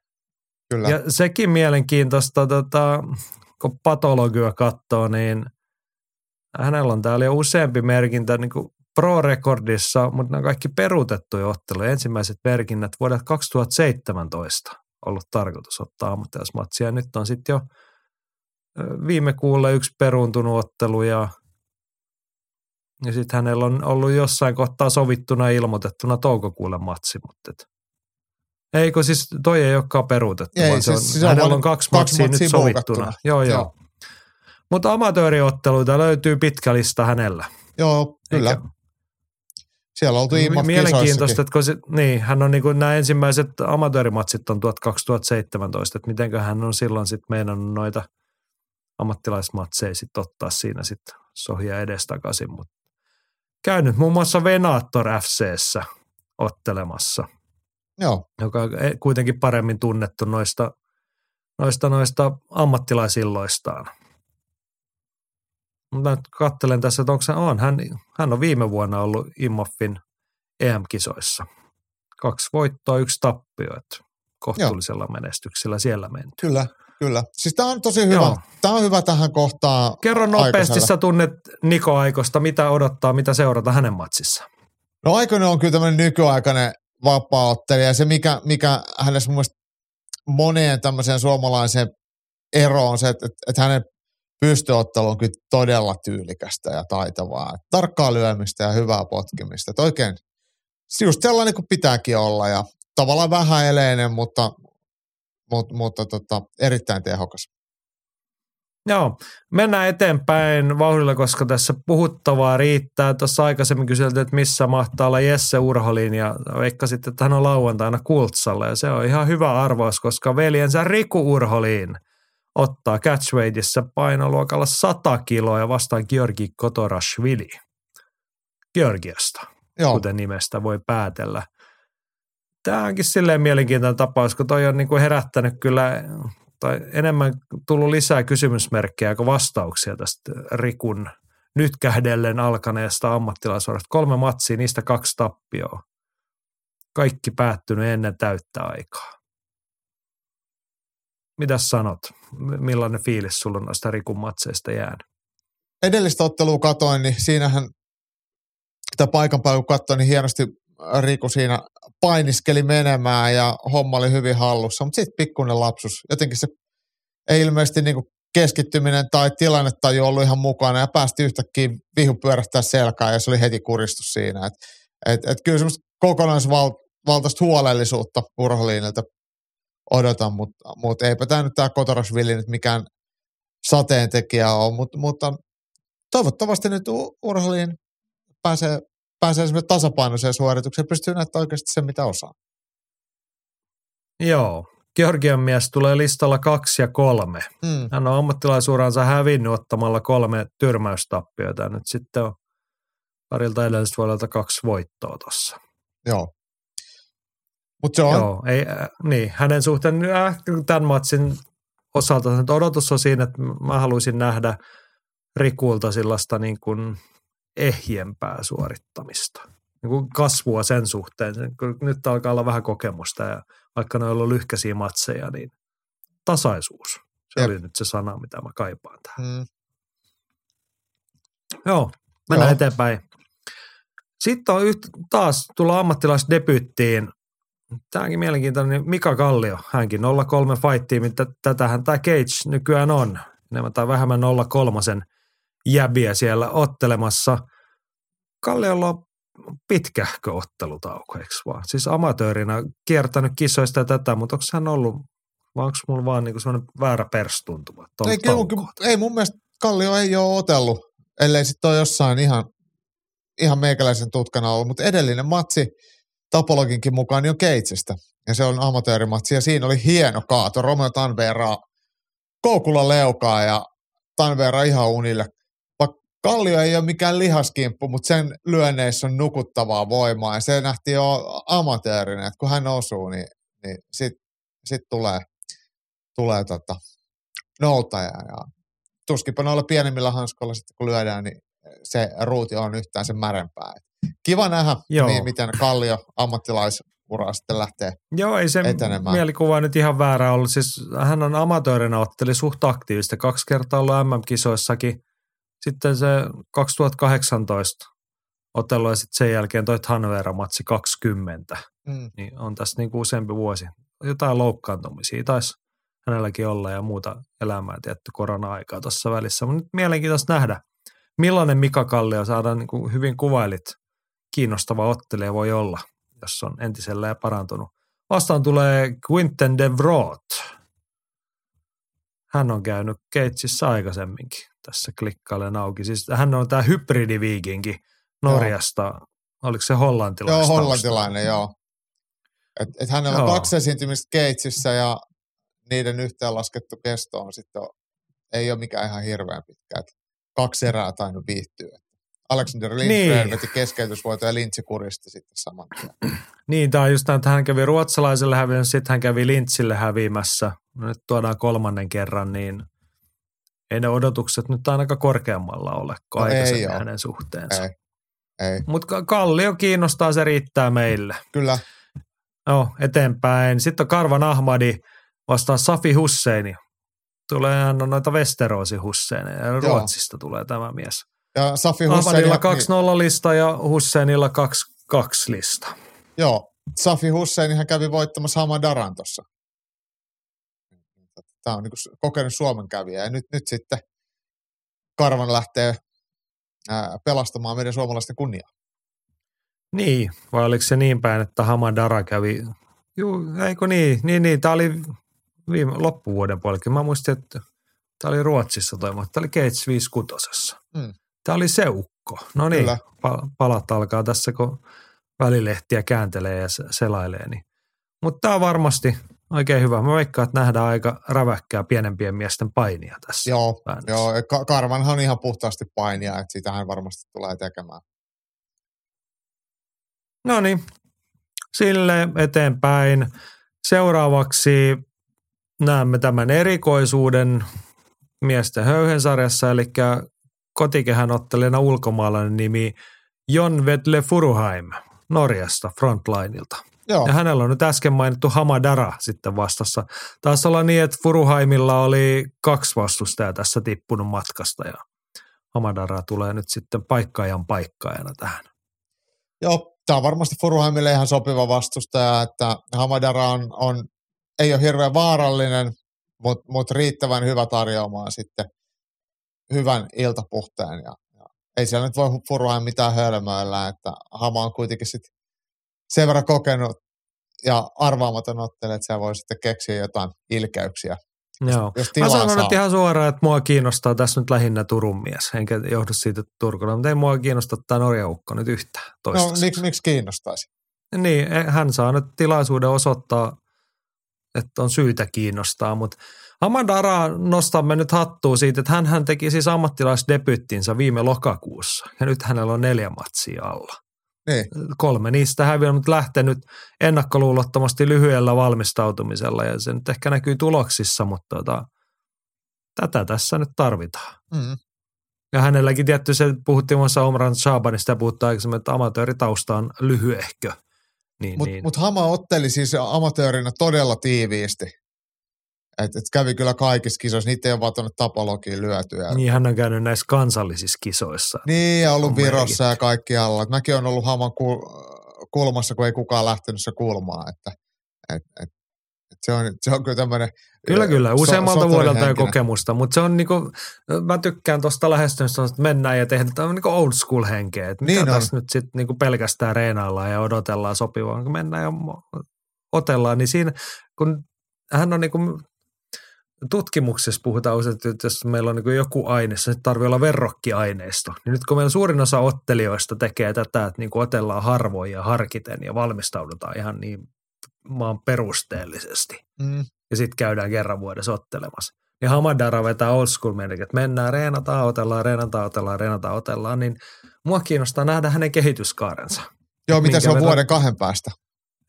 Speaker 3: kyllä.
Speaker 2: Ja sekin mielenkiintoista, tota, kun patologia katsoo, niin hänellä on täällä jo useampi merkintä niin kuin pro-rekordissa, mutta on kaikki peruutettuja otteluja. Ensimmäiset merkinnät vuodelta 2017 ollut tarkoitus ottaa ammattilaismatsia. Nyt on sitten jo viime kuulle yksi peruuntunut ottelu ja, ja sitten hänellä on ollut jossain kohtaa sovittuna ja ilmoitettuna toukokuulle matsi, mutta et, Eikö siis toi ei olekaan peruutettu,
Speaker 3: Ei,
Speaker 2: vaan se on,
Speaker 3: siis- siis on
Speaker 2: hänellä on kaksi, matsia,
Speaker 3: matsia
Speaker 2: nyt sovittuna. Joo, joo.
Speaker 3: Joo.
Speaker 2: Mutta amatööriotteluita löytyy pitkä lista hänellä.
Speaker 3: Joo, kyllä.
Speaker 2: Eikä-
Speaker 3: Siellä on oltu
Speaker 2: Mielenkiintoista, että kun se, niin, hän on niin kuin nämä ensimmäiset amatöörimatsit on 2017, että miten hän on silloin sitten meinannut noita ammattilaismatseja sitten ottaa siinä sitten sohia edestakaisin, mutta käynyt muun muassa Venator FCssä ottelemassa,
Speaker 3: Joo,
Speaker 2: joka on e- kuitenkin paremmin tunnettu noista, noista, noista ammattilaisilloistaan. Mutta nyt katselen tässä, että onko se on. Hän, hän on viime vuonna ollut Immoffin EM-kisoissa. Kaksi voittoa, yksi tappio. Että kohtuullisella menestyksellä siellä menty.
Speaker 3: kyllä, kyllä. Siis tämä on tosi hyvä.
Speaker 2: Joo.
Speaker 3: Tämä on hyvä tähän kohtaan.
Speaker 2: Kerro nopeasti, sä tunnet Niko Aikosta, mitä odottaa, mitä seurata hänen matsissa.
Speaker 3: No Aikonen on kyllä tämmöinen nykyaikainen vapaa-ottelija. Ja se, mikä, mikä hänessä mun mielestä moneen tämmöiseen suomalaiseen ero on se, että, että, että hänen pystyottelu on kyllä todella tyylikästä ja taitavaa. Tarkkaa lyömistä ja hyvää potkimista. Et oikein just sellainen kuin pitääkin olla ja tavallaan vähän eleinen, mutta, mutta, mutta tota, erittäin tehokas.
Speaker 2: Joo, mennään eteenpäin vauhdilla, koska tässä puhuttavaa riittää. Tuossa aikaisemmin kyseltiin, että missä mahtaa olla Jesse Urholin ja veikkasit, että hän on lauantaina Kultsalla. Ja se on ihan hyvä arvaus, koska veljensä Riku Urholin ottaa catchweightissa painoluokalla 100 kiloa ja vastaan Georgi Kotorashvili. Georgiasta,
Speaker 3: Joo,
Speaker 2: kuten nimestä voi päätellä. Tämä onkin silleen mielenkiintoinen tapaus, kun toi on niin kuin herättänyt kyllä, tai enemmän tullut lisää kysymysmerkkejä kuin vastauksia tästä Rikun nyt kähdellen alkaneesta ammattilaisurasta. Kolme matsia, niistä kaksi tappioa. Kaikki päättynyt ennen täyttä aikaa. Mitäs sanot? Millainen fiilis sulla on noista Rikun matseista jäänyt?
Speaker 3: edellistä ottelua katoin, niin siinähän sitä paikan päällä kun katsoin, niin hienosti Riku siinä painiskeli menemään ja homma oli hyvin hallussa, mutta sitten pikkuinen lapsus. Jotenkin se ei ilmeisesti niinku keskittyminen tai tilannetaju ollut ihan mukana ja päästi yhtäkkiä vihu pyörähtää selkään ja se oli heti kuristus siinä. Et, et, et kyllä semmoista kokonaisvaltaista huolellisuutta Urholiinilta odotan, mutta mut eipä tämä nyt tämä Kotorasvilli nyt mikään sateentekijä ole, mutta, mutta toivottavasti nyt U- Urholiin pääsee, pääsee semmoiseen tasapainoiseen suoritukseen pystyy näyttämään oikeasti sen, mitä osaa.
Speaker 2: Joo. Georgian mies tulee listalla kaksi ja kolme.
Speaker 3: Mm.
Speaker 2: Hän on ammattilaisuuransa hävinnyt ottamalla kolme tyrmäystappiota ja nyt sitten on parilta edelliseltä vuodelta kaksi voittoa tuossa.
Speaker 3: Joo. Mutta se on,
Speaker 2: Joo, ei, äh, niin, hänen suhteen äh, tämän matsin osalta nyt odotus on siinä, että mä haluaisin nähdä Rikulta sellaista niin kuin ehjempää suorittamista. Niin kuin kasvua sen suhteen. Nyt alkaa olla vähän kokemusta ja vaikka ne on ollut lyhkäisiä matseja, niin tasaisuus. Se
Speaker 3: Jep.
Speaker 2: oli nyt se sana, mitä mä kaipaan tähän.
Speaker 3: mm,
Speaker 2: Joo, mennään
Speaker 3: Joo.
Speaker 2: eteenpäin. Sitten on yht, taas tulla ammattilaisdebyyttiin. Tämäkin mielenkiintoinen. Mika Kallio, hänkin 03 fightiin, mitä tätähän tämä Cage nykyään on. Enemmän tai vähemmän 03 jäbiä siellä ottelemassa. Kalliolla on pitkähkö ottelutauko, eikö vaan? Siis amatöörinä kiertänyt kisoista ja tätä, mutta onko hän ollut, vai onko mulla vaan niinku semmoinen väärä perstuntuma?
Speaker 3: Ei, kyllä, ei mun mielestä Kallio ei ole otellut, ellei sitten ole jossain ihan, ihan meikäläisen tutkana ollut, mutta edellinen matsi Tapologinkin mukaan niin on Keitsestä. Ja se on amatöörimatsi ja siinä oli hieno kaato. Romeo Tanvera koukulla leukaa ja Tanvera ihan unille. Kallio ei ole mikään lihaskimppu, mutta sen lyönneissä on nukuttavaa voimaa ja se nähtiin jo amatöörinä, että kun hän osuu, niin, niin sitten sit tulee, tulee tota, noutaja ja tuskipa noilla pienemmillä hanskoilla sitten kun lyödään, niin se ruuti on yhtään sen märempää. Kiva nähdä,
Speaker 2: Joo.
Speaker 3: niin, miten Kallio ammattilaisuraa sitten lähtee.
Speaker 2: Joo, ei se
Speaker 3: etenemään.
Speaker 2: mielikuva nyt ihan väärä ollut. Siis hän on amatöörinä otteli suht aktiivista. Kaksi kertaa ollut MM-kisoissakin. Sitten se 2018 ottelu ja sitten sen jälkeen toi Hanvera-matsi 20.
Speaker 3: Mm.
Speaker 2: Niin on tässä niin kuin useampi vuosi. Jotain loukkaantumisia taisi hänelläkin olla ja muuta elämää tietty korona-aikaa tuossa välissä. Mutta nyt mielenkiintoista nähdä, millainen Mika Kallio saadaan niin kuin hyvin kuvailit kiinnostava ottelija voi olla, jos on entisellään parantunut. Vastaan tulee Quinten de Vroot. Hän on käynyt Keitsissä aikaisemminkin. Tässä klikkailen auki. Siis hän on tämä hybridiviikinki Norjasta. Joo. Oliko se hollantilainen?
Speaker 3: Joo, hollantilainen, joo. Et, et hänellä joo. on kaksi esiintymistä Keitsissä ja niiden yhteenlaskettu kesto on sitten, ei ole mikään ihan hirveän pitkä. Et kaksi erää tainnut viihtyä. Alexander Lindgren niin. veti keskeytysvoito ja Lintsi kuristi sitten saman tien.
Speaker 2: Niin, tämä on just tämä, että hän kävi ruotsalaiselle häviämässä, sitten hän kävi Lintsille häviämässä. Nyt tuodaan kolmannen kerran, niin ei ne odotukset nyt ainakaan korkeammalla ole kuin no aikaisemmin hänen suhteensa.
Speaker 3: Ei, ei.
Speaker 2: Mutta Kallio kiinnostaa, se riittää meille.
Speaker 3: Kyllä.
Speaker 2: Joo, eteenpäin. Sitten on Karvan Ahmadi vastaan Safi Husseini. Tulee, hän on noita Westeroosi Husseineja ja Ruotsista tulee tämä mies.
Speaker 3: Ja Safi Husseinilla...
Speaker 2: 2-0 lista ja Husseinilla 2-2 lista.
Speaker 3: Joo, Safi Hussein hän kävi voittamassa Hamadaran tuossa. Tämä on niin kokenut Suomen kävijä ja nyt, nyt sitten Karvan lähtee ää, pelastamaan meidän suomalaisten kunniaa.
Speaker 2: Niin, vai oliko se niin päin, että Hamadara kävi, juu, eikö niin, niin, niin, tämä oli viime loppuvuoden puolella. Mä muistin, että tämä oli Ruotsissa toi, mutta tämä oli Gates 56.
Speaker 3: Hmm.
Speaker 2: Tämä oli seukko. No niin,
Speaker 3: Kyllä.
Speaker 2: palat alkaa tässä, kun välilehtiä kääntelee ja selailee. Niin. Mutta tämä on varmasti oikein hyvä. Mä veikkaan, että nähdään aika räväkkää pienempien miesten painia tässä.
Speaker 3: Joo, joo Ka- Karvanhan on ihan puhtaasti painia, että sitä hän varmasti tulee tekemään.
Speaker 2: No niin, sille eteenpäin. Seuraavaksi näemme tämän erikoisuuden miesten höyhensarjassa, eli kotikehän ottelijana ulkomaalainen nimi Jon Vedle Furuheim Norjasta Frontlineilta.
Speaker 3: Joo.
Speaker 2: Ja hänellä on nyt äsken mainittu Hamadara sitten vastassa. Taas olla niin, että Furuhaimilla oli kaksi vastustajaa tässä tippunut matkasta ja Hamadara tulee nyt sitten paikkaajan paikkaajana tähän.
Speaker 3: Joo, tämä on varmasti Furuheimille ihan sopiva vastustaja, että Hamadara on, on ei ole hirveän vaarallinen, mutta mut riittävän hyvä tarjoamaan sitten hyvän iltapuhteen. Ja, ja ei siellä nyt voi Furuheim mitään hölmöillä, että Hama on kuitenkin sitten sen verran kokenut ja arvaamaton ottelee, että se voi sitten keksiä jotain ilkeyksiä.
Speaker 2: Joo. Jos Mä sanon nyt ihan suoraan, että mua kiinnostaa tässä nyt lähinnä Turun mies, enkä johdu siitä Turkuna, mutta ei mua kiinnosta tämä Norja Ukko nyt yhtään
Speaker 3: No miksi, miksi kiinnostaisi?
Speaker 2: Niin, hän saa nyt tilaisuuden osoittaa, että on syytä kiinnostaa, mutta Amadara nostamme nyt hattua siitä, että hän teki siis ammattilaisdebyttinsä viime lokakuussa ja nyt hänellä on neljä matsia alla.
Speaker 3: Niin.
Speaker 2: Kolme niistä häviönyt, mutta lähtenyt ennakkoluulottomasti lyhyellä valmistautumisella ja se nyt ehkä näkyy tuloksissa, mutta tota, tätä tässä nyt tarvitaan.
Speaker 3: Mm.
Speaker 2: Ja hänelläkin tietty se, puhuttiin muassa Omran Shabanista ja puhuttiin aikaisemmin, että amatööritausta on lyhyehkö. Niin,
Speaker 3: Mutta
Speaker 2: niin.
Speaker 3: mut Hama otteli siis amatöörinä todella tiiviisti. Et, et kävi kyllä kaikissa kisoissa, niitä ei ole vaan tuonne tapologiin lyöty. Ja,
Speaker 2: Niin hän on käynyt näissä kansallisissa kisoissa.
Speaker 3: niin, ja ollut
Speaker 2: On
Speaker 3: Virossa ja kaikkialla. Et mäkin olen ollut haman kul- kulmassa, kun ei kukaan lähtenyt se kulmaan. Että, et, et, et se, on, se on kyllä tämmöinen
Speaker 2: Kyllä, kyllä. Useammalta
Speaker 3: so,
Speaker 2: vuodelta jo kokemusta, mutta se on niinku, mä tykkään tuosta lähestymistä, että mennään ja tehdään tämä on niinku old school henkeä. Että
Speaker 3: Niin
Speaker 2: niin
Speaker 3: on.
Speaker 2: tässä nyt sitten niinku pelkästään reenaillaan ja odotellaan sopivaa, kun mennään ja otellaan, niin siinä, kun hän on niinku, tutkimuksessa puhutaan usein, että jos meillä on niinku joku aine, se tarvii olla verrokkiaineisto. Niin nyt kun meillä suurin osa ottelijoista tekee tätä, että niinku otellaan harvoin ja harkiten ja valmistaudutaan ihan niin maan perusteellisesti
Speaker 3: Mm,
Speaker 2: ja sitten käydään kerran vuodessa ottelemassa. Niin Hamadara vetää old school että mennään, reenataan, otellaan, reenataan, otellaan, reenataan, otellaan, niin mua kiinnostaa nähdä hänen kehityskaarensa.
Speaker 3: Joo, mitä se on
Speaker 2: verran-
Speaker 3: vuoden kahden päästä.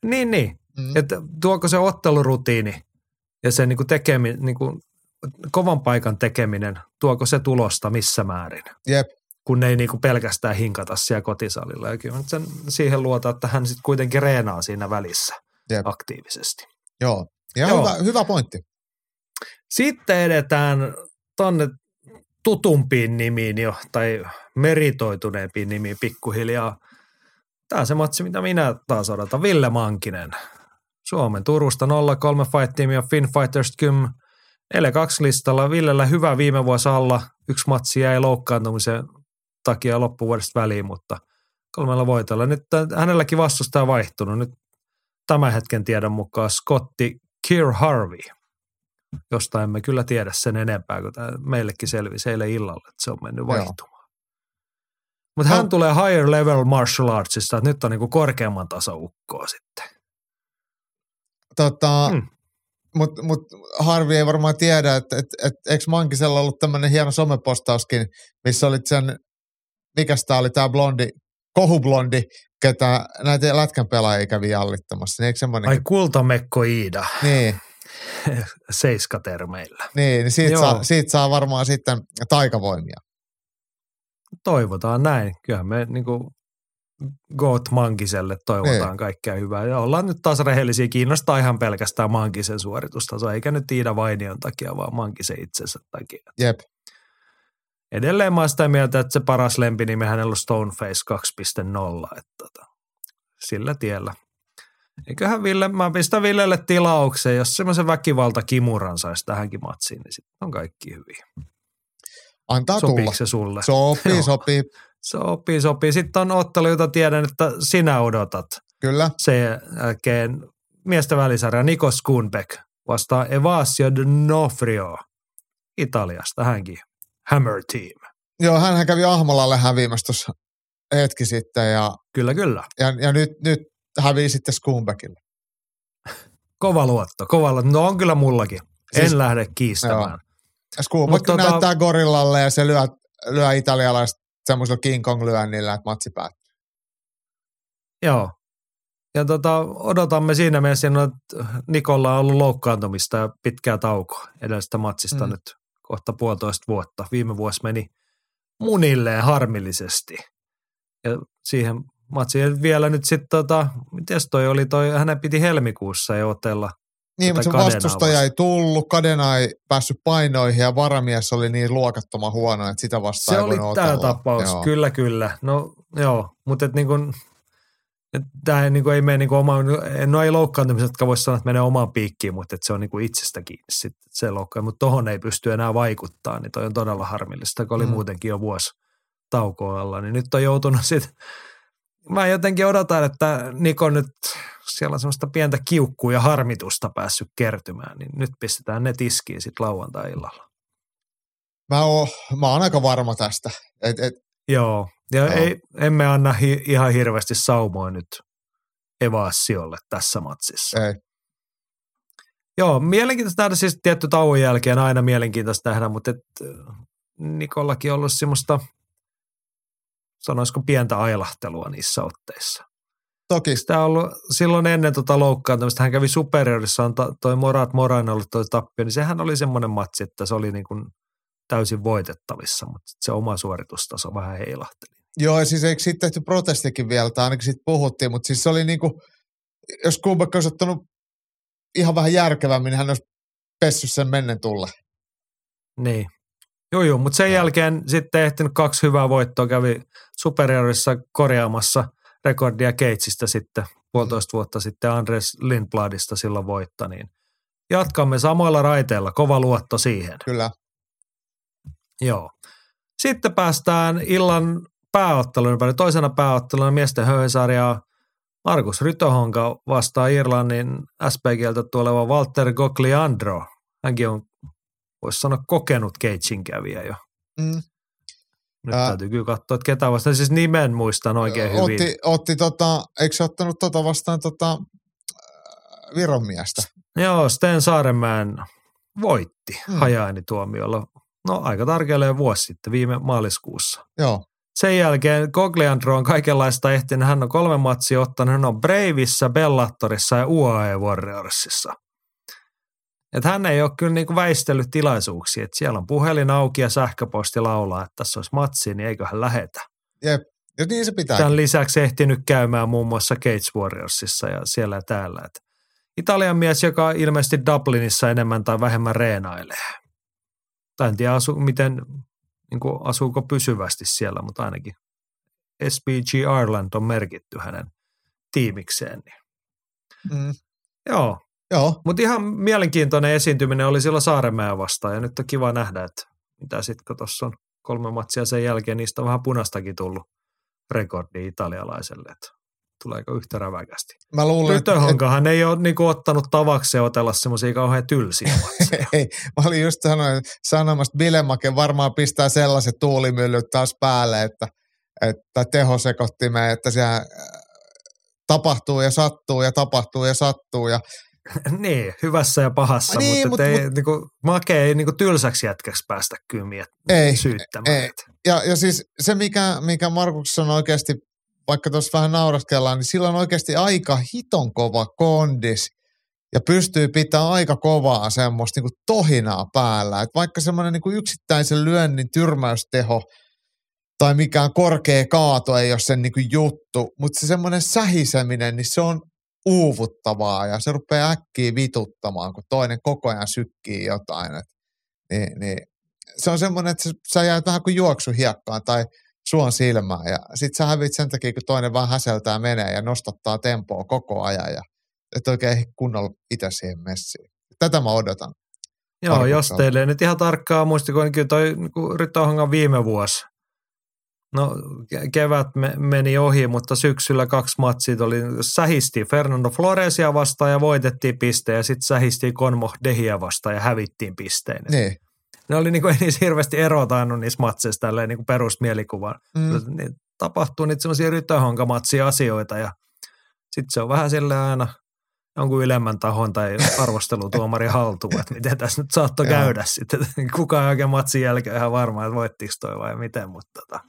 Speaker 2: Niin, niin.
Speaker 3: Mm.
Speaker 2: Että tuoko se ottelurutiini ja se niinku tekemi, niinku, kovan paikan tekeminen, tuoko se tulosta missä määrin?
Speaker 3: Jep.
Speaker 2: Kun ne ei niinku pelkästään hinkata siellä kotisalilla. Ja kyllä sen siihen luota, että hän sitten kuitenkin reenaa siinä välissä
Speaker 3: Jep.
Speaker 2: aktiivisesti.
Speaker 3: Joo. Ja
Speaker 2: Joo.
Speaker 3: Hyvä, hyvä pointti.
Speaker 2: Sitten edetään tonne tutumpiin nimiin jo, tai meritoituneempiin nimiin pikkuhiljaa. Tämä on se matsi, mitä minä taas odotan. Ville Mankinen. Suomen Turusta 03 Fight Team ja Finn Fighters Kym. Ele 2 listalla. Villellä hyvä viime vuosi alla. Yksi matsi jäi loukkaantumisen takia loppuvuodesta väliin, mutta kolmella voitolla. Nyt hänelläkin vastustaja vaihtunut. Nyt tämän hetken tiedon mukaan Scotti Keir Harvey josta emme kyllä tiedä sen enempää, kun tämä meillekin selvisi eilen illalla, että se on mennyt vaihtumaan. Mutta hän
Speaker 3: No.
Speaker 2: tulee higher level martial artsista, että nyt on niinku korkeamman tason ukkoa sitten.
Speaker 3: Tota,
Speaker 2: Mm.
Speaker 3: mm. Mutta mut Harvi ei varmaan tiedä, että et, et, eikö Mankisella ollut tämmöinen hieno somepostauskin, missä olit sen, mikäs tää oli tää blondi, kohublondi, ketä näitä lätkän pelaajia kävi jallittamassa. Niin eikö semmoinen?
Speaker 2: Ai kultamekko Iida,
Speaker 3: Niin,
Speaker 2: seiskatermeillä.
Speaker 3: niin, niin siitä,
Speaker 2: Joo.
Speaker 3: saa, siitä saa varmaan sitten taikavoimia.
Speaker 2: Toivotaan näin. Kyllähän me niinku Goat Mankiselle toivotaan
Speaker 3: Niin.
Speaker 2: kaikkea hyvää. Ja ollaan nyt taas rehellisiä. Kiinnostaa ihan pelkästään Mankisen suoritustaso, eikä nyt Iida Vainion takia, vaan Mankisen itsensä takia.
Speaker 3: Jep.
Speaker 2: Edelleen mä oon sitä mieltä, että se paras lempinimi hänellä on Stoneface 2.0, että tota, sillä tiellä. Eiköhän Ville, mä pistän Villelle tilauksen, jos semmoisen väkivalta kimuran saisi tähänkin matsiin, niin sitten on kaikki hyviä.
Speaker 3: Antaa tulla.
Speaker 2: Sopiiko se sulle?
Speaker 3: Sopii, sopii.
Speaker 2: Sopii, sopii. Sitten on ottelu, jota tiedän, että sinä odotat.
Speaker 3: Kyllä.
Speaker 2: Sen jälkeen miesten välisarja Niko Skunbeck vastaa Evasio D'Onofrio Italiasta hänkin. Hammer Team.
Speaker 3: Joo, hän kävi Ahmolalle häviämässä tuossa hetki sitten ja,
Speaker 2: Kyllä, kyllä.
Speaker 3: ja, ja nyt, nyt hävii sitten Skumbeckille.
Speaker 2: Kova luotto, kova luotto. No on kyllä mullakin. En
Speaker 3: Siis-
Speaker 2: lähde kiistämään.
Speaker 3: Skumbeck
Speaker 2: Mut tota-
Speaker 3: näyttää gorillalle ja se lyö, lyö italialaista semmoisella King Kong lyönnillä, että matsi päättyy.
Speaker 2: Joo. Ja tota, odotamme siinä mielessä, että Nikolla on ollut loukkaantumista ja pitkää taukoa edellisestä matsista
Speaker 3: Mm.
Speaker 2: nyt kohta puolitoista vuotta. Viime vuosi meni munilleen harmillisesti. Ja siihen matsiin vielä nyt sitten, tota, mites toi oli toi, hänen piti helmikuussa jo otella.
Speaker 3: Niin, mutta se vastustaja
Speaker 2: vastaan.
Speaker 3: ei tullut, Kadena ei päässyt painoihin ja varamies oli niin luokattoman huono, että sitä vastaan
Speaker 2: Se
Speaker 3: ei
Speaker 2: oli tämä tapaus,
Speaker 3: Joo.
Speaker 2: kyllä kyllä. No joo, mutta et niin kuin, tämä ei, niin ei mene niin kuin oma, no ei loukkaantumiset, jotka voisi sanoa, että menee omaan piikkiin, mutta että se on niin kuin itsestä kiinni sitten se loukkaan. Mutta tohon ei pysty enää vaikuttaa, niin toi on todella harmillista, kun oli
Speaker 3: Mm.
Speaker 2: muutenkin jo vuosi taukoa alla, niin nyt on joutunut sitten, mä jotenkin odotan, että Niko nyt, siellä on semmoista pientä kiukkua ja harmitusta päässyt kertymään, niin nyt pistetään ne tiskiin sitten lauantai-illalla.
Speaker 3: Mä, oon, mä oon aika varma tästä. Et, et,
Speaker 2: Joo, ja
Speaker 3: Joo.
Speaker 2: Ei, emme anna hi, ihan hirveästi saumoa nyt Evassiolle tässä matsissa.
Speaker 3: ei.
Speaker 2: Joo, mielenkiintoista nähdä siis tietty tauon jälkeen, aina mielenkiintoista nähdä, mutta et, Nikollakin on ollut semmoista, sanoisiko pientä ailahtelua niissä otteissa.
Speaker 3: Toki
Speaker 2: Sitä on ollut silloin ennen tota loukkaantumista, hän kävi superiorissa, on ta- toi Morat Moran ollut toi tappio, niin sehän oli semmoinen matsi, että se oli niin kuin täysin voitettavissa, mutta se oma suoritustaso vähän heilahteli.
Speaker 3: Joo, ja siis eikö siitä tehty protestikin vielä, tai ainakin siitä puhuttiin, mutta siis se oli niinku, jos Kubek olisi ottanut ihan vähän järkevämmin, niin hän olisi pessy sen mennen tulle.
Speaker 2: Niin. Joo, joo, mutta sen jälkeen sitten ehtinyt kaksi hyvää voittoa, kävi superiorissa korjaamassa rekordia Keitsistä sitten puolitoista vuotta sitten Andres Lindbladista silloin voitta, niin jatkamme samoilla raiteilla, kova luotto siihen.
Speaker 3: Kyllä.
Speaker 2: Joo. Sitten päästään illan pääottelun ympäri. Toisena pääotteluna miesten höysarjaa Markus Rytohonka vastaa Irlannin SPGltä tuleva Walter Gogliandro. Hänkin on, voisi sanoa, kokenut keitsin kävijä jo.
Speaker 3: Mm.
Speaker 2: Nyt
Speaker 3: Ää.
Speaker 2: täytyy kyllä katsoa, että ketä vastaan. Siis nimen muistan oikein hyvin.
Speaker 3: Otti, otti tota, eikö se ottanut tota vastaan tota, Viron miestä?
Speaker 2: Joo, Sten Saarenmäen voitti
Speaker 3: Hmm.
Speaker 2: hajainituomiolla. No aika tarkalleen vuosi sitten, viime maaliskuussa.
Speaker 3: Joo.
Speaker 2: Sen jälkeen Gogliandro on kaikenlaista ehtinyt. Hän on kolme matsia ottanut. Hän on Braveissa, Bellatorissa ja UAE Warriorsissa. Et hän ei ole kyllä niinku väistellyt tilaisuuksia. Et siellä on puhelin auki ja sähköposti laulaa, että tässä olisi matsi, niin eiköhän lähetä.
Speaker 3: Jep. Ja niin se pitää.
Speaker 2: Tämän lisäksi ehtinyt käymään muun muassa Cage Warriorsissa ja siellä ja täällä. Et Italian mies, joka ilmeisesti Dublinissa enemmän tai vähemmän reenailee. Tai en tiedä, asu, miten, niin kuin, asuuko pysyvästi siellä, mutta ainakin SPG Ireland on merkitty hänen tiimikseen. Niin.
Speaker 3: Mm.
Speaker 2: Joo,
Speaker 3: Joo.
Speaker 2: mutta ihan mielenkiintoinen esiintyminen oli silloin Saarenmäen vastaan ja nyt on kiva nähdä, että mitä sitten kun tuossa on kolme matsia sen jälkeen, niistä on vähän punastakin tullut rekordi italialaiselle, että tuleeko yhtä räväkästi.
Speaker 3: Mä luulen, että,
Speaker 2: Rytöhonkahan ei ole niinku ottanut tavakseen otella semmoisia kauhean tylsiä matseja.
Speaker 3: Ei, mä olin just sanoin, sanomassa, että Bilemake varmaan pistää sellaiset tuulimyllyt taas päälle, että, että tehosekottimeen, että siellä äh, tapahtuu ja sattuu ja tapahtuu ja sattuu ja
Speaker 2: niin, hyvässä ja pahassa,
Speaker 3: Niin,
Speaker 2: niin, mutta,
Speaker 3: mut-
Speaker 2: mutta ei,
Speaker 3: mut-
Speaker 2: niinku, make ei niinku tylsäksi jätkäksi päästä miet,
Speaker 3: Ei,
Speaker 2: syyttämään.
Speaker 3: ei. Ja, ja siis se, mikä, mikä Markuksessa on oikeasti, vaikka tuossa vähän nauraskellaan, niin sillä on oikeasti aika hiton kova kondis ja pystyy pitämään aika kovaa semmoista niin tohinaa päällä. Et vaikka semmoinen niin yksittäisen lyönnin tyrmäysteho tai mikään korkea kaato ei ole sen niin kuin juttu, mutta se semmoinen sähiseminen, niin se on uuvuttavaa ja se rupeaa äkkiä vituttamaan, kun toinen koko ajan sykkii jotain. Et, niin, niin se on semmoinen, että sä- jäät vähän kuin juoksuhiekkaan tai suon silmään ja sit sä hävit sen takia, kun toinen vaan häseltää menee ja nostattaa tempoa koko ajan ja et oikein kunnolla itse siihen messiin. Tätä mä odotan.
Speaker 2: Joo, jos teille ei nyt ihan tarkkaa muistiko, niin kyllä toi niin viime vuosi. No ke- kevät me, meni ohi, mutta syksyllä kaksi matsia oli, sähisti Fernando Floresia vastaan ja voitettiin pisteen ja sitten sähisti Konmo Dehia vastaan ja hävittiin pisteen.
Speaker 3: Niin.
Speaker 2: Ne oli niin kuin, ei niissä hirveästi eroa tainnut niissä matseissa tälleen niin perusmielikuvaan.
Speaker 3: Mm.
Speaker 2: Niin tapahtuu niitä semmoisia rytöhonkamatsia asioita ja sitten se on vähän sille aina jonkun ylemmän tahon tai arvostelutuomari haltuun, että miten tässä nyt saattoi käydä sitten. Kukaan ei oikein matsin jälkeen ihan varma, että voittiko toi vai miten, mutta tota,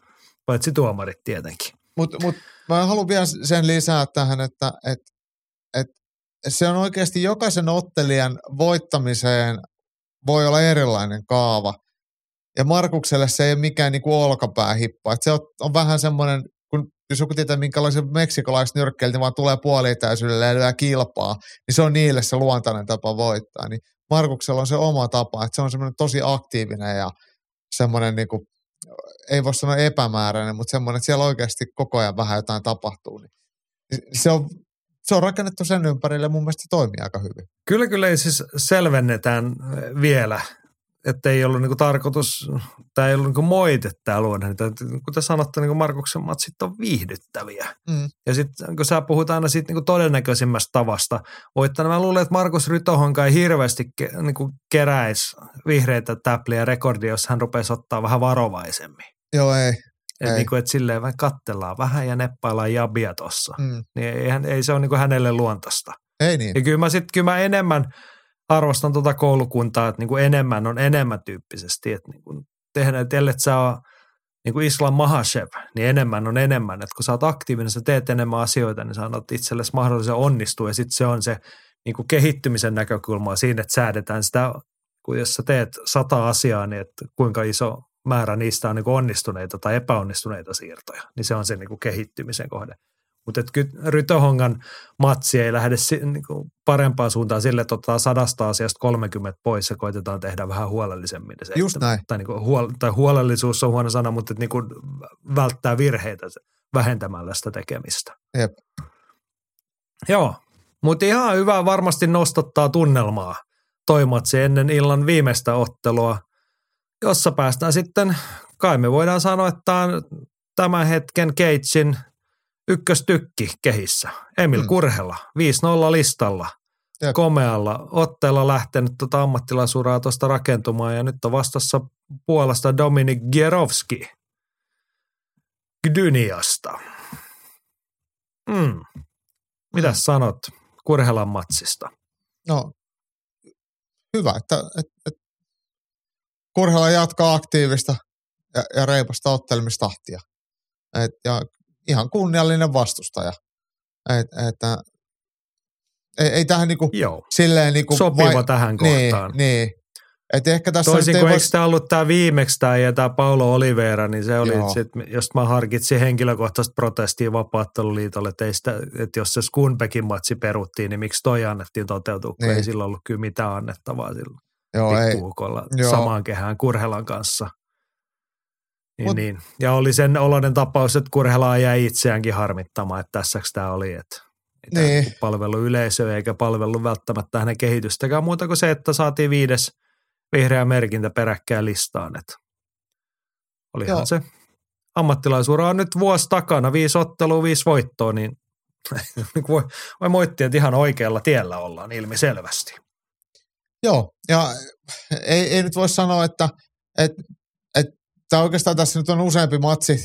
Speaker 2: paitsi tuomarit tietenkin.
Speaker 3: Mutta mut, mä haluan vielä sen lisää tähän, että et, et se on oikeasti jokaisen ottelijan voittamiseen voi olla erilainen kaava. Ja Markukselle se ei ole mikään niinku olkapäähippa. Et se on, on vähän semmoinen, kun jos joku tietää, minkälaisen meksikolaiset nyrkkeiltä vaan tulee puolitäysyydellä ja lyö kilpaa, niin se on niille se luontainen tapa voittaa. Niin Markuksella on se oma tapa, että se on semmoinen tosi aktiivinen ja semmoinen niinku, ei voi sanoa epämääräinen, mutta semmoinen, että siellä oikeasti koko ajan vähän jotain tapahtuu. Niin se, on, se on rakennettu sen ympärille ja mun mielestä se toimii aika hyvin.
Speaker 2: Kyllä, kyllä ei siis selvennetään eh, vielä, että ei ollut niinku tarkoitus, tai ei ollut niinku moite tämä. Että Kuten sanottu, niinku Markuksen matsit on viihdyttäviä.
Speaker 3: Mm.
Speaker 2: Ja sitten kun sä puhut aina siitä niinku todennäköisimmästä tavasta voittaa, mä luulen, että Markus Rytohonka ei hirveästi ke, niinku keräisi vihreitä täpliä rekordia, jos hän rupeisi ottaa vähän varovaisemmin.
Speaker 3: Joo, ei.
Speaker 2: Että
Speaker 3: Ei.
Speaker 2: niinku, et silleen vähän kattellaan vähän ja neppaillaan jabia tossa.
Speaker 3: Mm.
Speaker 2: Niin eihän, ei se ole niinku hänelle luontaista.
Speaker 3: Ei niin.
Speaker 2: Ja kyllä mä sitten kyllä mä enemmän arvostan tuota koulukuntaa, että niinku enemmän on enemmän tyyppisesti. Että niinku tehdään, että ellet sä ole niin kuin Islam Mahashev, niin enemmän on enemmän. Että kun sä oot aktiivinen, sä teet enemmän asioita, niin sä annat itsellesi mahdollisen onnistua. Ja sitten se on se niin kuin kehittymisen näkökulma siinä, että säädetään sitä, kun jos sä teet sata asiaa, niin että kuinka iso määrä niistä on niin onnistuneita tai epäonnistuneita siirtoja. Niin se on se niin kuin kehittymisen kohde. Mutta kyllä Rytöhongan matsi ei lähde si, niinku parempaan suuntaan sille, että otetaan sadasta asiasta 30 pois ja koitetaan tehdä vähän huolellisemmin. Se,
Speaker 3: Just näin.
Speaker 2: Tai, niinku huol, tai huolellisuus on huono sana, mutta että niinku välttää virheitä vähentämällä sitä tekemistä.
Speaker 3: Jep.
Speaker 2: Joo, mutta ihan hyvä varmasti nostattaa tunnelmaa toi matsi ennen illan viimeistä ottelua, jossa päästään sitten, kai me voidaan sanoa, että tämä on tämän hetken Keitsin ykköstykki kehissä. Emil
Speaker 3: Mm.
Speaker 2: Kurhela, 5-0 listalla,
Speaker 3: Jep.
Speaker 2: komealla otteella lähtenyt tota ammattilaisuraa tuosta rakentumaan ja nyt on vastassa Puolasta Dominik Gierovski Gdyniasta. Mm. Mitäs sanot Kurhelan matsista?
Speaker 3: No, hyvä, että, että, että Kurhela jatkaa aktiivista ja, ja reipasta ottelemistahtia. Et, ja ihan kunniallinen vastustaja. Et, että, ei, ei tähän niinku
Speaker 2: Joo,
Speaker 3: silleen niinku
Speaker 2: sopiva tähän
Speaker 3: niin,
Speaker 2: kohtaan.
Speaker 3: niin. Et ehkä tässä
Speaker 2: Toisin kuin eikö tämä ollut tämä viimeksi tämä ja tämä Paulo Oliveira, niin se oli, sit, jos mä harkitsin henkilökohtaista protestia vapaatteluliitolle, että, sitä, että jos se Skunbekin matsi peruttiin, niin miksi toi annettiin toteutua, kun
Speaker 3: Niin.
Speaker 2: ei sillä ollut kyllä mitään annettavaa sillä
Speaker 3: Joo, ei.
Speaker 2: pikkuukolla
Speaker 3: Joo.
Speaker 2: samaan kehään Kurhelan kanssa. Niin,
Speaker 3: Mut-
Speaker 2: niin. Ja oli sen oloinen tapaus, että Kurhelaa jäi itseäänkin harmittamaan, että tässäks tämä oli, että
Speaker 3: Niin.
Speaker 2: niinku palvelu yleisöä eikä palvelu välttämättä hänen kehitystäkään muuta kuin se, että saatiin viides vihreä merkintä peräkkäin listaan. Että olihan
Speaker 3: Joo.
Speaker 2: se ammattilaisuura on nyt vuosi takana, viisi ottelua, viisi voittoa, niin voi, voi moittia, että ihan oikealla tiellä ollaan ilmiselvästi.
Speaker 3: Joo, ja ei, ei nyt voi sanoa, että et, et, tämä oikeastaan tässä nyt on useampi matsi,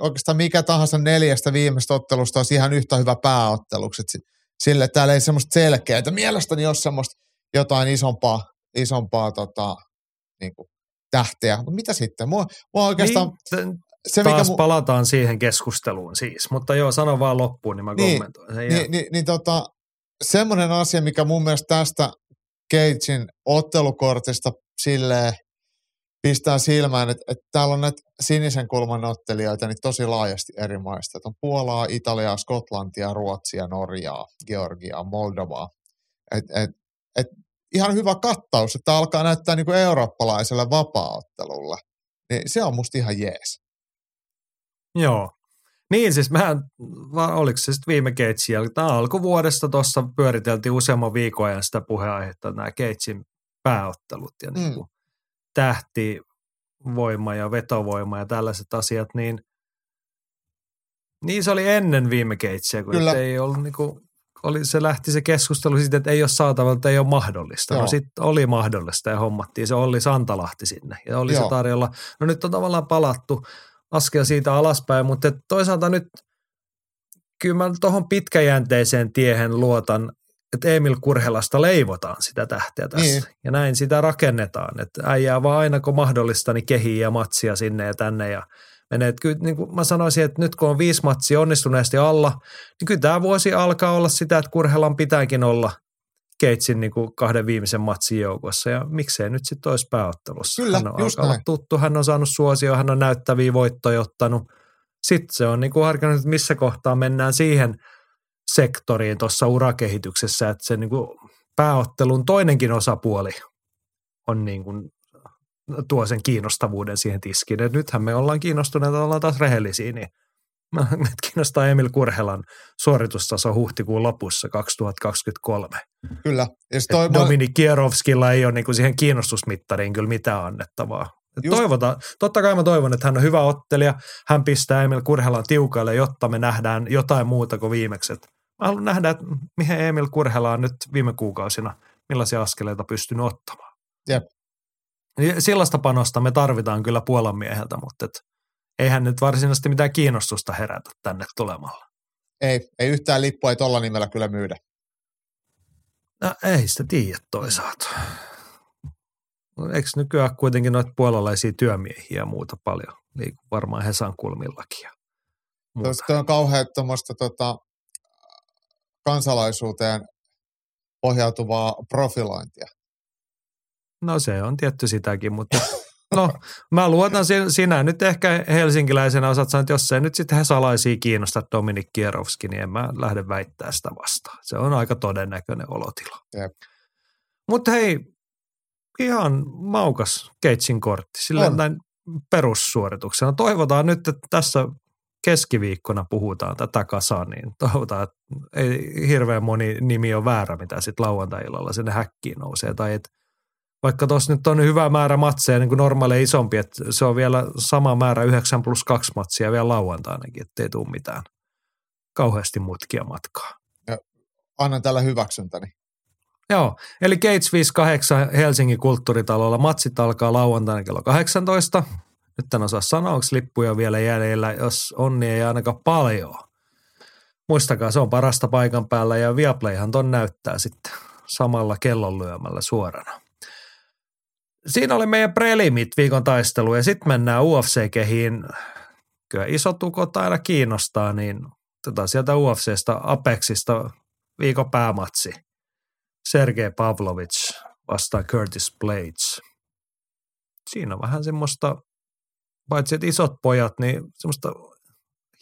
Speaker 3: oikeastaan mikä tahansa neljästä viimeistä ottelusta olisi ihan yhtä hyvä pääotteluksi. Et si- Sille että täällä ei semmoista selkeää, että mielestäni olisi semmoista jotain isompaa, isompaa tota, niin kuin, tähteä. Mutta mitä sitten? Mua, mua oikeastaan
Speaker 2: niin,
Speaker 3: se, mikä
Speaker 2: taas
Speaker 3: mu,
Speaker 2: palataan siihen keskusteluun siis, mutta joo, sano vaan loppuun, niin mä
Speaker 3: Niin,
Speaker 2: kommentoin sen.
Speaker 3: niin, niin, niin tota, semmoinen asia, mikä mun mielestä tästä Cagein ottelukortista silleen pistää silmään, että, että täällä on näitä sinisen kulman ottelijoita niin tosi laajasti eri maista. Että on Puolaa, Italiaa, Skotlantia, Ruotsia, Norjaa, Georgiaa, Moldovaa. Et, et, et ihan hyvä kattaus, että alkaa näyttää niin kuin eurooppalaiselle vapaaottelulle. Niin se on musta ihan jees.
Speaker 2: Joo. Niin siis mehän, oliko se sitten viime Keitsin jälkeen, tämä alkuvuodesta tuossa pyöriteltiin useamman viikon ajan sitä puheenaihetta, nämä Keitsin pääottelut ja niin
Speaker 3: Mm.
Speaker 2: kuin tähtivoima ja vetovoima ja tällaiset asiat, niin niin se oli ennen viime Keitsiä, kun
Speaker 3: Kyllä.
Speaker 2: ei ollut niin kuin, oli, se lähti se keskustelu siitä, että ei ole saatavilla, että ei ole mahdollista.
Speaker 3: Joo.
Speaker 2: No sitten oli mahdollista ja hommattiin se Olli Santalahti sinne ja oli
Speaker 3: Joo.
Speaker 2: se tarjolla. No nyt on tavallaan palattu askel siitä alaspäin, mutta toisaalta nyt kyllä mä tuohon pitkäjänteiseen tiehen luotan, että Emil Kurhelasta leivotaan sitä tähteä tässä.
Speaker 3: Niin.
Speaker 2: Ja näin sitä rakennetaan, että äijää vaan aina kun mahdollista, niin kehii ja matsia sinne ja tänne ja menee. Että kyllä niin kuin mä sanoisin, että nyt kun on viisi matsia onnistuneesti alla, niin kyllä tämä vuosi alkaa olla sitä, että Kurhelan pitääkin olla Keitsin niin kuin kahden viimeisen matsin joukossa ja miksei nyt sitten olisi pääottelussa.
Speaker 3: Kyllä,
Speaker 2: hän on
Speaker 3: just näin.
Speaker 2: tuttu, hän on saanut suosio, hän on näyttäviä voittoja ottanut. Sitten se on niin kuin harkinnut, että missä kohtaa mennään siihen sektoriin tuossa urakehityksessä, että se niin kuin pääottelun toinenkin osapuoli on niin kuin, tuo sen kiinnostavuuden siihen tiskiin. Et nythän me ollaan kiinnostuneita, ollaan taas rehellisiä, niin meitä kiinnostaa Emil Kurhelan suoritustaso huhtikuun lopussa 2023.
Speaker 3: Kyllä. Ja
Speaker 2: Toi, Dominik Kierovskilla ei ole niinku siihen kiinnostusmittariin kyllä mitään annettavaa.
Speaker 3: Just-
Speaker 2: Toivotaan, totta kai mä toivon, että hän on hyvä ottelija. Hän pistää Emil Kurhelan tiukalle, jotta me nähdään jotain muuta kuin viimekset. Mä haluan nähdä, että mihin Emil Kurhela on nyt viime kuukausina, millaisia askeleita pystynyt ottamaan.
Speaker 3: Jep.
Speaker 2: Ja Sellaista panosta me tarvitaan kyllä Puolan mieheltä, mutta et eihän nyt varsinaisesti mitään kiinnostusta herätä tänne tulemalla.
Speaker 3: ei, ei yhtään lippua ei tolla nimellä kyllä myydä.
Speaker 2: No, ei sitä tiedä toisaalta. No, Eikö nykyään kuitenkin noita puolalaisia työmiehiä ja muuta paljon? Liiku varmaan Hesan kulmillakin.
Speaker 3: Tuosta on kauhean tuommoista tota, kansalaisuuteen pohjautuvaa profilointia.
Speaker 2: No se on tietty sitäkin, mutta No, mä luotan sin- sinä nyt ehkä helsinkiläisenä osaat sanoa, että jos se nyt sitten he salaisia kiinnostaa Dominik Kierovski, niin en mä lähde väittää sitä vastaan. Se on aika todennäköinen olotila. Mutta hei, ihan maukas Keitsin kortti, sillä
Speaker 3: On.
Speaker 2: näin perussuorituksena. Toivotaan nyt, että tässä keskiviikkona puhutaan tätä kasaan, niin toivotaan, että ei hirveän moni nimi on väärä, mitä sitten lauantai-illalla sinne häkkiin nousee. Tai et, vaikka tuossa nyt on hyvä määrä matseja, niin kuin normaali isompi, että se on vielä sama määrä 9 plus 2 matsia vielä lauantainakin, ettei tule mitään kauheasti mutkia matkaa.
Speaker 3: Annan tällä hyväksyntäni.
Speaker 2: Joo, eli Gates 58 Helsingin kulttuuritalolla. Matsit alkaa lauantaina kello 18. Nyt en osaa sanoa, onko lippuja vielä jäljellä. Jos on, niin ei ainakaan paljon. Muistakaa, se on parasta paikan päällä ja Viaplayhan ton näyttää sitten samalla kellonlyömällä suorana. Siinä oli meidän prelimit viikon taistelu ja sitten mennään UFC-kehiin. Kyllä isot ukot aina kiinnostaa, niin otetaan sieltä UFCstä Apexista viikon päämatsi. Sergei Pavlovich vastaan Curtis Blades. Siinä on vähän semmoista, paitsi että isot pojat, niin semmoista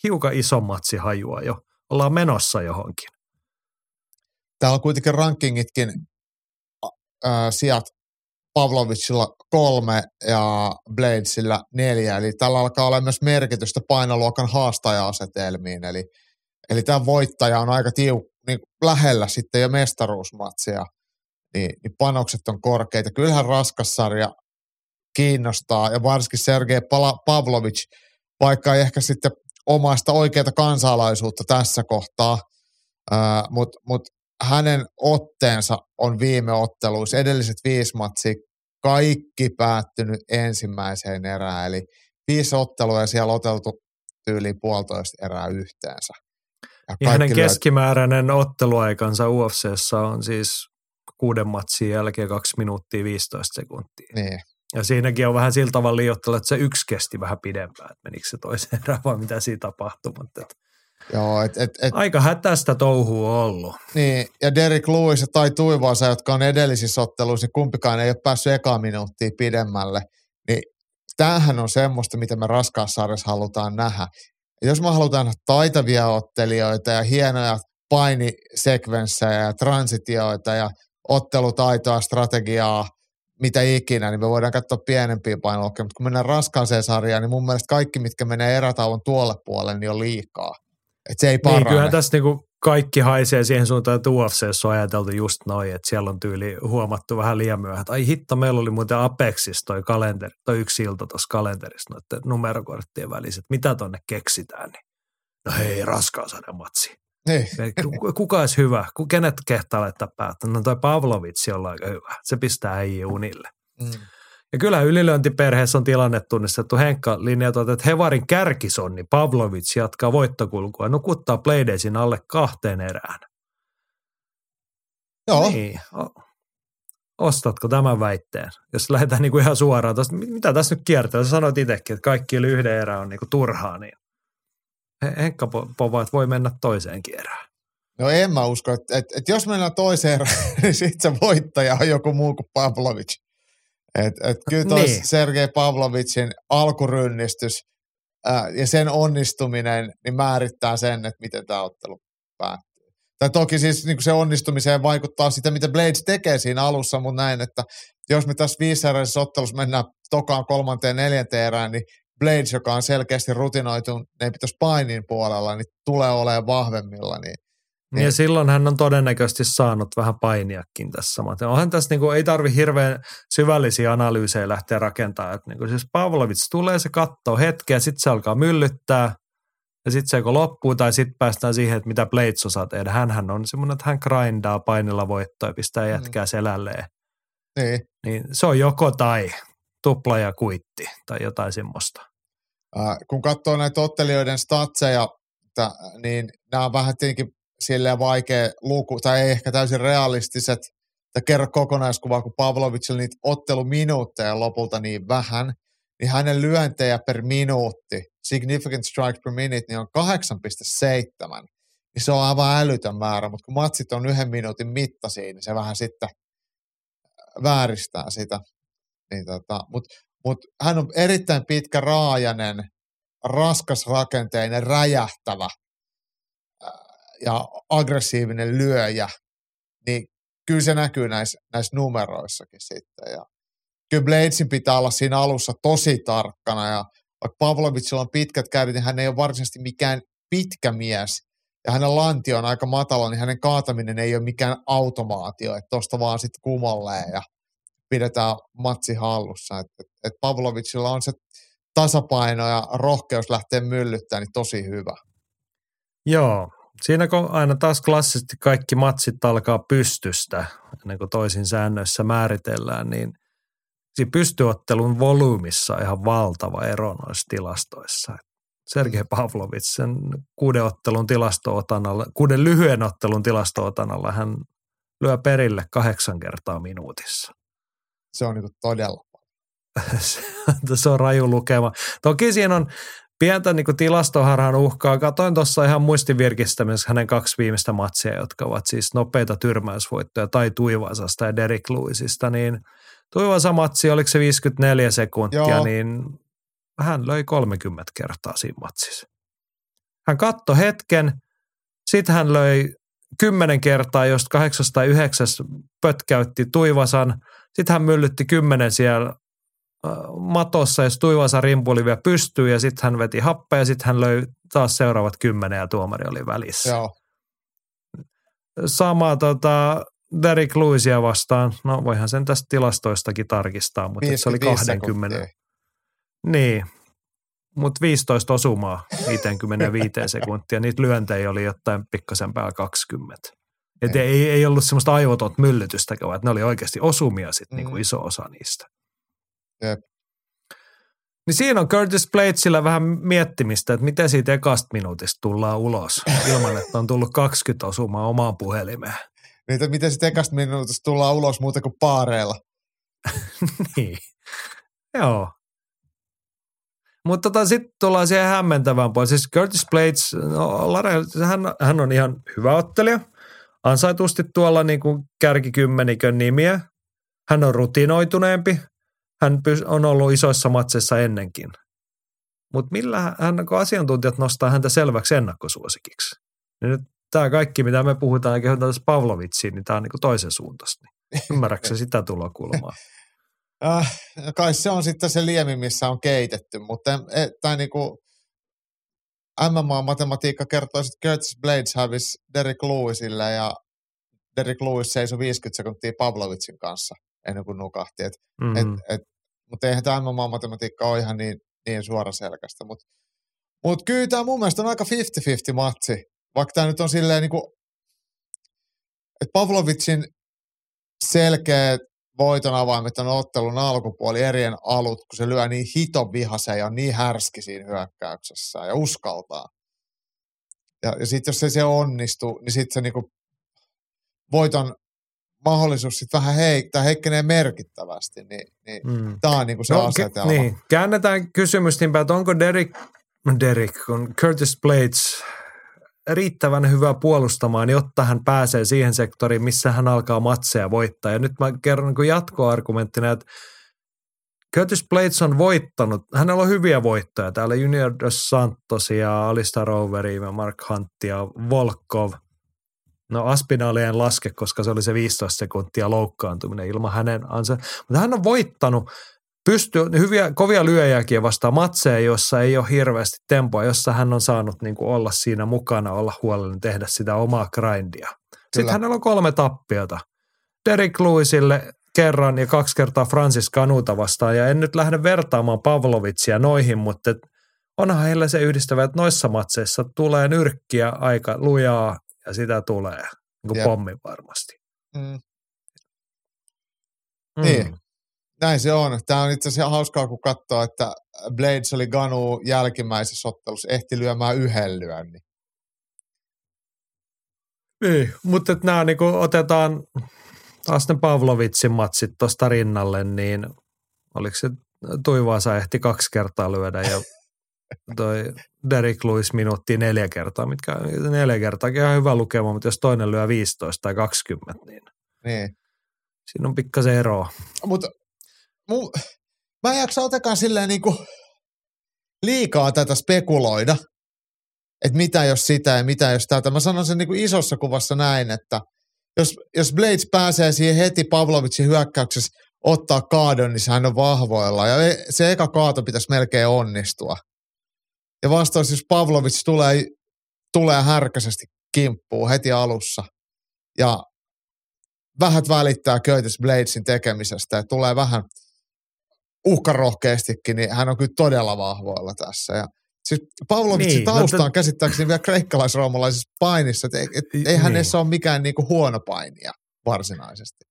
Speaker 2: hiukan isommatsi hajua jo. Ollaan menossa johonkin.
Speaker 3: Täällä on kuitenkin rankingitkin äh, sijat Pavlovicilla kolme ja Bladesilla neljä, eli tällä alkaa olla myös merkitystä painoluokan haastaja-asetelmiin, eli, eli tämä voittaja on aika tiu, niin lähellä sitten jo mestaruusmatsia, niin, niin panokset on korkeita. Kyllähän raskassarja kiinnostaa, ja varsinkin Sergei Pavlovic, vaikka ei ehkä sitten omaista oikeata kansalaisuutta tässä kohtaa, mutta mut hänen otteensa on viime otteluissa, edelliset viisi matsia, kaikki päättynyt ensimmäiseen erään, eli viisi ottelua ja siellä oteltu yli puolitoista erää yhteensä.
Speaker 2: Ja hänen keskimääräinen otteluaikansa UFCssä on siis kuuden matsin jälkeen 2 minuuttia 15 sekuntia.
Speaker 3: Niin.
Speaker 2: Ja siinäkin on vähän sillä tavalla liioittelu, että se yksi kesti vähän pidempään, että menikö se toiseen erään vai mitä siinä tapahtui. Mutta et
Speaker 3: Joo, et, et, et,
Speaker 2: aika hätäistä touhua on ollut.
Speaker 3: niin, ja Derek Lewis Tai Tuivoasa, jotka on edellisissä otteluissa, niin kumpikaan ei ole päässyt eka minuuttia pidemmälle. Niin tämähän on semmoista, mitä me raskaassarjassa halutaan nähdä. Ja jos me halutaan nähdä taitavia ottelijoita ja hienoja painisekvenssejä ja transitioita ja ottelutaitoa, strategiaa, mitä ikinä, niin me voidaan katsoa pienempiä painoluokkia. Mutta kun mennään raskaaseen sarjaan, niin mun mielestä kaikki, mitkä menee erätauon tuolle puolelle, niin on liikaa. Että se ei
Speaker 2: Niin,
Speaker 3: parane.
Speaker 2: kyllähän tässä niinku kaikki haisee siihen suuntaan, että UFCssä on ajateltu just noin, että siellä on tyyli huomattu vähän liian myöhään, ai hitto, meillä oli muuten Apexissa toi kalenteri, toi yksi ilta tuossa kalenterissa noiden numerokorttien väliset, mitä tonne keksitään, niin no hei, raskausarjan matsi.
Speaker 3: Niin.
Speaker 2: Ku- Kuka olisi hyvä? Kenet kehtaa laittaa päätä? No toi Pavlovitsi on aika hyvä. Se pistää äijä unille.
Speaker 3: Mm.
Speaker 2: Ja kyllä ylilöintiperheessä on tilanne tunnistettu. Henkka linjaa, että Hevarin kärkisonni Pavlovic jatkaa voittokulkua ja nukuttaa Playdasin alle kahteen erään.
Speaker 3: Joo,
Speaker 2: Niin. Ostatko tämän väitteen? Jos lähdetään niinku ihan suoraan tosta, mi- mitä tässä nyt kiertää? Sä sanoit itsekin, että kaikki yli yhden erään on niinku turhaa, niin He- Henkka po- pova, että voi mennä toiseenkin erään.
Speaker 3: No en mä usko, että, että, että jos mennään toiseen erään, niin sitten se voittaja on joku muu kuin Pavlovic. Et, et kyllä toi
Speaker 2: Niin.
Speaker 3: Sergei Pavlovicin alkurynnistys ää, ja sen onnistuminen niin määrittää sen, että miten tämä ottelu päättyy. Tai toki siis niin se onnistumiseen vaikuttaa sitä, mitä Blades tekee siinä alussa, mutta näin, että jos me tässä viiseräisessä ottelussa mennään tokaan kolmanteen neljänteen erään, niin Blades, joka on selkeästi rutinoitunut, ne pitäisi painin puolella, niin tulee olemaan vahvemmilla. Niin,
Speaker 2: Niin. Ja silloin hän on todennäköisesti saanut vähän painiakin tässä. Onhan tässä niinku, ei tarvi hirveän syvällisiä analyysejä lähteä rakentamaan. Että niinku, siis Pavlovic tulee, se kattoo hetkeä, sitten se alkaa myllyttää. Ja sitten se joko loppuu tai sitten päästään siihen, että mitä Blades osaa tehdä. Hänhän on semmoinen, että hän grindaa painilla voittoa ja pistää
Speaker 3: Mm.
Speaker 2: jätkää selälleen.
Speaker 3: niin.
Speaker 2: Niin se on joko tai tupla ja kuitti tai jotain semmoista.
Speaker 3: Äh, kun katsoo näitä ottelijoiden statseja, että, niin nämä on vähän tietenkin silleen vaikea luku, tai ei ehkä täysin realistiset, että kerro kokonaiskuvaa, kun Pavlovicilla niitä otteluminuutteja lopulta niin vähän, niin hänen lyöntejä per minuutti, significant strikes per minute, niin on 8,7. Niin se on aivan älytön määrä, mutta kun matsit on yhden minuutin mittaisia, niin se vähän sitten vääristää sitä. Niin tota, mutta mutta hän on erittäin pitkä raajanen, raskas rakenteinen, räjähtävä ja aggressiivinen lyöjä, niin kyllä se näkyy näissä, näissä numeroissakin sitten. Ja kyllä Bladesin pitää olla siinä alussa tosi tarkkana ja vaikka Pavlovicilla on pitkät kädet, niin hän ei ole varsinaisesti mikään pitkä mies ja hänen lanti on aika matala, niin hänen kaataminen ei ole mikään automaatio, että tuosta vaan sitten kumolleen ja pidetään matsi hallussa. Että et, et Pavlovicilla on se tasapaino ja rohkeus lähteä myllyttämään, niin tosi hyvä.
Speaker 2: Joo, siinä kun aina taas klassisesti kaikki matsit alkaa pystystä, ennen kuin toisin säännöissä määritellään, niin siinä pystyottelun volyymissa on ihan valtava ero noissa tilastoissa. Sergei Pavlovic sen kuuden ottelun tilastootanalla, kuuden lyhyen ottelun tilastootanalla hän lyö perille kahdeksan kertaa minuutissa.
Speaker 3: Se on niin todella
Speaker 2: se on raju lukema. Toki siinä on pientä niin tilastoharhan uhkaa. Katoin tuossa ihan muistivirkistämisessä hänen kaksi viimeistä matsia, jotka ovat siis nopeita tyrmäysvoittoja tai Tuivasasta ja Derek Lewisista, niin Tuivasa matsi, oliko se 54 sekuntia, Joo. niin hän löi 30 kertaa siinä matsissa. Hän katsoi hetken, sitten hän löi 10 kertaa, josta 809 pötkäytti Tuivasan, sitten hän myllytti 10 siellä matossa, jos Tuivasa rimpuli vielä pystyy ja sitten hän veti happea ja sitten hän löi taas seuraavat kymmenen ja tuomari oli välissä.
Speaker 3: Joo.
Speaker 2: Sama tota, Derek Lewisia vastaan, no voihan sen tästä tilastoistakin tarkistaa, mutta se oli 20. Sekuntia. Niin, mutta 15 osumaa 55 sekuntia. Niitä lyöntejä oli jotain pikkasen päällä 20. Et ei, ei ollut semmoista aivotot myllytystäkään, vaan ne oli oikeasti osumia sitten niinku mm. niin iso osa niistä.
Speaker 3: Jep.
Speaker 2: Niin siinä on Curtis Bladesilla vähän miettimistä, että miten siitä ekasta minuutista tullaan ulos ilman, että on tullut 20 osumaa omaan puhelimeen.
Speaker 3: Niin, miten sitten ekasta minuutista tullaan ulos muuta kuin paareilla.
Speaker 2: niin. Joo. Mutta tota, sitten tullaan siihen hämmentävään puoleen. Siis Curtis Blades, no, Lare, hän, hän on ihan hyvä ottelija. Ansaitusti tuolla niin kuin kärkikymmenikön nimiä. Hän on rutinoituneempi hän on ollut isoissa matseissa ennenkin. Mutta millä hän, kun asiantuntijat nostaa häntä selväksi ennakkosuosikiksi, niin nyt tämä kaikki, mitä me puhutaan ja kehotetaan tässä Pavlovitsiin, niin tämä on niin toisen suuntaista. Niin Ymmärrätkö sitä tulokulmaa?
Speaker 3: äh, kai se on sitten se liemi, missä on keitetty, mutta e, tämä niinku, MMA-matematiikka kertoo, että Curtis Blades hävisi Derek Lewisille ja Derek Lewis seisoi 50 sekuntia Pavlovitsin kanssa ennen kuin nukahti. Et, mm-hmm. et, et, mutta eihän tämä MMA-matematiikka ole ihan niin, niin suoraselkäistä. Mutta mut kyllä tämä mun mielestä on aika 50-50 matsi. Vaikka tämä nyt on silleen niin kuin, että Pavlovitsin selkeät voiton avaimet on ottelun alkupuoli erien alut, kun se lyö niin hiton vihaseen ja on niin härski siinä hyökkäyksessä ja uskaltaa. Ja, ja sitten jos se, se onnistuu, niin sitten se niinku voiton mahdollisuus sitten vähän heik- tai heikkenee merkittävästi, niin, niin mm. tämä on niinku se no, asetelma.
Speaker 2: Niin. Käännetään kysymys niin että onko Derek, Derek on Curtis Blades riittävän hyvä puolustamaan, jotta hän pääsee siihen sektoriin, missä hän alkaa matseja voittaa. Ja nyt mä kerron niin jatkoargumenttina, että Curtis Blades on voittanut, hänellä on hyviä voittoja. Täällä Junior Dos Santos ja Alista Roveri, Mark Hunt ja Volkov – No Aspinaali en laske, koska se oli se 15 sekuntia loukkaantuminen ilman hänen ansa. Mutta hän on voittanut pysty, hyviä, kovia lyöjäkin vastaan matseja, jossa ei ole hirveästi tempoa, jossa hän on saanut niin kuin olla siinä mukana, olla huolellinen, tehdä sitä omaa grindia. Kyllä. Sitten hänellä on kolme tappiota. Derek Lewisille kerran ja kaksi kertaa Francis Kanuta vastaan. Ja en nyt lähde vertaamaan Pavlovitsia noihin, mutta onhan heillä se yhdistävä, että noissa matseissa tulee nyrkkiä aika lujaa ja sitä tulee niin kuin pommi varmasti. Mm.
Speaker 3: Mm. Niin, näin se on. Tämä on itse asiassa hauskaa, kun katsoo, että Blades oli Ganu jälkimmäisessä ottelussa, ehti lyömään yhden lyönnin.
Speaker 2: Niin, mutta että nämä niin otetaan taas ne Pavlovitsin matsit tuosta rinnalle, niin oliko se Tuivaasa ehti kaksi kertaa lyödä ja toi Derek Lewis minuuttia neljä kertaa, mitkä neljä kertaa on hyvä lukema, mutta jos toinen lyö 15 tai 20, niin,
Speaker 3: niin.
Speaker 2: siinä on pikkasen eroa.
Speaker 3: Mutta mu, mä en jaksa otekaan silleen niin kuin liikaa tätä spekuloida, että mitä jos sitä ja mitä jos tätä. Mä sanon sen niin kuin isossa kuvassa näin, että jos, jos Blades pääsee siihen heti Pavlovicin hyökkäyksessä ottaa kaadon, niin hän on vahvoilla. Ja e- se eka kaato pitäisi melkein onnistua. Ja vastaus, jos Pavlovic tulee, tulee härkäisesti kimppuun heti alussa ja vähät välittää Curtis Bladesin tekemisestä ja tulee vähän uhkarohkeastikin, niin hän on kyllä todella vahvoilla tässä. Ja siis Pavlovicin niin, tausta on no, käsittääkseni vielä kreikkalaisroomalaisessa painissa, että et, et, ei niin. ole mikään niinku huono painia varsinaisesti.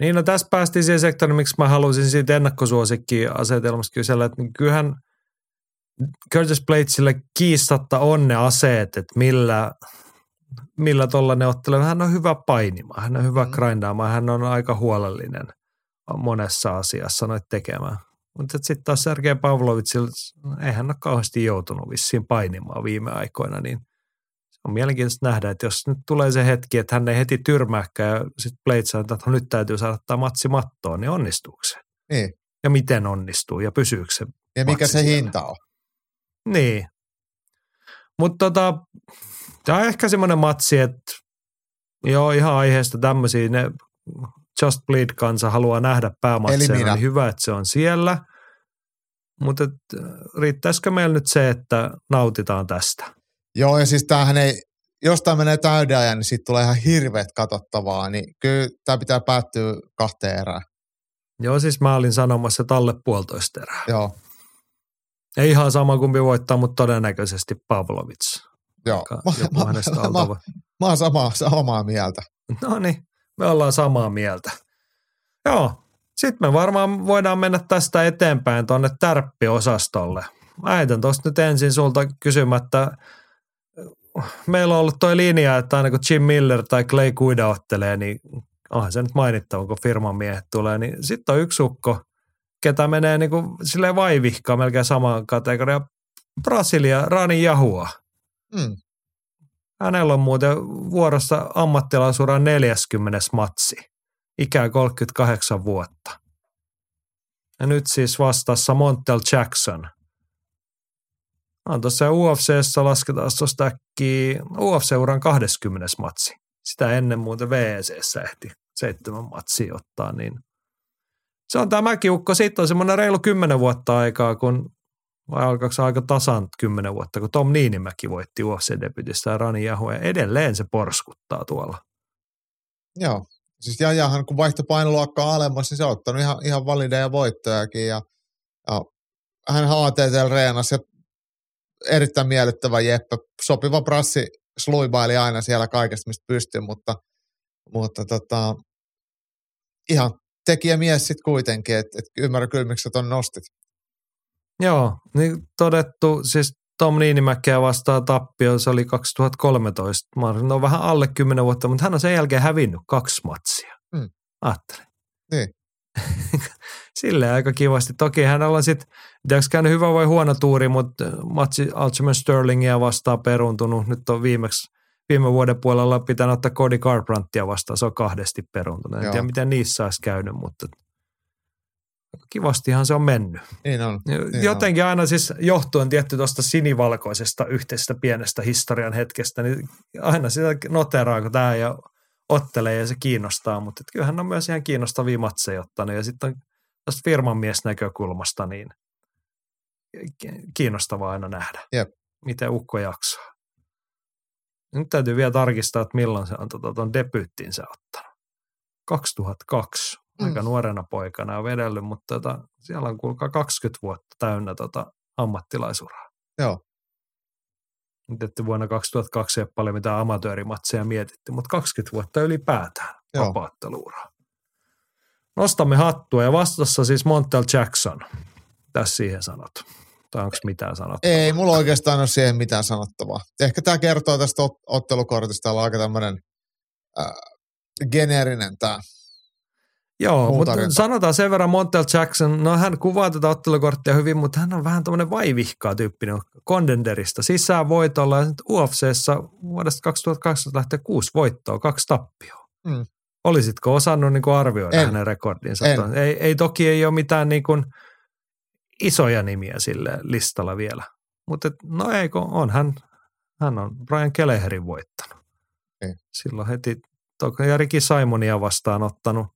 Speaker 2: Niin, no tässä päästiin siihen sektoriin, miksi mä halusin siitä ennakkosuosikkiin asetelmasta kysellä, että kyllähän Curtis Bladesille kiistatta on ne aseet, että millä, millä tuolla ne ottelee. Hän on hyvä painimaan, hän on hyvä mm. grindaamaan, hän on aika huolellinen monessa asiassa noit tekemään. Mutta sitten taas Sergei Pavlovitsilla, ei hän ole kauheasti joutunut vissiin painimaan viime aikoina, niin on mielenkiintoista nähdä, että jos nyt tulee se hetki, että hän ei heti tyrmääkään ja sitten Blade sanoo, että nyt täytyy saada tämä matsi mattoon, niin onnistuuko se?
Speaker 3: Niin.
Speaker 2: Ja miten onnistuu ja pysyykö se
Speaker 3: Ja mikä se siellä? hinta on?
Speaker 2: Niin. Mutta tota, tämä on ehkä semmoinen matsi, että joo, ihan aiheesta tämmöisiä, ne Just Bleed-kansa haluaa nähdä päämatseja, niin hyvä, että se on siellä. Mutta riittäisikö meillä nyt se, että nautitaan tästä?
Speaker 3: Joo, ja siis tämähän ei, jos tämä menee täyden ajan, niin siitä tulee ihan hirveät katsottavaa, niin kyllä tämä pitää päättyä kahteen erään.
Speaker 2: Joo, siis mä olin sanomassa, että alle puolitoista erää.
Speaker 3: Joo.
Speaker 2: Ei ihan sama kumpi voittaa, mutta todennäköisesti Pavlovic.
Speaker 3: Joo, mä, mä, mä, mä, mä oon samaa, samaa mieltä.
Speaker 2: No niin, me ollaan samaa mieltä. Joo, sitten me varmaan voidaan mennä tästä eteenpäin tuonne tärppiosastolle. Mä heitän tuosta nyt ensin sulta kysymättä, meillä on ollut toi linja, että aina kun Jim Miller tai Clay Guida ottelee, niin onhan se nyt mainittava, kun firman miehet tulee, niin sitten on yksi ukko, ketä menee niin kuin silleen vaivihkaa melkein samaan kategoriaan. Brasilia, Rani Jahua. Mm. Hänellä on muuten vuorossa ammattilaisuran 40. matsi, ikää 38 vuotta. Ja nyt siis vastassa Montel Jackson. On tuossa UFCssä lasketaan tuosta UFC-uran 20. matsi. Sitä ennen muuten VECssä ehti seitsemän matsia ottaa, niin se on tämä kiukko. Sitten on semmoinen reilu kymmenen vuotta aikaa, kun vai alkaako aika tasan kymmenen vuotta, kun Tom Niinimäki voitti UFC-debytistä Rani Jahu, ja edelleen se porskuttaa tuolla.
Speaker 3: Joo, siis Jajahan kun vaihto painoluokkaa alemmas, niin se on ottanut ihan, ihan valideja voittojakin, ja, ja hän HTTL reenasi ja erittäin miellyttävä Jeppe, sopiva prassi sluibaili aina siellä kaikesta, mistä pystyy, mutta, mutta tota, ihan tekijämies sitten kuitenkin, että et ymmärrän kyllä, miksi ton nostit.
Speaker 2: Joo, niin todettu, siis Tom Niinimäkeä vastaa tappio, se oli 2013. Mä olen no, vähän alle 10 vuotta, mutta hän on sen jälkeen hävinnyt kaksi matsia. Mm. Ajattelin.
Speaker 3: Niin.
Speaker 2: Silleen aika kivasti. Toki hänellä on sitten, tiedätkö käynyt hyvä vai huono tuuri, mutta matsi Alchemon Sterlingia vastaan peruntunut. Nyt on viimeksi viime vuoden puolella pitänyt ottaa Cody Garbrantia vastaan. Se on kahdesti peruntunut. En tiedä, miten niissä olisi käynyt, mutta kivastihan se on mennyt.
Speaker 3: Niin on. Niin
Speaker 2: Jotenkin on. aina siis johtuen tietty tuosta sinivalkoisesta yhteisestä pienestä historian hetkestä, niin aina sitä noteraa, kun tämä ja ottelee ja se kiinnostaa, mutta kyllähän on myös ihan kiinnostavia matseja ottanut ja sitten tästä firman mies näkökulmasta niin kiinnostavaa aina nähdä,
Speaker 3: Jep.
Speaker 2: miten ukko jaksaa. Nyt täytyy vielä tarkistaa, että milloin se on tuon tota, debyyttinsä ottanut. 2002 aika mm. nuorena poikana on vedellyt, mutta tota, siellä on kuulkaa 20 vuotta täynnä tota ammattilaisuraa.
Speaker 3: Joo.
Speaker 2: Nyt vuonna 2002 ei ole paljon mitään amatöörimatseja mietitty, mutta 20 vuotta ylipäätään vapaatteluuraa. Nostamme hattua ja vastassa siis Montel Jackson. Tässä siihen sanot. Tai onko mitään sanottavaa?
Speaker 3: Ei, mulla oikeastaan ole siihen mitään sanottavaa. Ehkä tämä kertoo tästä ottelukortista. Täällä on aika tämmöinen äh, geneerinen tämä
Speaker 2: Joo, mutta sanotaan sen verran Montel Jackson, no hän kuvaa tätä ottelukorttia hyvin, mutta hän on vähän tämmöinen vaivihkaa tyyppinen kondenderista. Sisään voitolla ja UFCssä vuodesta 2012 lähtee kuusi voittoa, kaksi tappioa. Mm. Olisitko osannut niin kuin arvioida en. hänen rekordinsa?
Speaker 3: En.
Speaker 2: Ei, ei toki ei ole mitään niin kuin isoja nimiä sille listalla vielä. Mutta no ei, kun on hän, hän on Brian Keleherin voittanut.
Speaker 3: Niin.
Speaker 2: Silloin heti toki ja Riki Simonia vastaan ottanut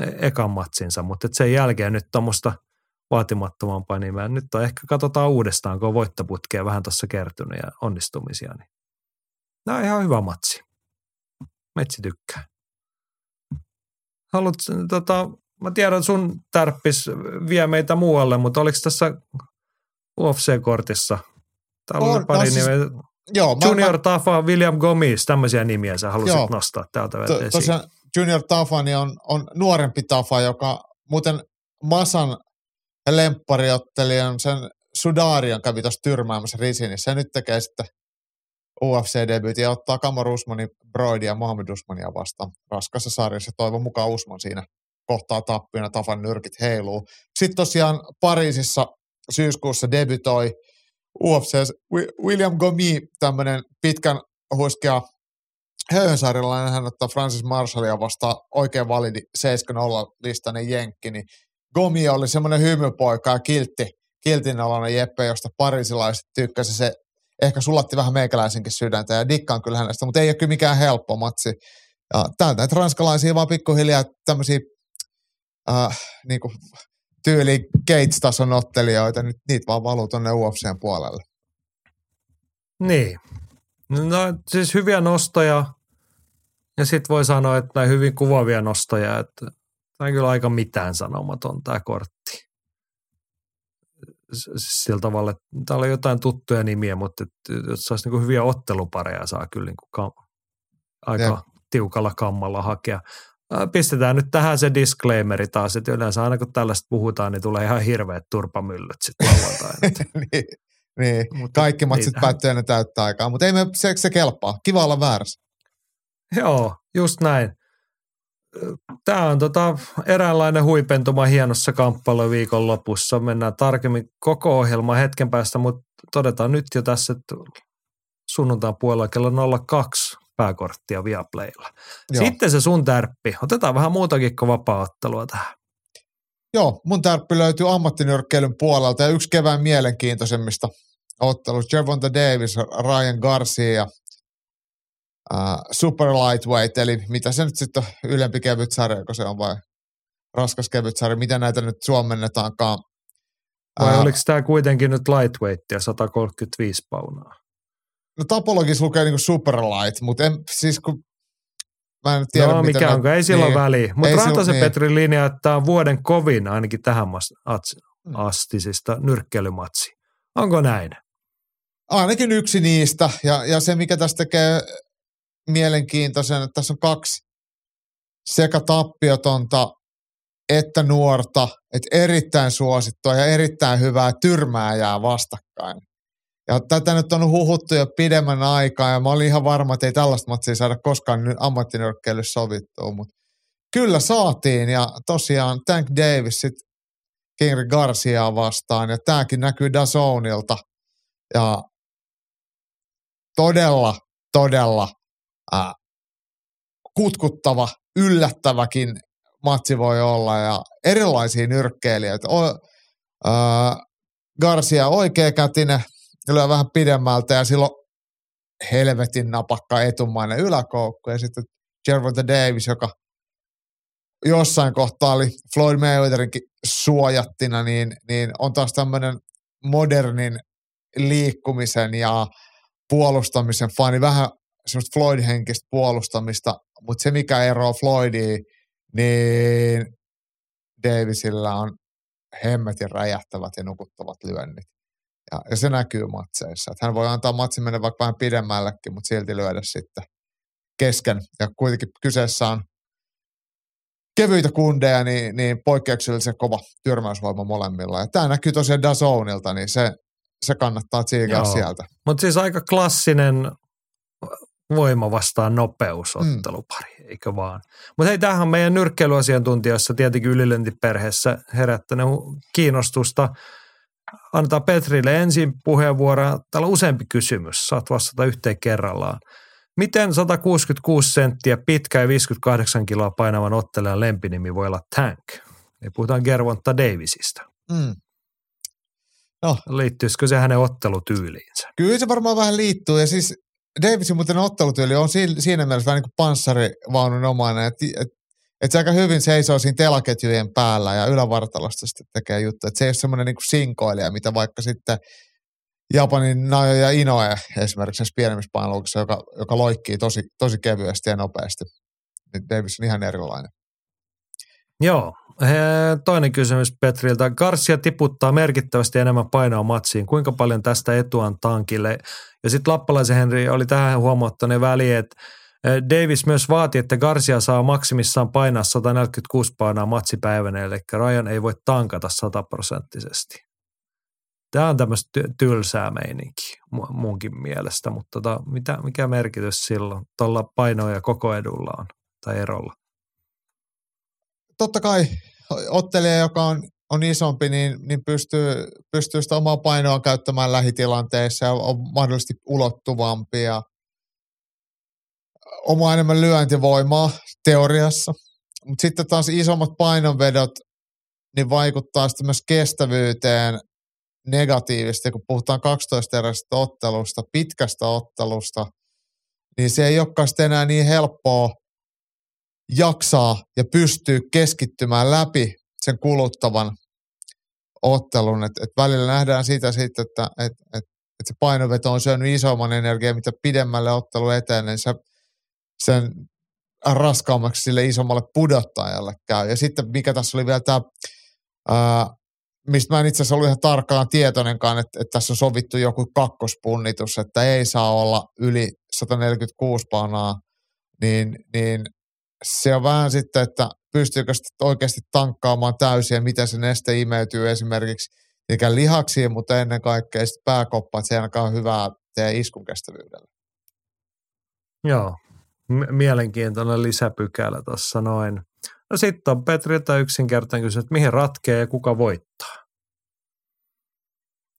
Speaker 2: e- ekan matsinsa, mutta sen jälkeen nyt tuommoista vaatimattomampaa nimeä. Nyt on ehkä katsotaan uudestaan, kun on voittoputkea vähän tuossa kertynyt ja onnistumisia. Niin. Tämä on ihan hyvä matsi. Metsi tykkää. Haluat, tota, mä tiedän, sun tärppis vie meitä muualle, mutta oliko tässä UFC-kortissa? Täällä
Speaker 3: On,
Speaker 2: oli pari
Speaker 3: no siis-
Speaker 2: nimeä.
Speaker 3: Joo,
Speaker 2: Junior
Speaker 3: mä,
Speaker 2: Tafa, William Gomis, tämmöisiä nimiä sä halusit
Speaker 3: Joo.
Speaker 2: nostaa täältä
Speaker 3: to,
Speaker 2: esiin.
Speaker 3: tosiaan Junior Tafani on, on nuorempi Tafa, joka muuten Masan lemppariottelija, sen Sudarian kävi tuossa tyrmäämässä Risinissä ja nyt tekee sitten UFC-debyytin ja ottaa Kamar Usmanin Broidia ja Mohamed Usmania vastaan raskassa sarjassa. Toivon mukaan Usman siinä kohtaa tappiona, Tafan nyrkit heiluu. Sitten tosiaan Pariisissa syyskuussa debytoi UFC William Gomi, tämmöinen pitkän huiskea höönsaarilainen, hän ottaa Francis Marshallia vastaan oikein validi 7-0 listainen jenkki, niin Gomi oli semmoinen hymypoika ja kiltti, kiltinalainen Jeppe, josta parisilaiset tykkäsi. Se ehkä sulatti vähän meikäläisenkin sydäntä ja dikkaan kyllä hänestä, mutta ei ole kyllä mikään helppo matsi. Ja täältä näitä ranskalaisia vaan pikkuhiljaa tämmöisiä äh, niin kuin tyyli Gates-tason ottelijoita, nyt niitä vaan valuu tuonne UFCn puolelle.
Speaker 2: Niin. No siis hyviä nostoja ja sitten voi sanoa, että näin hyvin kuvaavia nostoja, että tämä on kyllä aika mitään sanomaton tämä kortti. Sillä tavalla, että täällä on jotain tuttuja nimiä, mutta jos saisi niin hyviä ottelupareja, saa kyllä niin kuin kam- aika
Speaker 3: Jep.
Speaker 2: tiukalla kammalla hakea. Ää, Pistetään nyt tähän se disclaimeri taas, että yleensä aina kun tällaista puhutaan, niin tulee ihan hirveät turpamyllyt sitten lauantaina.
Speaker 3: niin, niin.
Speaker 2: Mutta
Speaker 3: Kaikki matsit päättyy ennen täyttä aikaa, mutta ei me, se, se kelpaa. Kiva olla väärässä.
Speaker 2: Joo, just näin. Tämä on tota eräänlainen huipentuma hienossa kamppailuviikon lopussa. Mennään tarkemmin koko ohjelma hetken päästä, mutta todetaan nyt jo tässä, että sunnuntain puolella kello 02 pääkorttia Viaplaylla.
Speaker 3: Joo.
Speaker 2: Sitten se sun tärppi. Otetaan vähän muutakin kuin vapaa-ottelua tähän.
Speaker 3: Joo, mun tärppi löytyy ammattinyrkkeilyn puolelta ja yksi kevään mielenkiintoisemmista otteluista. Gervonta Davis, Ryan Garcia ja äh, Super Lightweight, eli mitä se nyt sitten on ylempi kevyt sarja, kun se on vai raskas kevyt sarja, mitä näitä nyt suomennetaankaan.
Speaker 2: Vai
Speaker 3: Ää,
Speaker 2: oliko tämä kuitenkin nyt lightweightia 135 paunaa?
Speaker 3: No tapologissa lukee niinku super light, mutta en, siis kun mä en tiedä,
Speaker 2: no mikä onko, ei sillä
Speaker 3: niin.
Speaker 2: väliä. Mutta Rantasen
Speaker 3: niin.
Speaker 2: Petrin linja, että tämä on vuoden kovin ainakin tähän
Speaker 3: Mm.
Speaker 2: astisista nyrkkeilymatsi. Onko näin?
Speaker 3: Ainakin yksi niistä. Ja, ja se, mikä tästä tekee mielenkiintoisen, että tässä on kaksi sekä tappiotonta että nuorta, että erittäin suosittua ja erittäin hyvää tyrmääjää vastakkain. Ja tätä nyt on huhuttu jo pidemmän aikaa ja mä olin ihan varma, että ei tällaista matsia saada koskaan nyt sovittua, mutta kyllä saatiin ja tosiaan Tank Davis sitten Kingri Garciaa vastaan ja tämäkin näkyy Dazonilta ja todella, todella äh, kutkuttava, yllättäväkin matsi voi olla ja erilaisia nyrkkeilijöitä. O, äh, Garcia oikea kätinen, lyö vähän pidemmältä ja silloin helvetin napakka etumainen yläkoukku ja sitten Gervonta Davis, joka jossain kohtaa oli Floyd Mayweatherinkin suojattina, niin, niin on taas tämmöinen modernin liikkumisen ja puolustamisen fani, vähän semmoista Floyd-henkistä puolustamista, mutta se mikä eroaa Floydia, niin Davisilla on hemmetin räjähtävät ja nukuttavat lyönnit. Ja, ja se näkyy matseissa. Että hän voi antaa matsin mennä vaikka vähän pidemmällekin, mutta silti lyödä sitten kesken. Ja kuitenkin kyseessä on kevyitä kundeja, niin, niin poikkeuksellisen kova tyrmäysvoima molemmilla. Ja tämä näkyy tosiaan Dazonilta, niin se, se kannattaa tsiikaa sieltä.
Speaker 2: Mutta siis aika klassinen voima vastaan nopeusottelupari, mm. eikö vaan? Mutta hei, tämähän on meidän nyrkkeilyasiantuntijoissa tietenkin ylilöntiperheessä herättänyt kiinnostusta. Annetaan Petrille ensin puheenvuoro. Täällä on useampi kysymys. Saat vastata yhteen kerrallaan. Miten 166 senttiä pitkä ja 58 kiloa painavan ottelijan lempinimi voi olla Tank? Ei puhutaan Gervonta Davisista.
Speaker 3: Mm. No.
Speaker 2: Liittyisikö se hänen ottelutyyliinsä?
Speaker 3: Kyllä se varmaan vähän liittyy ja siis Davisin muuten ottelutyyli on si- siinä mielessä vähän niin kuin panssarivaunun omainen, että et, et se aika hyvin seisoo siinä telaketjujen päällä ja ylävartalosta sitten tekee juttu. Että se ei ole semmoinen niin sinkoilija, mitä vaikka sitten Japanin Najo ja Inoe esimerkiksi näissä pienemmissä painoluokissa, joka, joka loikkii tosi, tosi kevyesti ja nopeasti. Nyt Davis on ihan erilainen.
Speaker 2: Joo. Toinen kysymys Petriltä. Garcia tiputtaa merkittävästi enemmän painoa matsiin. Kuinka paljon tästä etua on tankille? Ja sitten Lappalaisen Henri oli tähän huomauttaneen väliin, että Davis myös vaati, että Garcia saa maksimissaan painaa 146 painaa matsipäivänä, eli Ryan ei voi tankata sataprosenttisesti. Tämä on tämmöistä tylsää meininki munkin mielestä, mutta tota, mitä, mikä merkitys silloin tuolla paino- ja koko edulla on tai erolla?
Speaker 3: Totta kai ottelija, joka on, on isompi, niin, niin pystyy, pystyy sitä omaa painoa käyttämään lähitilanteissa ja on mahdollisesti ulottuvampi ja omaa enemmän lyöntivoimaa teoriassa. Mutta sitten taas isommat painonvedot, niin vaikuttaa sitten myös kestävyyteen negatiivisesti, kun puhutaan 12 eräisestä ottelusta, pitkästä ottelusta, niin se ei olekaan sitten enää niin helppoa jaksaa ja pystyy keskittymään läpi sen kuluttavan ottelun. Et, et välillä nähdään sitä sitten, että et, et, et se painoveto on syönyt isomman energiaa, mitä pidemmälle ottelu eteen, niin sen raskaammaksi sille isommalle pudottajalle käy. Ja sitten mikä tässä oli vielä tämä, mistä mä en itse asiassa ollut ihan tarkkaan tietoinenkaan, että, että tässä on sovittu joku kakkospunnitus, että ei saa olla yli 146 paunaa, niin, niin se on vähän sitten, että pystyykö sitten oikeasti tankkaamaan täysin ja miten se neste imeytyy esimerkiksi eikä lihaksiin, mutta ennen kaikkea sitten pääkoppa, että se ei ainakaan hyvää teidän iskun kestävyydellä.
Speaker 2: Joo, mielenkiintoinen lisäpykälä tuossa noin. No sitten on Petriltä yksinkertainen kysymys, että mihin ratkee ja kuka voittaa?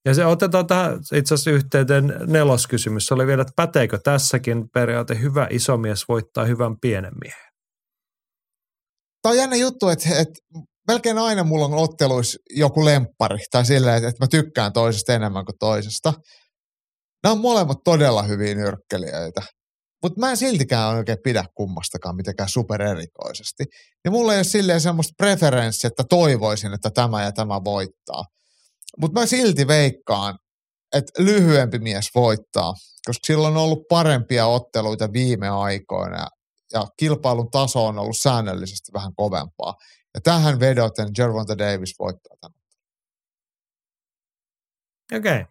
Speaker 2: Ja se otetaan tähän itse asiassa yhteyteen neloskysymys. Se oli vielä, että päteekö tässäkin periaate hyvä isomies voittaa hyvän pienen miehen?
Speaker 3: Tämä on jännä juttu, että, että melkein aina mulla on otteluissa joku lemppari tai silleen, että, että mä tykkään toisesta enemmän kuin toisesta. Nämä on molemmat todella hyviä nyrkkelijöitä. Mutta mä en siltikään oikein pidä kummastakaan mitenkään supererikoisesti. Ja mulla ei ole silleen semmoista preferenssiä, että toivoisin, että tämä ja tämä voittaa. Mutta mä silti veikkaan, että lyhyempi mies voittaa, koska sillä on ollut parempia otteluita viime aikoina ja kilpailun taso on ollut säännöllisesti vähän kovempaa. Ja tähän vedoten Gervonta Davis voittaa tämän.
Speaker 2: Okei. Okay.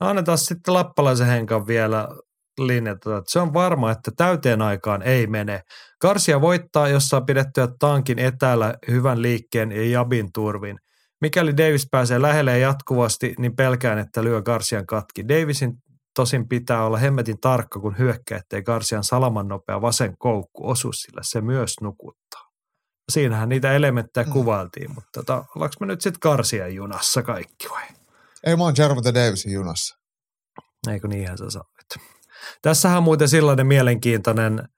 Speaker 2: No annetaan sitten Lappalaisen Henkan vielä linjata, että se on varma, että täyteen aikaan ei mene. Karsia voittaa, jos saa pidettyä tankin etäällä hyvän liikkeen ja jabin turvin. Mikäli Davis pääsee lähelle jatkuvasti, niin pelkään, että lyö Garcian katki. Davisin tosin pitää olla hemmetin tarkka, kun hyökkää, ettei Garcian salaman nopea vasen koukku osu, sillä se myös nukuttaa. Siinähän niitä elementtejä mm. kuvailtiin, mutta tota, ollaanko me nyt sitten Garcian junassa kaikki vai?
Speaker 3: Ei, mä oon Jervonta Davisin junassa.
Speaker 2: Eikö niinhän sä sanoit. Tässähän on muuten sellainen mielenkiintoinen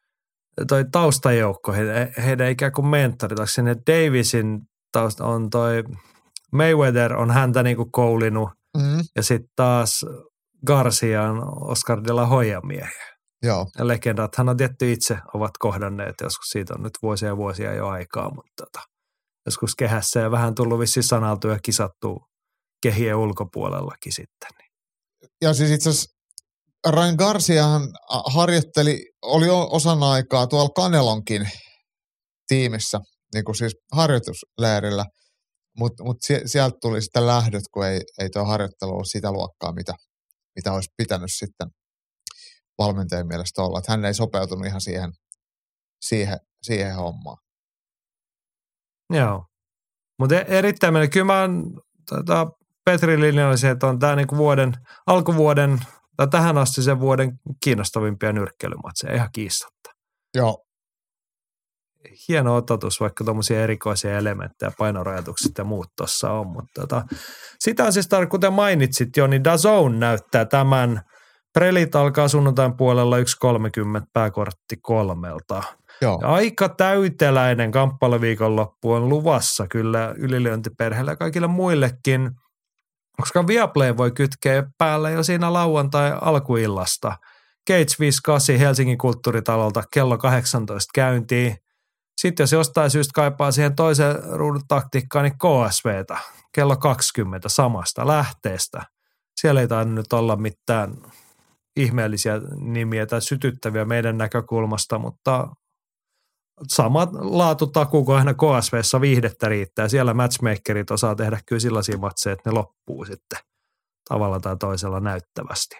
Speaker 2: toi taustajoukko, he, heidän ikään kuin mentorit, sinne Davisin tausta on toi Mayweather on häntä niinku koulinut mm. ja sitten taas Garcia on Oscar de la Hoya miehiä.
Speaker 3: Joo.
Speaker 2: Ja legendat hän on tietty itse ovat kohdanneet, joskus siitä on nyt vuosia ja vuosia jo aikaa, mutta tota, joskus kehässä ja vähän tullut vissiin sanaltu ja kisattu kehien ulkopuolellakin sitten. Niin.
Speaker 3: Ja siis itse asiassa Ryan Garciahan harjoitteli, oli osan aikaa tuolla Kanelonkin tiimissä, niin kuin siis harjoitusleirillä, mutta mut sieltä tuli sitten lähdöt, kun ei, ei tuo harjoittelu ollut sitä luokkaa, mitä, mitä olisi pitänyt sitten valmentajan mielestä olla. Että hän ei sopeutunut ihan siihen, siihen, siihen hommaan.
Speaker 2: Joo. Mutta e-, erittäin meillä. Kyllä mä oon, tota, Petri linja oli se, että on tämä niinku vuoden, alkuvuoden tai tähän asti sen vuoden kiinnostavimpia nyrkkeilymatseja ihan kiistatta.
Speaker 3: Joo.
Speaker 2: Hieno ototus, vaikka tuommoisia erikoisia elementtejä, painorajoitukset ja muut tuossa on. Mutta tota, sitä on siis, kuten mainitsit jo, niin Dazone näyttää tämän. Prelit alkaa sunnuntain puolella 1.30 pääkortti kolmelta.
Speaker 3: Joo.
Speaker 2: Ja aika täyteläinen kamppailuviikonloppu on luvassa kyllä ylilyöntiperheelle ja kaikille muillekin – koska Viaplay voi kytkeä päälle jo siinä lauantai alkuillasta. Gates 58 Helsingin kulttuuritalolta kello 18 käyntiin. Sitten jos jostain syystä kaipaa siihen toiseen ruudun taktiikkaan, niin KSVtä kello 20 samasta lähteestä. Siellä ei tainnut nyt olla mitään ihmeellisiä nimiä tai sytyttäviä meidän näkökulmasta, mutta sama laatutaku kuin aina KSVssä viihdettä riittää. Siellä matchmakerit osaa tehdä kyllä sellaisia matseja, että ne loppuu sitten tavalla tai toisella näyttävästi.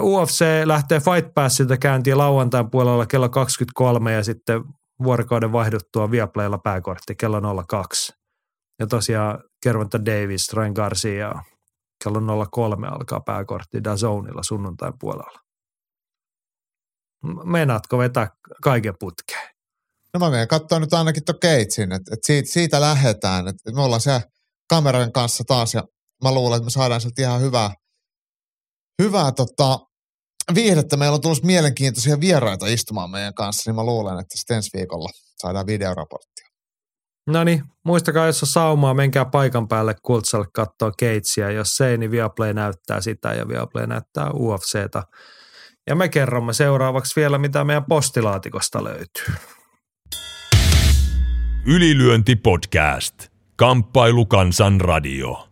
Speaker 2: UFC lähtee Fight Passilta käyntiin lauantain puolella kello 23 ja sitten vuorokauden vaihduttua Viaplaylla pääkortti kello 02. Ja tosiaan Kervonta Davis, Ryan Garcia kello 03 alkaa pääkortti Dazonilla sunnuntain puolella. Meinaatko vetää kaiken putkeen?
Speaker 3: No mä menen katsoa nyt ainakin tuon Keitsin, että, että siitä, siitä lähdetään. Että, että me ollaan siellä kameran kanssa taas ja mä luulen, että me saadaan sieltä ihan hyvää, hyvää tota, viihdettä. Meillä on tullut mielenkiintoisia vieraita istumaan meidän kanssa, niin mä luulen, että sitten ensi viikolla saadaan videoraporttia.
Speaker 2: No niin, muistakaa, jos on saumaa, menkää paikan päälle Kultsalle katsoa Keitsiä. Jos ei, niin Viaplay näyttää sitä ja Viaplay näyttää UFCtä. Ja me kerromme seuraavaksi vielä, mitä meidän postilaatikosta löytyy.
Speaker 1: Ylilyönti podcast. Kamppailu kansan radio.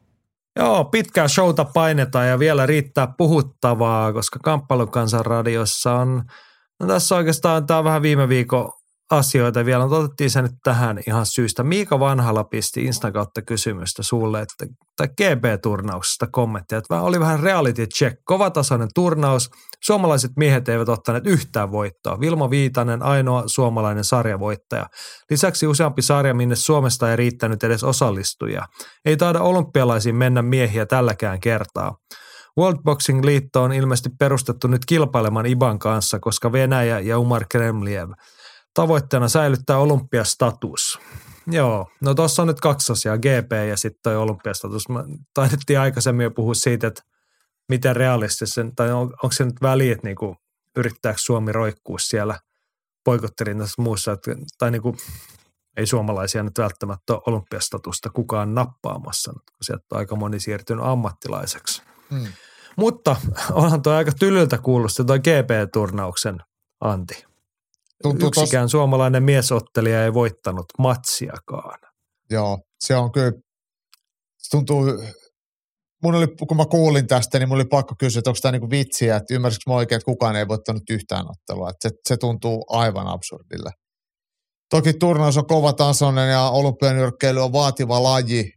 Speaker 2: Joo, pitkää showta painetaan ja vielä riittää puhuttavaa, koska Kamppailukansan radiossa on, no tässä oikeastaan tämä on vähän viime viikon asioita vielä, mutta otettiin se nyt tähän ihan syystä. Miika Vanhala pisti Instan kautta kysymystä sulle, että, tai GB-turnauksesta kommenttia, että oli vähän reality check, kovatasoinen turnaus, suomalaiset miehet eivät ottaneet yhtään voittoa. Vilmo Viitanen, ainoa suomalainen sarjavoittaja. Lisäksi useampi sarja, minne Suomesta ei riittänyt edes osallistujia. Ei taida olympialaisiin mennä miehiä tälläkään kertaa. World Boxing Liitto on ilmeisesti perustettu nyt kilpailemaan IBAN kanssa, koska Venäjä ja Umar Kremliev – tavoitteena säilyttää olympiastatus. Joo, no tuossa on nyt kaksi asiaa, GP ja sitten toi olympiastatus. Mä taidettiin aikaisemmin jo puhua siitä, että miten realistisen, tai on, onko se nyt väliä, että niinku, yrittääkö Suomi roikkua siellä poikottirinnassa muussa, että, tai niinku, ei suomalaisia nyt välttämättä ole olympiastatusta kukaan nappaamassa, kun sieltä on aika moni siirtynyt ammattilaiseksi. Hmm. Mutta onhan tuo aika tylyltä kuulosta tuo GP-turnauksen anti. Tuntuu Yksikään tos... suomalainen miesottelija ei voittanut matsiakaan.
Speaker 3: Joo, se on kyllä, se tuntuu, mun oli, kun mä kuulin tästä, niin mun oli pakko kysyä, että onko tämä niinku vitsiä, että ymmärsikö mä oikein, että kukaan ei voittanut yhtään ottelua. Että se, se tuntuu aivan absurdille. Toki turnaus on kova tasoinen ja olympianyrkkeily on vaativa laji,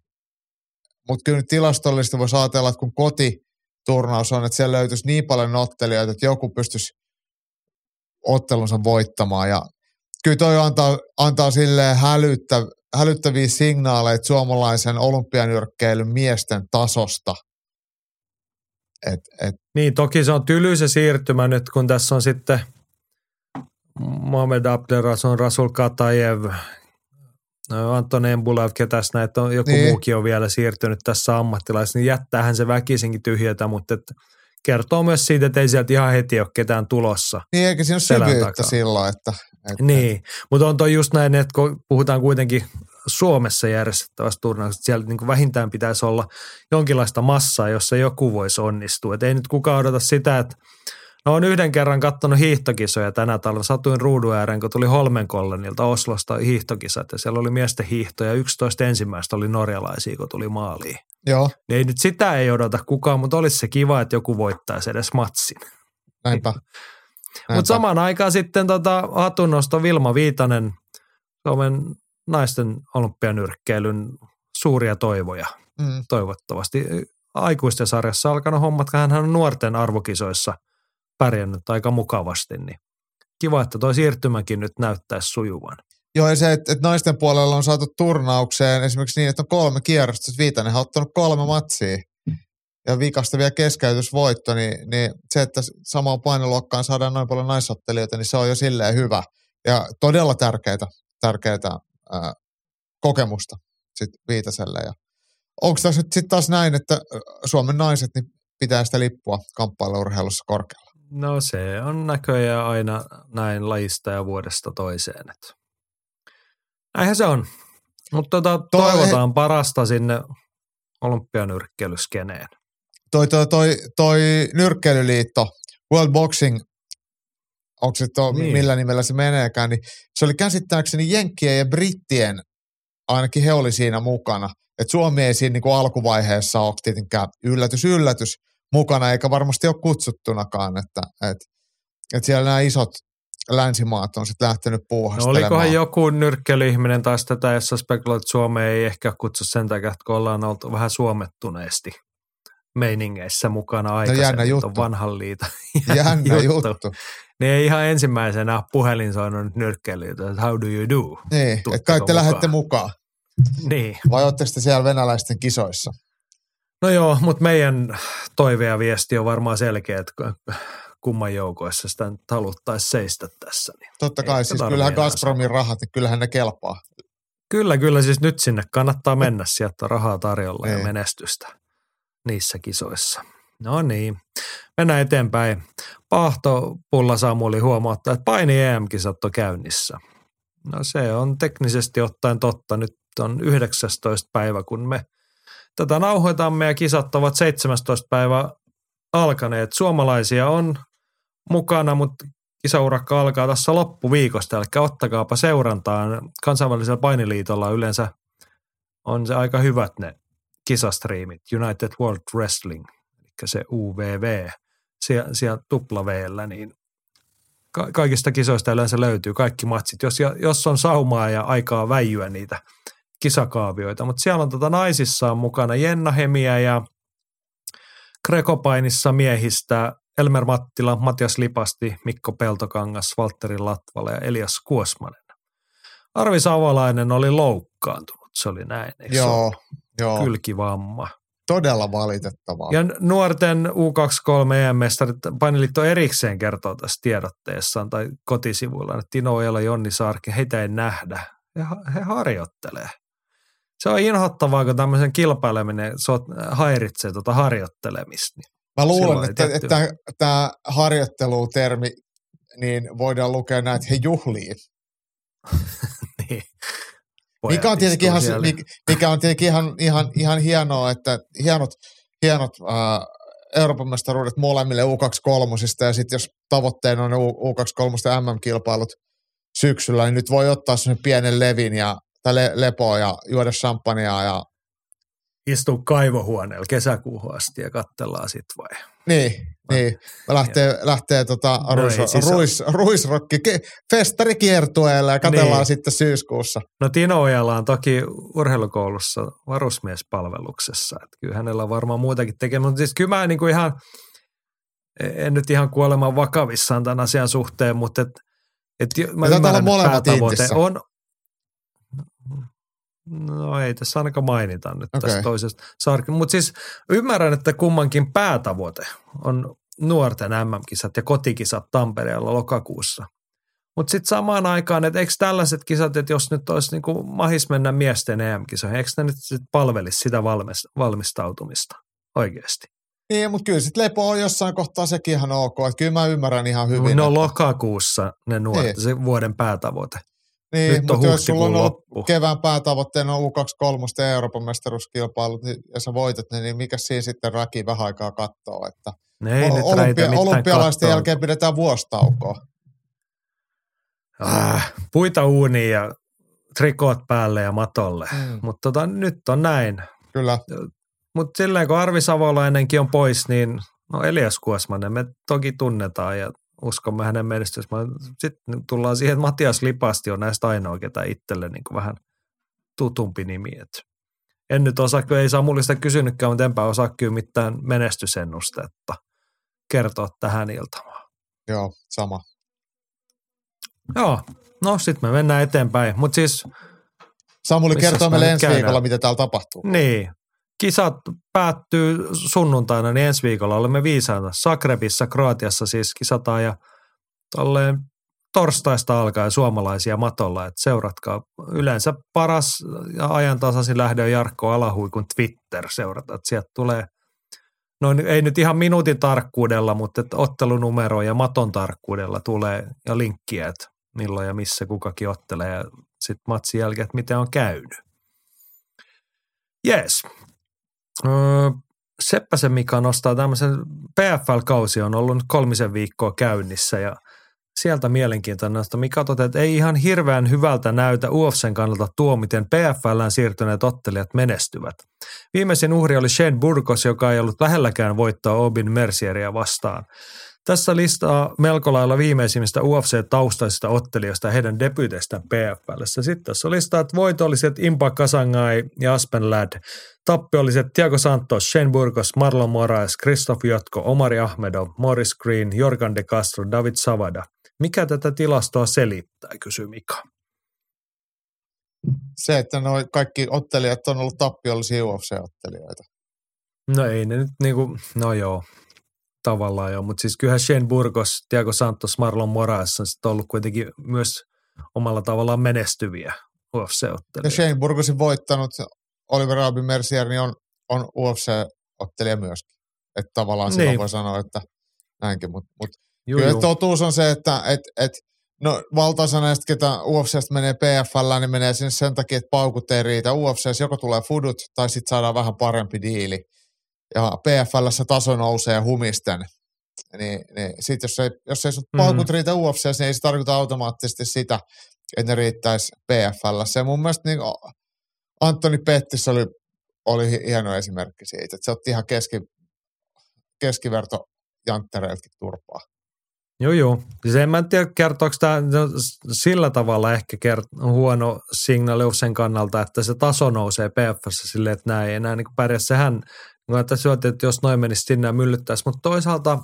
Speaker 3: mutta kyllä tilastollisesti voisi ajatella, että kun kotiturnaus on, että siellä löytyisi niin paljon ottelijoita, että joku pystyisi ottelunsa voittamaan. Ja kyllä toi antaa, antaa silleen hälyttä, hälyttäviä signaaleja suomalaisen olympianyrkkeilyn miesten tasosta.
Speaker 2: Et, et. Niin, toki se on tyly se siirtymä nyt, kun tässä on sitten Mohamed Abdelrazon, Rasul Katajev, Anton Embulev, ketäs näitä on, joku niin. muukin on vielä siirtynyt tässä ammattilaisessa, niin jättäähän se väkisinkin tyhjätä, mutta että kertoo myös siitä, että ei sieltä ihan heti ole ketään tulossa.
Speaker 3: Niin, eikä siinä ole syvyyttä silloin, että,
Speaker 2: että... Niin, mutta on toi just näin, että kun puhutaan kuitenkin Suomessa järjestettävästä turnauksesta, siellä niin kuin vähintään pitäisi olla jonkinlaista massaa, jossa joku voisi onnistua. Et ei nyt kukaan odota sitä, että No on yhden kerran katsonut hiihtokisoja tänä talvena. Satuin ruudun ääreen, kun tuli Holmenkollenilta Oslosta hiihtokisat ja siellä oli miesten hiihto ja 11 ensimmäistä oli norjalaisia, kun tuli maaliin.
Speaker 3: Joo.
Speaker 2: Niin ei nyt sitä ei odota kukaan, mutta olisi se kiva, että joku voittaisi edes matsin.
Speaker 3: Näinpä.
Speaker 2: mutta samaan aikaan sitten tota, hatunnosto Vilma Viitanen, Suomen naisten olympianyrkkeilyn suuria toivoja. Mm. Toivottavasti aikuisten sarjassa alkanut hommat, hän on nuorten arvokisoissa – pärjännyt aika mukavasti, niin kiva, että tuo siirtymäkin nyt näyttäisi sujuvan.
Speaker 3: Joo, ja se, että, että naisten puolella on saatu turnaukseen esimerkiksi niin, että on kolme kierrosta, Viitanen on ottanut kolme matsia ja vikasta vielä keskeytysvoitto, niin, niin se, että samaan painoluokkaan saadaan noin paljon naisottelijoita, niin se on jo silleen hyvä ja todella tärkeää, tärkeää ää, kokemusta sit Viitaselle. Ja onko tässä nyt sitten taas näin, että Suomen naiset niin pitää sitä lippua kamppailuurheilussa korkealla?
Speaker 2: No se on näköjään aina näin lajista ja vuodesta toiseen. Näinhän se on. Mutta tota, toivotaan he... parasta sinne olympianyrkkeilyskeneen.
Speaker 3: Toi, toi, toi, toi nyrkkeilyliitto, World Boxing, onko se to,
Speaker 2: Niin.
Speaker 3: niin. millä nimellä se meneekään, niin se oli käsittääkseni Jenkkien ja Brittien, ainakin he oli siinä mukana. Et Suomi ei siinä niinku alkuvaiheessa ole tietenkään yllätys, yllätys mukana, eikä varmasti ole kutsuttunakaan, että et, et siellä nämä isot länsimaat on sitten lähtenyt
Speaker 2: No
Speaker 3: puuhastelemaan.
Speaker 2: olikohan joku nyrkkeilyihminen taas tätä, jossa spekuloit, että Suomea ei ehkä kutsu sen takia, että kun ollaan oltu vähän suomettuneesti meiningeissä mukana aikaisemmin.
Speaker 3: jännä
Speaker 2: ton
Speaker 3: juttu.
Speaker 2: Vanhan liiton.
Speaker 3: Jännä juttu.
Speaker 2: Niin ei ihan ensimmäisenä puhelin soinut nyrkkeilyitä, että how do you do?
Speaker 3: Niin, että kai te
Speaker 2: mukaan?
Speaker 3: lähdette mukaan.
Speaker 2: Niin.
Speaker 3: Vai ootteko te siellä venäläisten kisoissa?
Speaker 2: No joo, mutta meidän toive ja viesti on varmaan selkeä, että kumman joukoissa sitä nyt haluttaisiin seistä tässä. Niin.
Speaker 3: Totta
Speaker 2: Ei
Speaker 3: kai, siis kyllähän Gazpromin rahat, niin kyllähän ne kelpaa.
Speaker 2: Kyllä, kyllä siis nyt sinne kannattaa mennä, sieltä rahaa tarjolla ja
Speaker 3: Niin.
Speaker 2: menestystä niissä kisoissa. No niin, mennään eteenpäin. Pahto Pulla Samuli huomauttaa, että paini EM-kisat on käynnissä. No se on teknisesti ottaen totta. Nyt on 19. päivä, kun me tätä nauhoitamme ja kisat ovat 17. päivä alkaneet. Suomalaisia on mukana, mutta kisaurakka alkaa tässä loppuviikosta, eli ottakaapa seurantaan. Kansainvälisellä painiliitolla yleensä on se aika hyvät ne kisastriimit. United World Wrestling, eli se UVV, siellä, siellä tupla V:llä, niin ka- kaikista kisoista yleensä löytyy kaikki matsit, jos, jos on saumaa ja aikaa väijyä niitä kisakaavioita. Mutta siellä on tota naisissa on mukana Jenna Hemiä ja Grekopainissa miehistä Elmer Mattila, Matias Lipasti, Mikko Peltokangas, Valtteri Latvala ja Elias Kuosmanen. Arvi Savolainen oli loukkaantunut, se oli näin, eikö
Speaker 3: Joo, joo.
Speaker 2: Kylkivamma.
Speaker 3: Todella valitettavaa.
Speaker 2: Ja nuorten U23 EM-mestarit, painiliitto erikseen kertoo tässä tiedotteessaan tai kotisivuilla, että Tino Ojala, Jonni Saarki, heitä ei nähdä. He, he harjoittelee. Se on inhottavaa, kun tämmöisen kilpaileminen so, häiritsee tuota harjoittelemista. Niin
Speaker 3: Mä luulen,
Speaker 2: silloin
Speaker 3: että,
Speaker 2: tietty-
Speaker 3: että tämä harjoittelutermi, niin voidaan lukea näin, että he juhlii.
Speaker 2: niin.
Speaker 3: Mikä on tietenkin ihan, mikä on tietenkin ihan, ihan, ihan hienoa, että hienot, hienot ää, Euroopan mestaruudet molemmille U23 ja sitten jos tavoitteena on ne U- U23 MM-kilpailut syksyllä, niin nyt voi ottaa sen pienen levin ja, tai le, lepoa ja juoda champagnea ja
Speaker 2: Istuu kaivohuoneella kesäkuuhun asti ja katsellaan sit vai?
Speaker 3: niin, niin. Lähtee, lähtee tota
Speaker 2: No
Speaker 3: ruis,
Speaker 2: ei siis
Speaker 3: ruis, ruisrokki ke- festarikiertueelle ja katsellaan
Speaker 2: Niin.
Speaker 3: sitten syyskuussa.
Speaker 2: No Tino Ojala on toki urheilukoulussa varusmiespalveluksessa. Että kyllä hänellä on varmaan muutakin tekemään. Mutta siis kyllä mä niin kuin ihan, en nyt ihan kuoleman vakavissaan tämän asian suhteen, mutta et, et mä
Speaker 3: Ja
Speaker 2: ymmärrän, että päätavoite
Speaker 3: Intissä.
Speaker 2: on, No ei tässä ainakaan mainita nyt okay. tästä toisesta sarki. Mutta siis ymmärrän, että kummankin päätavoite on nuorten MM-kisat ja kotikisat Tampereella lokakuussa. Mutta sitten samaan aikaan, että eikö tällaiset kisat, että jos nyt olisi niinku mahis mennä miesten EM-kisoihin, eikö ne nyt sit palvelisi sitä valmis, valmistautumista oikeasti?
Speaker 3: Niin, mutta kyllä sitten lepo on jossain kohtaa sekin ihan ok. Että kyllä mä ymmärrän ihan hyvin.
Speaker 2: Hyvin. Ne on
Speaker 3: että-
Speaker 2: lokakuussa ne nuoret,
Speaker 3: Niin.
Speaker 2: se vuoden päätavoite.
Speaker 3: Niin,
Speaker 2: Nyt on
Speaker 3: mutta jos sulla on ollut
Speaker 2: loppu.
Speaker 3: kevään päätavoitteena U23 ja Euroopan mestaruuskilpailut, niin, ja sä voitat ne, niin mikä siinä sitten raki vähän aikaa kattoo, että
Speaker 2: Ne ei räitä
Speaker 3: olympia, olympialaisten
Speaker 2: kattoa.
Speaker 3: jälkeen pidetään vuostaukoa.
Speaker 2: Ah, puita uuniin ja trikoot päälle ja matolle.
Speaker 3: Mm.
Speaker 2: Mutta tota, nyt on näin.
Speaker 3: Kyllä,
Speaker 2: Mutta silleen kun Arvi Savolainenkin on pois, niin no Elias Kuosmanen me toki tunnetaan ja uskomme hänen menestysmaan. Sitten tullaan siihen, että Matias Lipasti on näistä ainoa, ketä itselle niin kuin vähän tutumpi nimi. Et en nyt osaa, kun ei Samulista kysynytkään, mutta enpä osaa kyllä mitään menestysennustetta kertoa tähän iltamaan.
Speaker 3: joo, sama.
Speaker 2: Joo, no sitten me mennään eteenpäin. Mutta siis
Speaker 3: Samuli kertoo
Speaker 2: me
Speaker 3: meille ensi
Speaker 2: käydään?
Speaker 3: viikolla, mitä täällä tapahtuu.
Speaker 2: Niin. Kisat päättyy sunnuntaina, niin ensi viikolla olemme viisaana. Sakrebissa, Kroatiassa siis kisataan ja tolleen torstaista alkaen suomalaisia matolla, että seuratkaa. Yleensä paras ja ajantasaisin lähde on Jarkko Alahuikun Twitter seurata, että sieltä tulee no ei nyt ihan minuutin tarkkuudella, mutta että ottelunumero ja maton tarkkuudella tulee ja linkkiä, että milloin ja missä kukakin ottelee ja sitten matsin jälkeen, että miten on käynyt. Jees. Seppäsen Mika nostaa tämmöisen, PFL-kausi on ollut nyt kolmisen viikkoa käynnissä ja sieltä mielenkiintoinen nosto. Mika toteaa, että ei ihan hirveän hyvältä näytä UFCn kannalta tuo, miten PFLään siirtyneet ottelijat menestyvät. Viimeisin uhri oli Shane Burgos, joka ei ollut lähelläkään voittaa Obin Mercieria vastaan. Tässä listaa melko lailla viimeisimmistä UFC-taustaisista ottelijoista heidän debyyteistään PFLssä. Sitten tässä on listaa, että voitolliset Impa Kasangai ja Aspen Ladd. Tappiolliset Tiago Santos, Shane Burgos, Marlon Moraes, Christoph Jotko, Omari Ahmedov, Morris Green, Jorgan de Castro, David Savada. Mikä tätä tilastoa selittää, kysyy Mika.
Speaker 3: Se, että noi kaikki ottelijat on ollut tappiollisia UFC-ottelijoita.
Speaker 2: No ei ne nyt niinku, no joo, tavallaan joo, mutta siis kyllähän Shane Burgos, Tiago Santos, Marlon Moraes on sitten ollut kuitenkin myös omalla tavallaan menestyviä UFC-ottelijoita.
Speaker 3: Ja Shane Burgosin voittanut Oliver Albin Mercier niin on, on UFC-ottelija myöskin. Että tavallaan niin. silloin voi sanoa, että näinkin, mutta mut,
Speaker 2: Juu,
Speaker 3: kyllä
Speaker 2: juu.
Speaker 3: totuus on se, että et, et, no valtaosa näistä, ketä UFCstä menee PFL, niin menee sinne sen takia, että paukut ei riitä. UFCssä joko tulee fudut tai sitten saadaan vähän parempi diili. Ja PFLssä taso nousee humisten. Niin, niin sit jos ei, jos ei sut
Speaker 2: Mhm.
Speaker 3: paukut riitä UFCssä, niin ei se tarkoita automaattisesti sitä, että ne riittäisi PFLssä. Ja mun mielestä niin Antoni Pettis oli, oli hi- hieno esimerkki siitä, että se otti ihan keski, keskiverto janttereiltakin turpaa.
Speaker 2: Joo, joo. Siis en mä tiedä, kertooko tämä no, sillä tavalla ehkä kert- huono signaali sen kannalta, että se taso nousee PFssä silleen, että näin ei enää niin pärjää. Sehän, niin että syötiin, että jos noin menisi sinne ja myllyttäisi, mutta toisaalta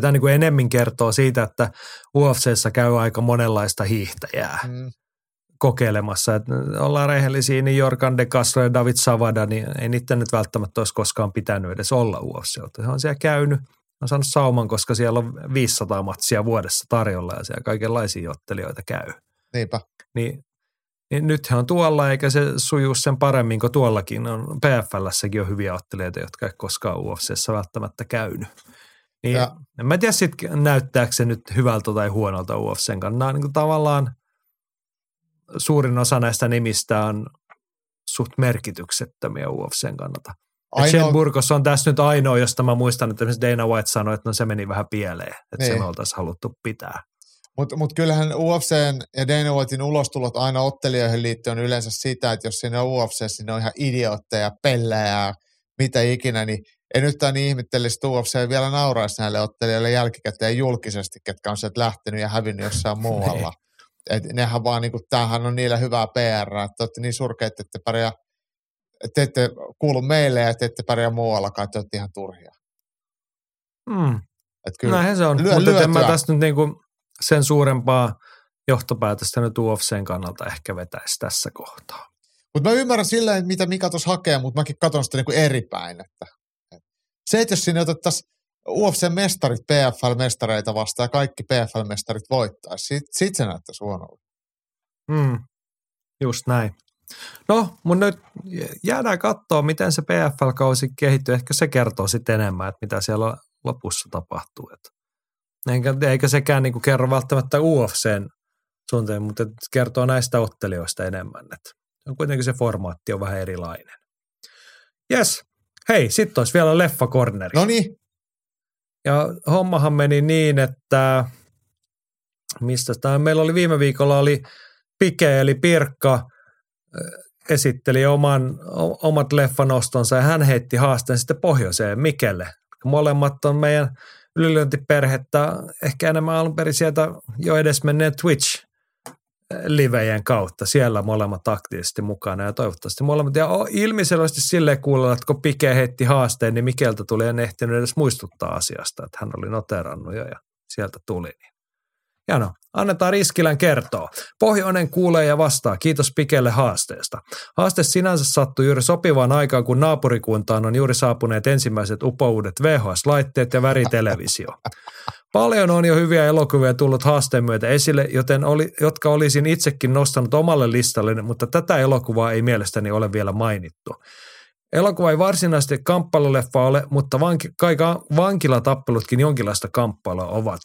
Speaker 2: tämä niin enemmän kertoo siitä, että UFCssä käy aika monenlaista hiihtäjää
Speaker 3: Mm.
Speaker 2: Kokeilemassa. Että ollaan rehellisiä, niin Jorkan de Castro ja David Savada, niin ei niiden nyt välttämättä olisi koskaan pitänyt edes olla UFC. Se on siellä käynyt, on saanut sauman, koska siellä on 500 matsia vuodessa tarjolla ja siellä kaikenlaisia ottelijoita käy.
Speaker 3: Niinpä.
Speaker 2: Niin, niin nyt he on tuolla, eikä se sujuu sen paremmin kuin tuollakin. On PFLssäkin on hyviä ottelijoita, jotka ei koskaan UFCssä välttämättä käynyt. Niin,
Speaker 3: Ja-
Speaker 2: en mä tiedä sit näyttääkö se nyt hyvältä tai huonolta UFCn kannalta. Niin tavallaan suurin osa näistä nimistä on suht merkityksettömiä UFCn kannalta. Ainoa... Shane Burgos on tässä nyt ainoa, josta mä muistan, että Dana White sanoi, että no se meni vähän pieleen, että niin. se
Speaker 3: Niin.
Speaker 2: me oltaisiin haluttu pitää.
Speaker 3: Mutta mut kyllähän UFCn ja Dana Whitein ulostulot aina ottelijoihin liittyen on yleensä sitä, että jos siinä on UFC, niin on ihan idiootteja, pellejä ja mitä ikinä, niin en yhtään niin ihmettelisi, että UFC vielä nauraisi näille ottelijoille jälkikäteen julkisesti, ketkä on sieltä lähtenyt ja hävinnyt jossain muualla. Et nehän vaan, niinku, tämähän on niillä hyvää PR, että olette niin surkeat, että ette pärjää, että ette kuulu meille ja että ette pärjää muuallakaan, että olette ihan turhia.
Speaker 2: Mm.
Speaker 3: Et kyllä,
Speaker 2: Näinhän se on,
Speaker 3: lyö-
Speaker 2: mutta en mä tästä nyt niinku sen suurempaa johtopäätöstä nyt UFCn kannalta ehkä vetäisi tässä kohtaa.
Speaker 3: Mutta mä ymmärrän silleen, mitä Mika tuossa hakee, mutta mäkin katson sitä niinku eri päin. Että, se, että jos sinne otettaisiin UFC-mestarit PFL-mestareita vastaan ja kaikki PFL-mestarit voittaisi, sit, sit se näyttäisi huonolta.
Speaker 2: Mm. Just näin. No, mun nyt jäädään katsoa, miten se PFL-kausi kehittyy. Ehkä se kertoo sitten enemmän, että mitä siellä lopussa tapahtuu. Et eikä, eikä sekään niinku kerro välttämättä UFCn suuntaan, mutta kertoo näistä ottelijoista enemmän. Et on kuitenkin se formaatti on vähän erilainen. Yes. Hei, sitten olisi vielä leffakorneri.
Speaker 3: No niin,
Speaker 2: Ja hommahan meni niin, että mistä tämä meillä oli viime viikolla oli Pike eli Pirkka esitteli oman, omat leffanostonsa ja hän heitti haasteen sitten pohjoiseen Mikelle. Molemmat on meidän ylilyöntiperhettä ehkä enemmän alun perin sieltä jo edes menneen Twitch livejen kautta. Siellä molemmat aktiivisesti mukana ja toivottavasti molemmat. Ja ilmiselvästi silleen kuulla, että kun Pike heitti haasteen, niin Mikeltä tuli en ehtinyt edes muistuttaa asiasta, että hän oli noterannut jo ja sieltä tuli. Niin. Jano, annetaan Riskilän kertoa. Pohjoinen kuulee ja vastaa. Kiitos Pikelle haasteesta. Haaste sinänsä sattui juuri sopivaan aikaan, kun naapurikuntaan on juuri saapuneet ensimmäiset upouudet VHS-laitteet ja väritelevisio. Paljon on jo hyviä elokuvia tullut haasteen myötä esille, joten oli, jotka olisin itsekin nostanut omalle listalle, mutta tätä elokuvaa ei mielestäni ole vielä mainittu. Elokuva ei varsinaisesti kamppailuleffa ole, mutta vanki, kaika, vankilatappelutkin jonkinlaista kamppailua ovat.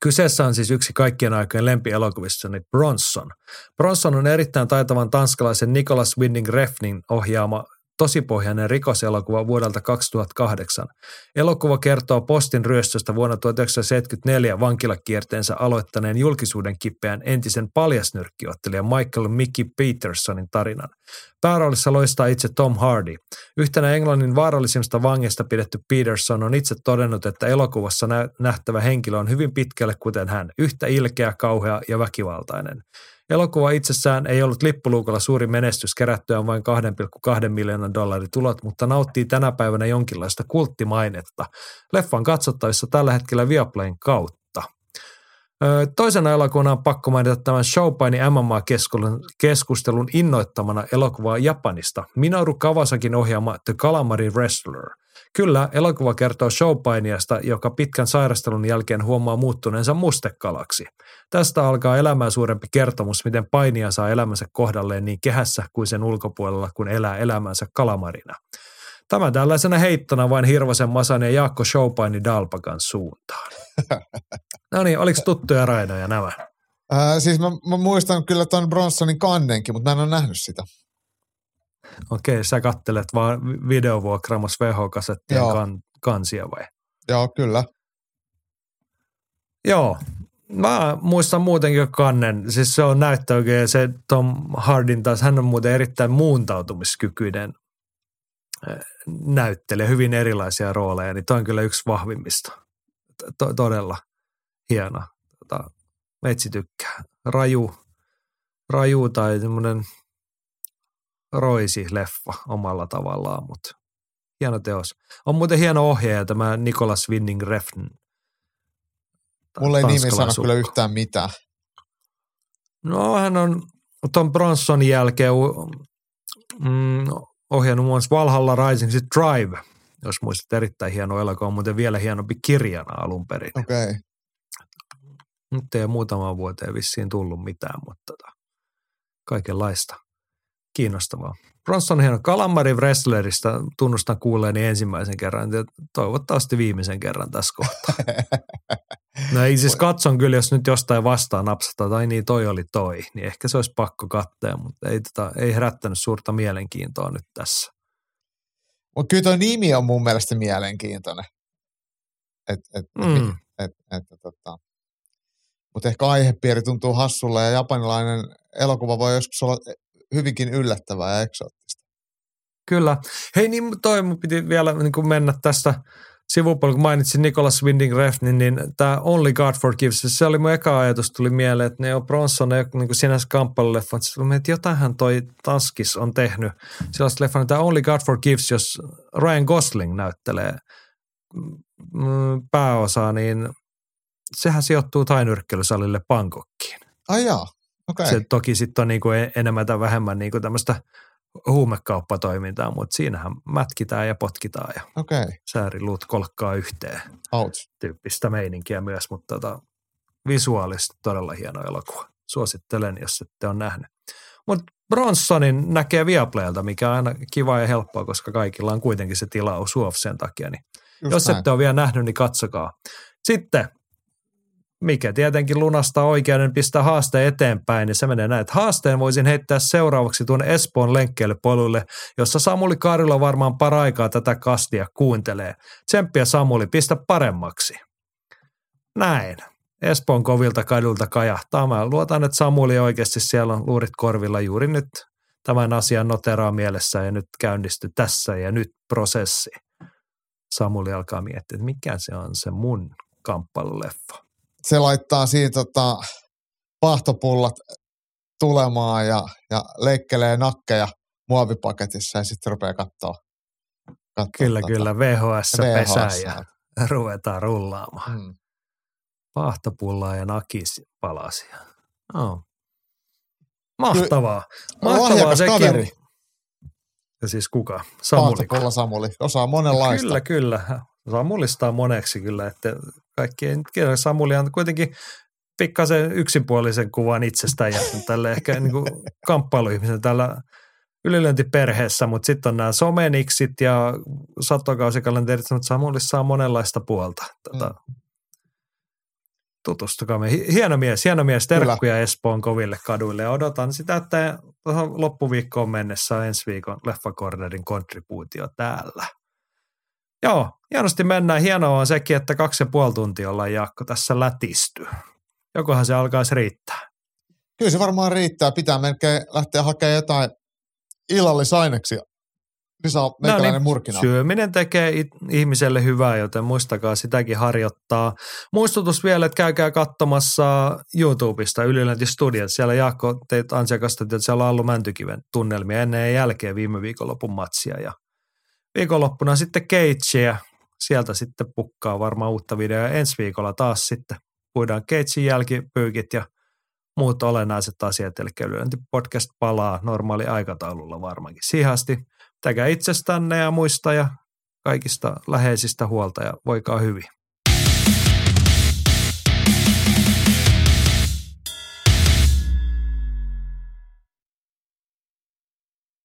Speaker 2: Kyseessä on siis yksi kaikkien aikojen lempielokuvissani Bronson. Bronson on erittäin taitavan tanskalaisen Nicholas Winding Refnin ohjaama tosipohjainen rikoselokuva vuodelta 2008. Elokuva kertoo postin ryöstöstä vuonna 1974 vankilakierteensä aloittaneen julkisuuden kipeän entisen paljasnyrkkiottelijan Michael Mickey Petersonin tarinan. Pääroolissa loistaa itse Tom Hardy. Yhtenä Englannin vaarallisimmista vangeista pidetty Peterson on itse todennut, että elokuvassa nähtävä henkilö on hyvin pitkälle kuten hän, yhtä ilkeä, kauhea ja väkivaltainen. Elokuva itsessään ei ollut lippuluukolla suuri menestys, kerättyään vain 2,2 miljoonan dollarin tulot, mutta nauttii tänä päivänä jonkinlaista kulttimainetta. Leffa on katsottavissa tällä hetkellä Viaplayn kautta. Toisena elokuvana on pakko mainita tämän Showpaini MMA-keskustelun innoittamana elokuvaa Japanista. Minoru Kawasakin ohjaama The Calamari Wrestler – Kyllä, elokuva kertoo showpainiasta, joka pitkän sairastelun jälkeen huomaa muuttuneensa mustekalaksi. Tästä alkaa elämää suurempi kertomus, miten painia saa elämänsä kohdalleen niin kehässä kuin sen ulkopuolella, kun elää elämänsä kalamarina. Tämä tällaisena heittona vain Hirvosen Masan ja Jaakko Showpaini Dalpakan suuntaan. no niin, oliko tuttuja rainoja nämä?
Speaker 3: Äh, siis mä, mä, muistan kyllä ton Bronsonin kannenkin, mutta mä en ole nähnyt sitä.
Speaker 2: Okei, sä kattelet vaan videovuokraamassa VH-kasettien kan, kansia vai?
Speaker 3: Joo, kyllä.
Speaker 2: Joo, mä muistan muutenkin kannen. Siis se on näyttö oikein se Tom Hardin taas, hän on muuten erittäin muuntautumiskykyinen eh, näyttelijä, hyvin erilaisia rooleja, niin toi on kyllä yksi vahvimmista. To- todella hieno. Tota, metsi tykkää. Raju, raju tai semmoinen – roisi-leffa omalla tavallaan, mutta hieno teos. On muuten hieno ohjaaja tämä Nicholas Winning Refn.
Speaker 3: Mulle ei nimi sano kyllä yhtään mitään.
Speaker 2: No hän on Tom Bronsonin jälkeen mm, ohjannut muun muassa Valhalla Rising Drive, jos muistat erittäin hieno elokuva, on muuten vielä hienompi kirjana alun perin.
Speaker 3: Okei. Okay.
Speaker 2: Nyt ei ole muutamaan vuoteen vissiin tullut mitään, mutta tota, kaikenlaista kiinnostavaa. Bronson hieno Kalamari Wrestlerista tunnustan kuulleeni ensimmäisen kerran ja toivottavasti viimeisen kerran tässä kohtaa. No ei siis katson kyllä, jos nyt jostain vastaan napsata, tai niin toi oli toi, niin ehkä se olisi pakko katsoa, mutta ei, tota, ei herättänyt suurta mielenkiintoa nyt tässä.
Speaker 3: Mutta kyllä tuo nimi on mun mielestä mielenkiintoinen. Et, et, mm. et, et, et, tota. Mutta ehkä aihepiiri tuntuu hassulle ja japanilainen elokuva voi joskus olla hyvinkin yllättävää ja eksoottista.
Speaker 2: Kyllä. Hei niin toi piti vielä niin kuin mennä tästä sivupuolella, kun mainitsin Nicholas Winding Refnin, niin tämä Only God Forgives, se oli mun eka ajatus, tuli mieleen, että ne on Bronson ne niin kuin sinänsä kamppailuleffat, että jotainhan toi Taskis on tehnyt sellaista leffaa, tämä Only God Forgives, jos Ryan Gosling näyttelee mm, pääosaa, niin sehän sijoittuu tainyrkkelysalille Bangkokkiin.
Speaker 3: Ai jaa. Okay.
Speaker 2: Se toki sitten on niinku enemmän tai vähemmän niinku tämmöistä huumekauppatoimintaa, mutta siinähän mätkitään ja potkitaan ja
Speaker 3: okay.
Speaker 2: sääriluut kolkkaa yhteen.
Speaker 3: Ouch.
Speaker 2: Tyyppistä meininkiä myös, mutta tota, visuaalisesti todella hieno elokuva. Suosittelen, jos ette ole nähnyt. Mutta Bronsonin näkee Viaplaylta, mikä on aina kiva ja helppoa, koska kaikilla on kuitenkin se tilaus sen takia. Niin jos näin. ette ole vielä nähnyt, niin katsokaa. Sitten mikä tietenkin lunastaa oikeuden pistää haasteen eteenpäin, niin se menee näin, että haasteen voisin heittää seuraavaksi tuonne Espoon lenkkeilypolulle, jossa Samuli Karilla varmaan paraikaa tätä kastia kuuntelee. Tsemppiä Samuli, pistä paremmaksi. Näin. Espoon kovilta kadulta kajahtaa. Mä luotan, että Samuli oikeasti siellä on luurit korvilla juuri nyt tämän asian noteraa mielessä ja nyt käynnisty tässä ja nyt prosessi. Samuli alkaa miettiä, että mikä se on se mun kamppailuleffa
Speaker 3: se laittaa siinä tota, pahtopullat tulemaan ja, ja leikkelee nakkeja muovipaketissa ja sitten rupeaa katsoa.
Speaker 2: katsoa kyllä, tota, kyllä. VHS, VHS pesää ja ruvetaan rullaamaan. Hmm. Pahtopullaa ja nakis palasia. Oh. Mahtavaa. Mahtavaa sekin. Kaveri. Ja siis kuka?
Speaker 3: Samuli. Pahtopulla Samuli. Osaa monenlaista.
Speaker 2: Kyllä, kyllä. Samulista moneksi kyllä, että kaikki ei nyt Samuli on kuitenkin pikkasen yksipuolisen kuvan itsestään jättänyt tälle ehkä niin kuin kamppailuihmisen tällä ylilöintiperheessä, mutta sitten on nämä someniksit ja satokausikalenterit, mutta Samulissa on monenlaista puolta. Tota. Mm. tutustukaa. Me. Hieno mies, hieno mies. Terkkuja Espoon koville kaduille. Ja odotan sitä, että tuohon loppuviikkoon mennessä on ensi viikon Leffakornerin kontribuutio täällä. Joo, hienosti mennään. Hienoa on sekin, että kaksi ja puoli tuntia ollaan Jaakko tässä lätisty. Jokohan se alkaisi riittää.
Speaker 3: Kyllä se varmaan riittää. Pitää melkein lähteä hakemaan jotain illallisaineksia. Niin saa meikäläinen no niin, murkina.
Speaker 2: Syöminen tekee ihmiselle hyvää, joten muistakaa sitäkin harjoittaa. Muistutus vielä, että käykää katsomassa YouTubesta Ylilänti Studiot. Siellä Jaakko teit ansiakasta, että siellä on ollut Mäntykiven tunnelmia ennen ja jälkeen viime viikonlopun matsia. Ja viikonloppuna sitten Keitsiä. Sieltä sitten pukkaa varmaan uutta videoa. Ensi viikolla taas sitten puidaan Keitsin jälkipyykit ja muut olennaiset asiat. Eli podcast palaa normaali aikataululla varmaankin. Siihen asti Pitäkää itsestänne ja muista ja kaikista läheisistä huolta ja voikaa hyvin.